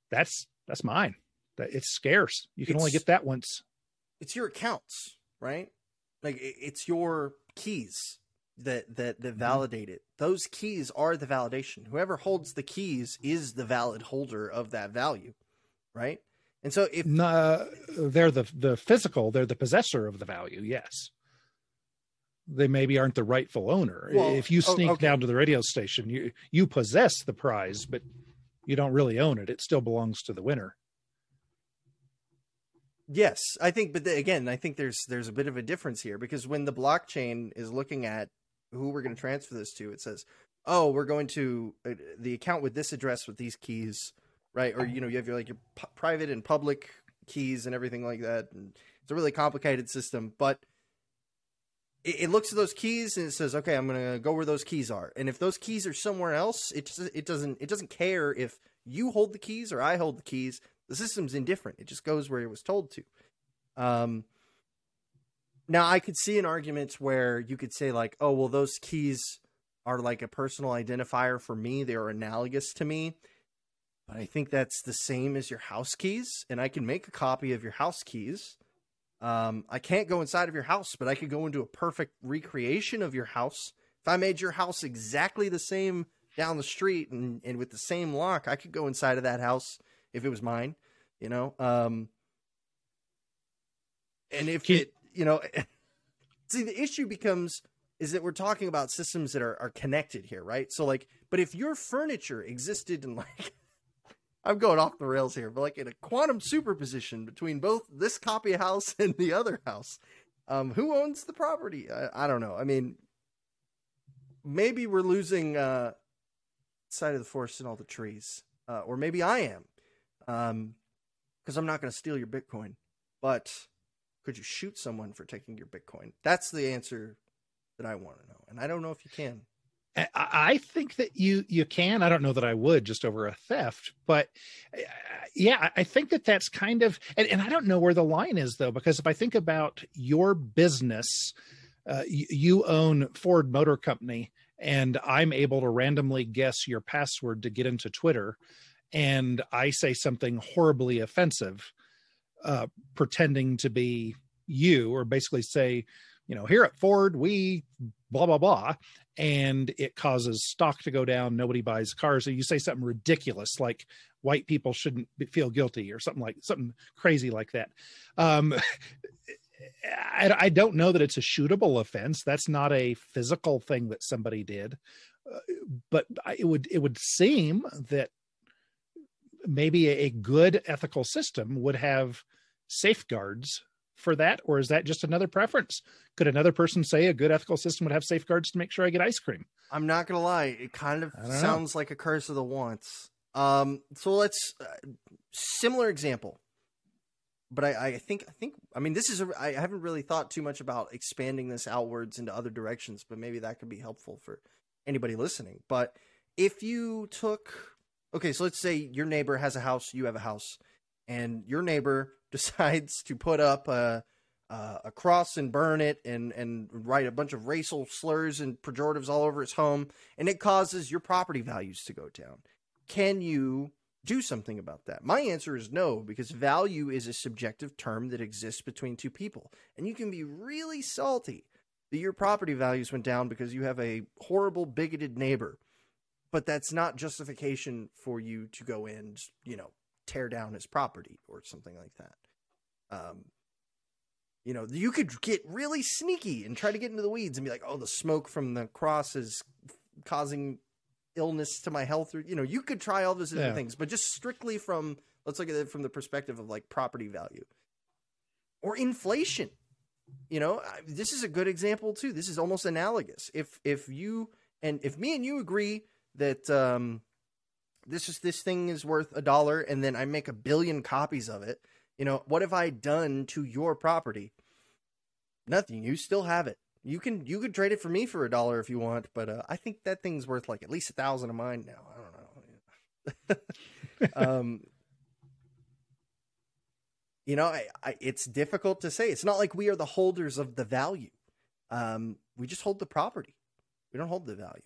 Speaker 2: that's that's mine. It's scarce. You can it's, only get that once.
Speaker 1: It's your accounts, right? Like it's your keys that that that mm-hmm. validate it. Those keys are the validation. Whoever holds the keys is the valid holder of that value, right? And so if
Speaker 2: uh, they're the the physical, they're the possessor of the value, yes. They maybe aren't the rightful owner. Well, if you oh, sneak okay. down to the radio station, you you possess the prize, but you don't really own it. It still belongs to the winner.
Speaker 1: Yes, I think, but the, again, I think there's there's a bit of a difference here because when the blockchain is looking at who we're going to transfer this to, it says, "Oh, we're going to uh, the account with this address with these keys right? Or you know, you have your like your p- private and public keys and everything like that. And it's a really complicated system, but it, it looks at those keys and it says, "Okay, I'm going to go where those keys are." And if those keys are somewhere else, it just, it doesn't it doesn't care if you hold the keys or I hold the keys. The system's indifferent. It just goes where it was told to. Um, now I could see an argument where you could say like, "Oh, well, those keys." are like a personal identifier for me. They are analogous to me. But I think that's the same as your house keys, and I can make a copy of your house keys. Um, I can't go inside of your house, but I could go into a perfect recreation of your house. If I made your house exactly the same down the street and, and with the same lock, I could go inside of that house if it was mine, you know. Um, and if it, you know, *laughs* see, the issue becomes is that we're talking about systems that are, are connected here, right? So, like, but if your furniture existed in like I'm going off the rails here, but like in a quantum superposition between both this copy house *laughs* and the other house. Um, who owns the property? I, I don't know. I mean, maybe we're losing uh, sight of the forest and all the trees, uh, or maybe I am, because um, I'm not going to steal your Bitcoin. But could you shoot someone for taking your Bitcoin? That's the answer that I want to know, and I don't know if you can.
Speaker 2: I think that you you can. I don't know that I would just over a theft, but uh, yeah, I think that that's kind of. And, and I don't know where the line is though, because if I think about your business, uh, you, you own Ford Motor Company, and I'm able to randomly guess your password to get into Twitter, and I say something horribly offensive, uh, pretending to be you, or basically say, you know, here at Ford, we blah blah blah and it causes stock to go down nobody buys cars so you say something ridiculous like white people shouldn't feel guilty or something like something crazy like that. Um, *laughs* I, I, don't know that it's a shootable offense. That's not a physical thing that somebody did. Uh, but it would it would seem that maybe a good ethical system would have safeguards for that, or is that just another preference? Could another person say a good ethical system would have safeguards to make sure I get ice cream?
Speaker 1: I'm not gonna lie, it kind of sounds know. like a curse of the once. Um, so let's uh, similar example, but I, I think I think I mean this is a, I haven't really thought too much about expanding this outwards into other directions, but maybe that could be helpful for anybody listening. But if you took okay, so let's say your neighbor has a house, you have a house, and your neighbor decides to put up a, a cross and burn it and, and write a bunch of racial slurs and pejoratives all over his home, and it causes your property values to go down. Can you do something about that? My answer is no, because value is a subjective term that exists between two people. And you can be really salty that your property values went down because you have a horrible, bigoted neighbor. But that's not justification for you to go and, you know, tear down his property or something like that. Um, you know, you could get really sneaky and try to get into the weeds and be like, "Oh, the smoke from the cross is causing illness to my health or you know you could try all those different yeah. things but just strictly from let's look at it from the perspective of like property value or inflation. You know this is a good example too. This is almost analogous. If if you and if me and you agree that um this is this thing is worth a dollar and then i make a billion copies of it you know what have i done to your property nothing you still have it you can you could trade it for me for a dollar if you want, but uh, I think that thing's worth like at least a thousand of mine now. I don't know. *laughs* um, you know, I, I, it's difficult to say. It's not like we are the holders of the value. Um, we just hold the property. We don't hold the value.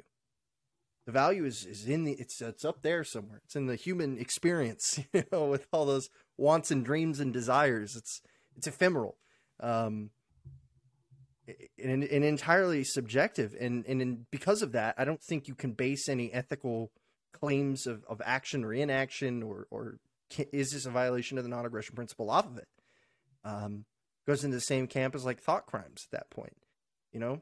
Speaker 1: The value is is in the it's it's up there somewhere. It's in the human experience, *laughs* you know, with all those wants and dreams and desires. It's it's ephemeral. Um, and, and entirely subjective. And and in, because of that, I don't think you can base any ethical claims of, of action or inaction or or is this a violation of the non-aggression principle off of it. Um, goes into the same camp as like thought crimes at that point. You know,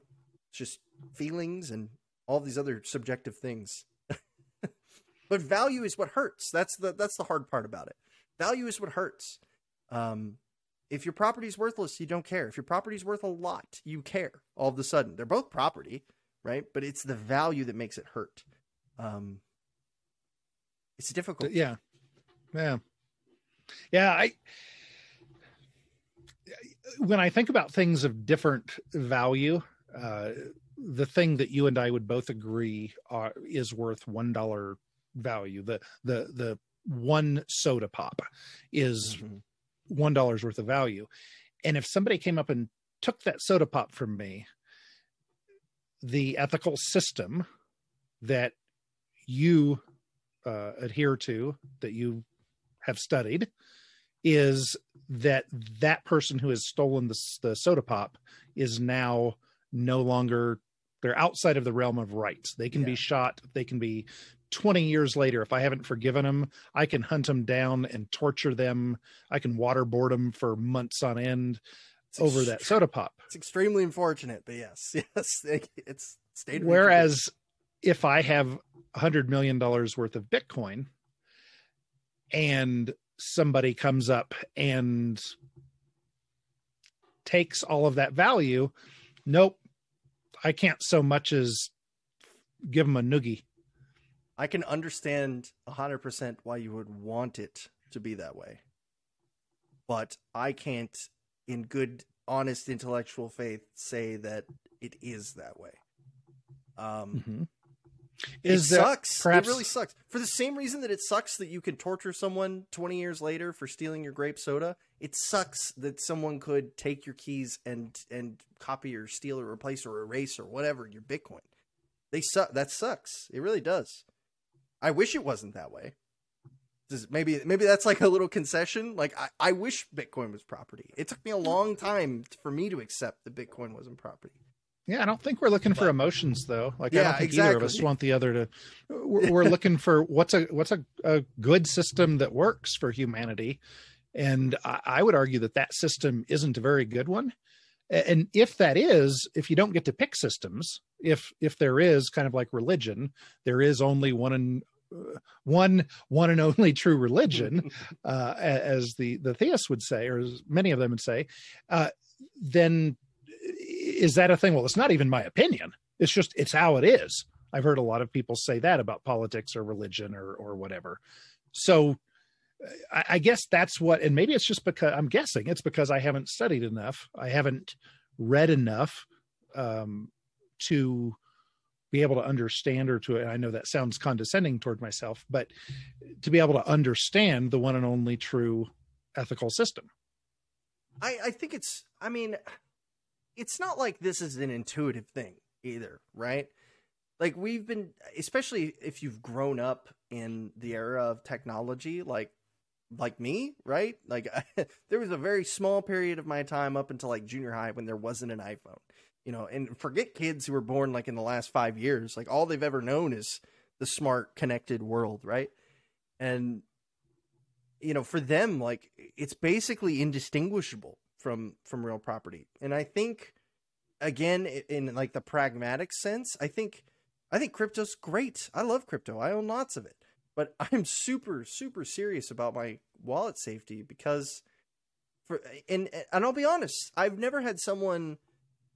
Speaker 1: it's just feelings and all these other subjective things. *laughs* but value is what hurts. That's the that's the hard part about it. Value is what hurts. Um, if your property's worthless, you don't care. If your property's worth a lot, you care all of a sudden. They're both property, right? But it's the value that makes it hurt. Um, it's difficult.
Speaker 2: Yeah. Yeah. Yeah. I, when I think about things of different value, uh, the thing that you and I would both agree are, is worth one dollar value. The the the one soda pop is mm-hmm one dollar's worth of value. And if somebody came up and took that soda pop from me, the ethical system that you uh, adhere to, that you have studied, is that that person who has stolen the, the soda pop is now no longer they're outside of the realm of rights. They can yeah. be shot, they can be 20 years later, if I haven't forgiven them, I can hunt them down and torture them. I can waterboard them for months on end it's over that soda pop. *laughs*
Speaker 1: It's extremely unfortunate, but yes, *laughs* yes, it's
Speaker 2: state. Whereas if I have a hundred million dollars worth of Bitcoin and somebody comes up and takes all of that value, nope, I can't so much as give them a noogie.
Speaker 1: I can understand 100% why you would want it to be that way. But I can't, in good, honest intellectual faith, say that it is that way. Um, mm-hmm. Is it sucks. Perhaps... It really sucks. For the same reason that it sucks that you can torture someone 20 years later for stealing your grape soda, it sucks that someone could take your keys and and copy or steal or replace or erase or whatever your Bitcoin. They suck. That sucks. It really does. I wish it wasn't that way. Does, maybe maybe that's like a little concession. Like I, I wish Bitcoin was property. It took me a long time for me to accept that Bitcoin wasn't property.
Speaker 2: Yeah, I don't think we're looking for emotions though. Like yeah, I don't think exactly. either of us want the other to. We're, *laughs* we're looking for what's a what's a, a good system that works for humanity, and I, I would argue that that system isn't a very good one. And if that is, if you don't get to pick systems, if if there is kind of like religion, there is only one and one one and *laughs* only true religion, *laughs* uh, as the the theists would say, or as many of them would say, uh, then is that a thing? Well, it's not even my opinion. It's just it's how it is. I've heard a lot of people say that about politics or religion or or whatever. So I, guess that's what, and maybe it's just because I'm guessing it's because I haven't studied enough. I haven't read enough um, to be able to understand or to and i know that sounds condescending toward myself but to be able to understand the one and only true ethical system
Speaker 1: i i think it's i mean it's not like this is an intuitive thing either right like we've been especially if you've grown up in the era of technology like like me right like I, *laughs* there was a very small period of my time up until like junior high when there wasn't an iphone you know, and forget kids who were born like in the last five years. Like all they've ever known is the smart, connected world, right? And you know, for them, like it's basically indistinguishable from from real property. And I think, again, in like the pragmatic sense, I think I think crypto's great. I love crypto. I own lots of it. But *laughs* I'm super, super serious about my wallet safety because for and and I'll be honest, I've never had someone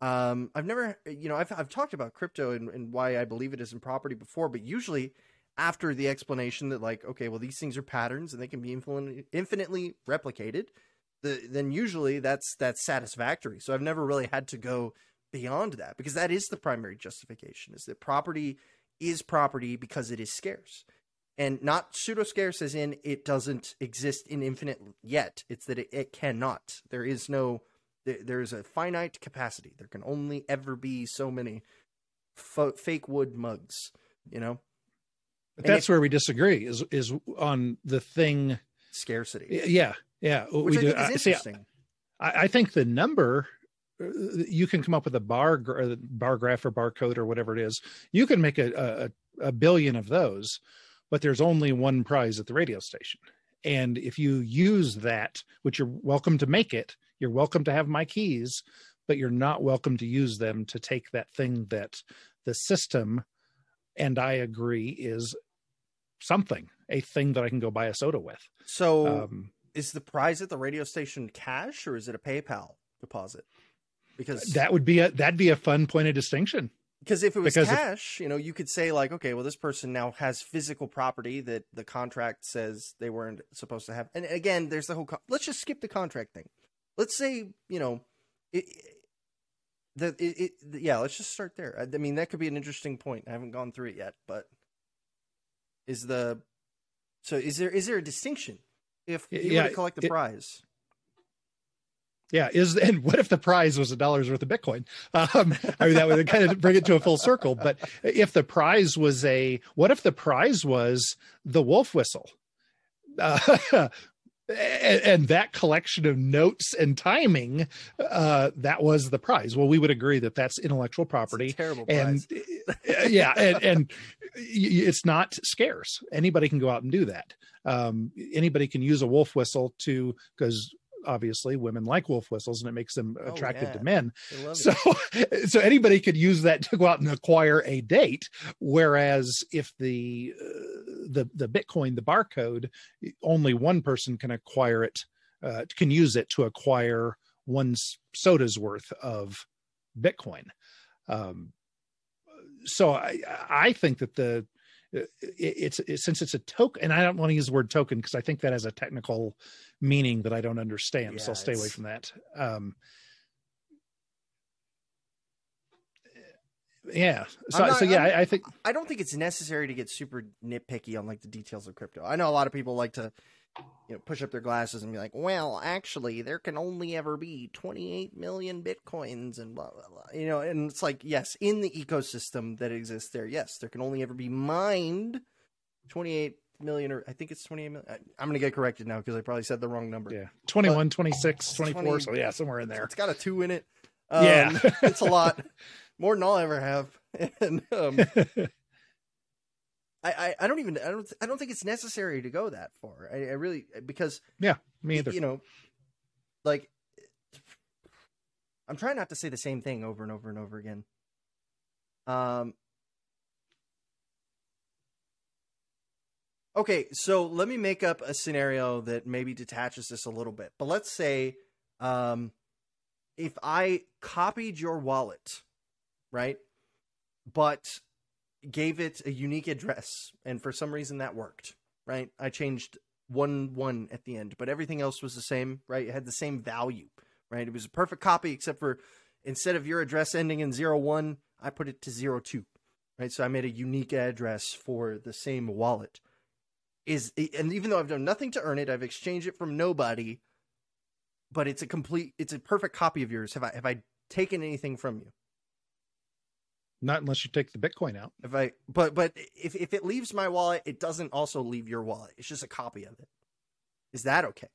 Speaker 1: um I've never you know, I've I've talked about crypto and, and why I believe it isn't property before, but usually after the explanation that like, okay, well these things are patterns and they can be infinitely, infinitely replicated, the, then usually that's that's satisfactory. So I've never really had to go beyond that because that is the primary justification is that property is property because it is scarce and not pseudo scarce as in it doesn't exist in infinite yet. It's that it, it cannot. There is no there, there's a finite capacity. There can only ever be so many fake wood mugs you know?
Speaker 2: But that's if, where we disagree is is on the thing.
Speaker 1: Scarcity.
Speaker 2: Yeah yeah
Speaker 1: Which we I do. I, see,
Speaker 2: I, I think the number you can come up with a bar uh, bar graph or barcode or whatever it is. You can make a, a, a billion of those, but there's only one prize at the radio station. And if you use that, which you're welcome to make it, you're welcome to have my keys, but you're not welcome to use them to take that thing that the system, and I agree, is something, a thing that I can go buy a soda with.
Speaker 1: So, um, is the prize at the radio station cash or is it a PayPal deposit? because
Speaker 2: that would be a that'd be a fun point of distinction.
Speaker 1: Because if it was because cash, if, you know, you could say like, okay, well, this person now has physical property that the contract says they weren't supposed to have. And again, there's the whole. Con- Let's just skip the contract thing. Let's say, you know, it, the it, it, yeah. Let's just start there. I, I mean, that could be an interesting point. I haven't gone through it yet, but is the so is there is there a distinction if you yeah, were to collect the it, prize?
Speaker 2: Yeah, is and what if the prize was a dollar's worth of Bitcoin? Um, I mean, that would kind of bring it to a full circle. But if the prize was a, what if the prize was the wolf whistle? Uh, *laughs* and, and, that collection of notes and timing, uh, that was the prize. Well, we would agree that that's intellectual property.
Speaker 1: terrible
Speaker 2: prize. And *laughs* yeah, and, and it's not scarce. Anybody can go out and do that. Um, anybody can use a wolf whistle to because obviously women like wolf whistles and it makes them oh, attractive yeah. to men so *laughs* so anybody could use that to go out and acquire a date whereas if the uh, the the bitcoin the barcode only one person can acquire it uh, can use it to acquire one soda's worth of bitcoin. Um, so i i think that the it's, it's since it's a token and i don't want to use the word token because i think that has a technical meaning that i don't understand yeah, so i'll stay away from that. Um yeah so, not, so yeah I, I, think
Speaker 1: i don't think it's necessary to get super nitpicky on like the details of crypto. I know a lot of people like to you know push up their glasses and be like well actually there can only ever be 28 million bitcoins and blah blah blah you know and it's like yes in the ecosystem that exists there yes there can only ever be mined 28 million or i think it's 28 million i'm gonna get corrected now because i probably said the wrong number.
Speaker 2: Yeah. 21 but 26 24 20, so yeah somewhere in there.
Speaker 1: It's got a two in it. Um, yeah it's a lot. More than i'll ever have. *laughs* And um *laughs* I, I, I don't even I don't I don't think it's necessary to go that far. I, I really because
Speaker 2: yeah, me either.
Speaker 1: You know, like I'm trying not to say the same thing over and over and over again. Um. Okay, so let me make up a scenario that maybe detaches this a little bit. But let's say, um, if I copied your wallet, right? But gave it a unique address, and for some reason that worked. Right? I changed one one at the end, but everything else was the same. Right? It had the same value. Right? It was a perfect copy, except for instead of your address ending in zero one, I put it to zero two. Right? So I made a unique address for the same wallet. Is and even though I've done nothing to earn it, I've exchanged it from nobody. But it's a complete, it's a perfect copy of yours. Have I have I taken anything from you?
Speaker 2: Not unless you take the Bitcoin out.
Speaker 1: If I but but if if it leaves my wallet, it doesn't also leave your wallet. It's just a copy of it. Is that okay?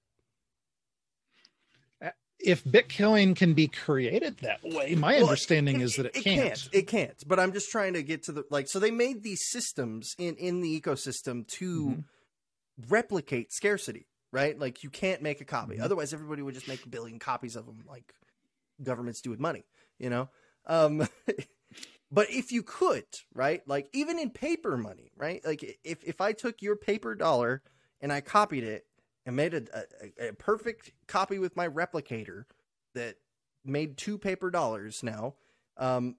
Speaker 2: Uh, if Bitcoin can be created that way, my well, understanding it, is that it, it can't. can't.
Speaker 1: It can't. But I'm just trying to get to the like. So they made these systems in in the ecosystem to mm-hmm. replicate scarcity, right? Like you can't make a copy. Mm-hmm. Otherwise, everybody would just make a billion copies of them, like governments do with money. You know. Um, *laughs* but if you could, right? Like even in paper money, right? Like if if I took your paper dollar and I copied it and made a, a, a perfect copy with my replicator that made two paper dollars now, um,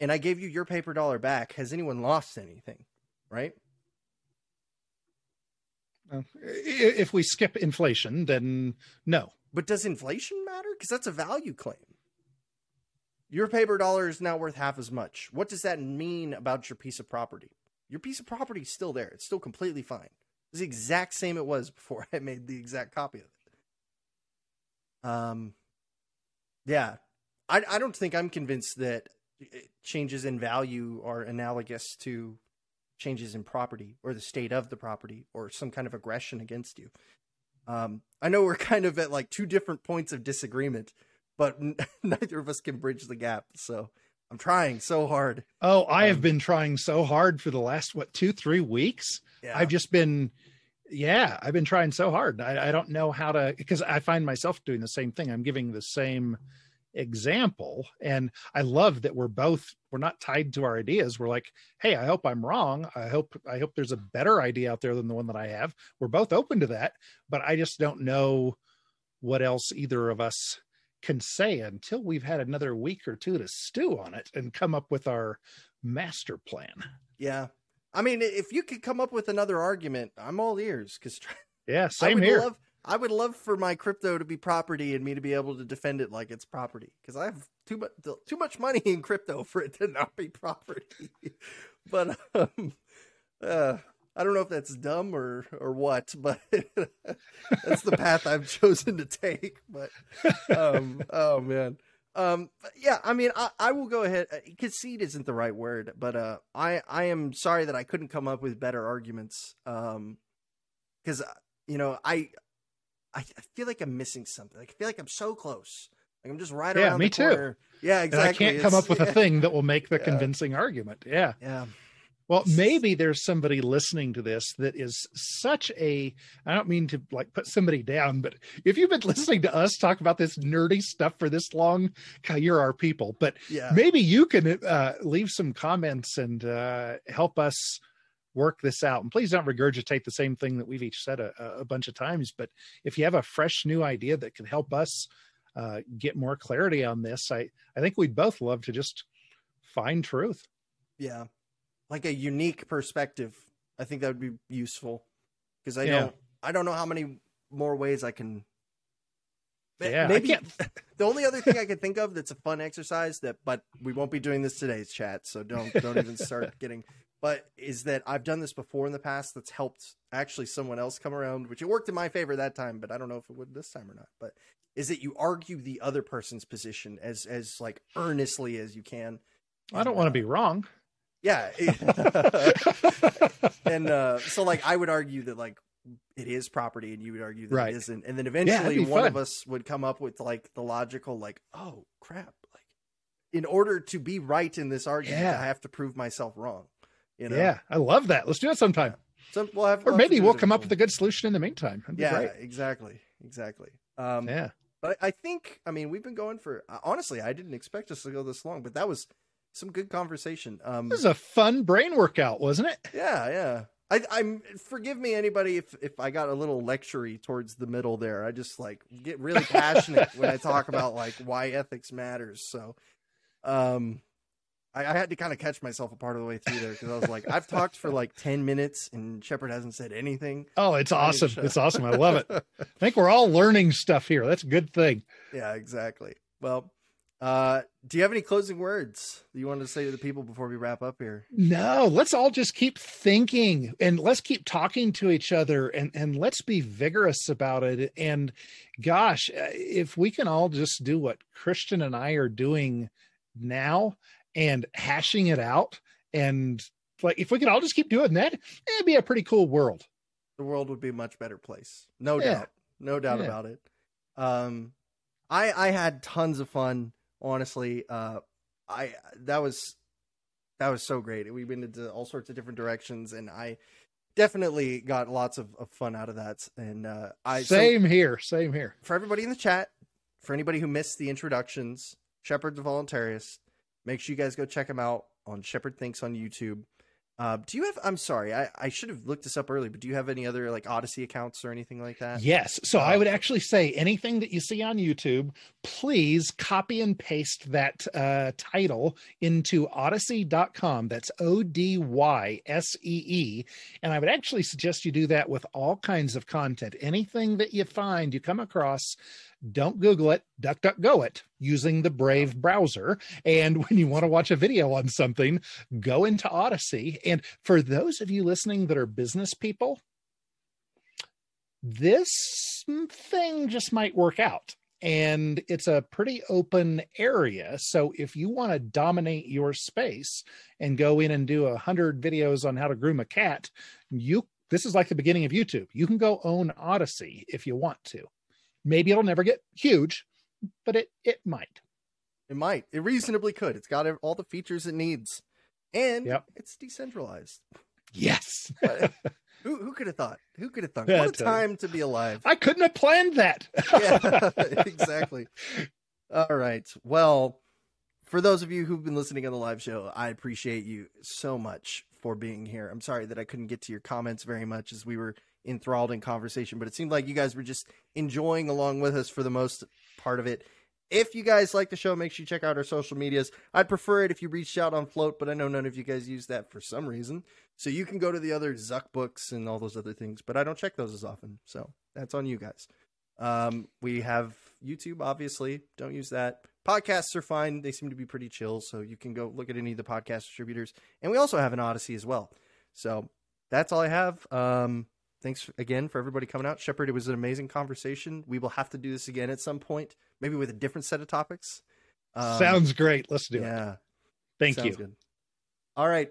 Speaker 1: and I gave you your paper dollar back, has anyone lost anything? Right?
Speaker 2: Uh, if we skip inflation, then no.
Speaker 1: But does inflation matter? Because that's a value claim. Your paper dollar is now worth half as much. What does that mean about your piece of property? Your piece of property is still there. It's still completely fine. It's the exact same it was *laughs* before I made the exact copy of it. Um, yeah, I I don't think I'm convinced that changes in value are analogous to changes in property or the state of the property or some kind of aggression against you. Um, I know we're *laughs* kind of at like two different points of disagreement, but *laughs* neither of us can bridge the gap. So I'm trying so hard.
Speaker 2: Oh, I um, have been trying so hard for the last what two, three weeks. Yeah. I've just been, yeah, I've been trying so hard. I, I don't know how to because I find myself doing the same thing. I'm giving the same example and i love that we're both we're not tied to our ideas we're like hey i hope i'm wrong i hope i hope there's a better idea out there than the one that i have we're both open to that but i just don't know what else either of us can say until we've had another week or two to stew on it and come up with our master plan.
Speaker 1: Yeah. I mean, if you could come up with another argument, I'm all ears because *laughs*
Speaker 2: yeah, same here.
Speaker 1: Love, I would love for my crypto to be property and me to be able to defend it like it's property because I have too much too much money in crypto for it to not be property. *laughs* but um, uh, I don't know if that's dumb or or what, but *laughs* that's the path I've chosen to take. But um, oh man, um, yeah, I mean, I, I will go ahead. Uh, concede isn't the right word, but uh, I I am sorry that I couldn't come up with better arguments. Um, because uh, you know I I feel like I'm missing something. Like, I feel like I'm so close. Like I'm just right
Speaker 2: yeah,
Speaker 1: around
Speaker 2: me
Speaker 1: the corner.
Speaker 2: Too. Yeah, exactly. And I can't come up with yeah. a *laughs* thing that will make the yeah. convincing argument. Yeah.
Speaker 1: Yeah.
Speaker 2: Well, maybe there's somebody listening to this that is such a I don't mean to like put somebody down, but if you've been *laughs* listening to us talk about this nerdy stuff for this long, you're our people. But yeah. maybe you can uh, leave some comments and uh, help us work this out. And please don't regurgitate the same thing that we've each said a, a bunch of times. But if you have a fresh new idea that can help us uh, get more clarity on this, I I think we'd both love to just find truth.
Speaker 1: Yeah like a unique perspective. I think that would be useful because I yeah. don't I don't know how many more ways I can.
Speaker 2: Yeah,
Speaker 1: maybe *laughs* the only other thing I could think of that's a fun exercise that, but we won't be doing this today's chat, so don't don't even start *laughs* getting. But is that I've done this before in the past that's helped actually someone else come around, which it worked in my favor that time, but I don't know if it would this time or not. But is that you argue the other person's position as as like earnestly as you can.
Speaker 2: I don't want to be wrong.
Speaker 1: Yeah. *laughs* and uh, so like I would argue that like it is property and you would argue that
Speaker 2: right.
Speaker 1: it isn't. And then eventually yeah, one fun. of us would come up with like the logical like, oh crap. Like in order to be right in this argument, yeah. I have to prove myself wrong. You know?
Speaker 2: Yeah, I love that. Let's do it sometime. Yeah.
Speaker 1: So we'll have,
Speaker 2: or we'll maybe we'll come up with a good solution in the meantime.
Speaker 1: yeah,
Speaker 2: great.
Speaker 1: exactly, exactly. Um,
Speaker 2: yeah,
Speaker 1: but I think I mean we've been going for honestly I didn't expect us to go this long, but that was some good conversation. Um,
Speaker 2: this is a fun brain workout, wasn't it?
Speaker 1: Yeah, yeah. I, I'm forgive me anybody if if I got a little lectury towards the middle there. I just like get really *laughs* passionate when I talk about like why ethics matters. So, um, I, I had to kind of catch myself a part of the way through there because I was like, I've talked for like ten minutes and Shepard hasn't said anything.
Speaker 2: Oh, it's awesome! *laughs* It's awesome. I love it. I think we're all learning stuff here. That's a good thing.
Speaker 1: Yeah, exactly. Well, uh, do you have any closing words that you wanted to say to the people before we wrap up here?
Speaker 2: No, let's all just keep thinking and let's keep talking to each other and, and let's be vigorous about it. And gosh, uh, if we can all just do what Christian and I are doing now and hashing it out and like if we could all just keep doing that, it'd be a pretty cool world.
Speaker 1: The world would be a much better place. No yeah. doubt. No doubt yeah. about it. Um I I had tons of fun honestly. Uh, I that was that was so great. We went into all sorts of different directions, and I definitely got lots of, of fun out of that. And uh, I
Speaker 2: same so, here, same here.
Speaker 1: For everybody in the chat, for anybody who missed the introductions, Shepard the Voluntarist, make sure you guys go check him out. on Shepard Thinks on YouTube. Uh, do you have? I'm sorry, I, I should have looked this up early, but do you have any other like Odysee accounts or anything like that?
Speaker 2: Yes. So I would actually say anything that you see on YouTube, please copy and paste that uh, title into Odysee.com. That's O D Y S E E. And I would actually suggest you do that with all kinds of content. Anything that you find, you come across, don't Google it, DuckDuckGo it using the Brave browser. And *laughs* when you want to watch a video on something, go into Odysee. And for those of you listening that are business people, this thing just might work out. And it's a pretty open area. So if you want to dominate your space and go in and do a hundred videos on how to groom a cat, you this is like the beginning of YouTube. You can go own Odysee if you want to. Maybe it'll never get huge, but it it might.
Speaker 1: It might. It reasonably could. It's got all the features it needs, and
Speaker 2: yep.
Speaker 1: it's decentralized.
Speaker 2: Yes. *laughs*
Speaker 1: who who could have thought? Who could have thought? What a time to be alive!
Speaker 2: I couldn't have planned that.
Speaker 1: yeah, *laughs* *laughs* exactly. All right. Well, for those of you who've been listening on the live show, I appreciate you so much for being here. I'm sorry that I couldn't get to your comments very much as we were enthralled in conversation, but it seemed like you guys were just enjoying along with us for the most part of it. If you guys like the show, make sure you check out our social medias. I'd prefer it if you reached out on Flote, but I know none of you guys use that for some reason. So you can go to the other Zuck books and all those other things, but I don't check those as often. So that's on you guys. Um, we have YouTube, obviously. Don't use that. Podcasts are fine. They seem to be pretty chill. So you can go look at any of the podcast distributors. And we also have an Odysee as well. So that's all I have. Um, thanks again for everybody coming out. Shepard, it was an amazing conversation. We will have to do this again at some point, maybe with a different set of topics.
Speaker 2: Um, Sounds great. Let's do
Speaker 1: yeah.
Speaker 2: it. Yeah. Thank
Speaker 1: Sounds
Speaker 2: you.
Speaker 1: Good. All right.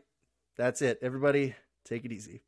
Speaker 1: That's it. Everybody, take it easy.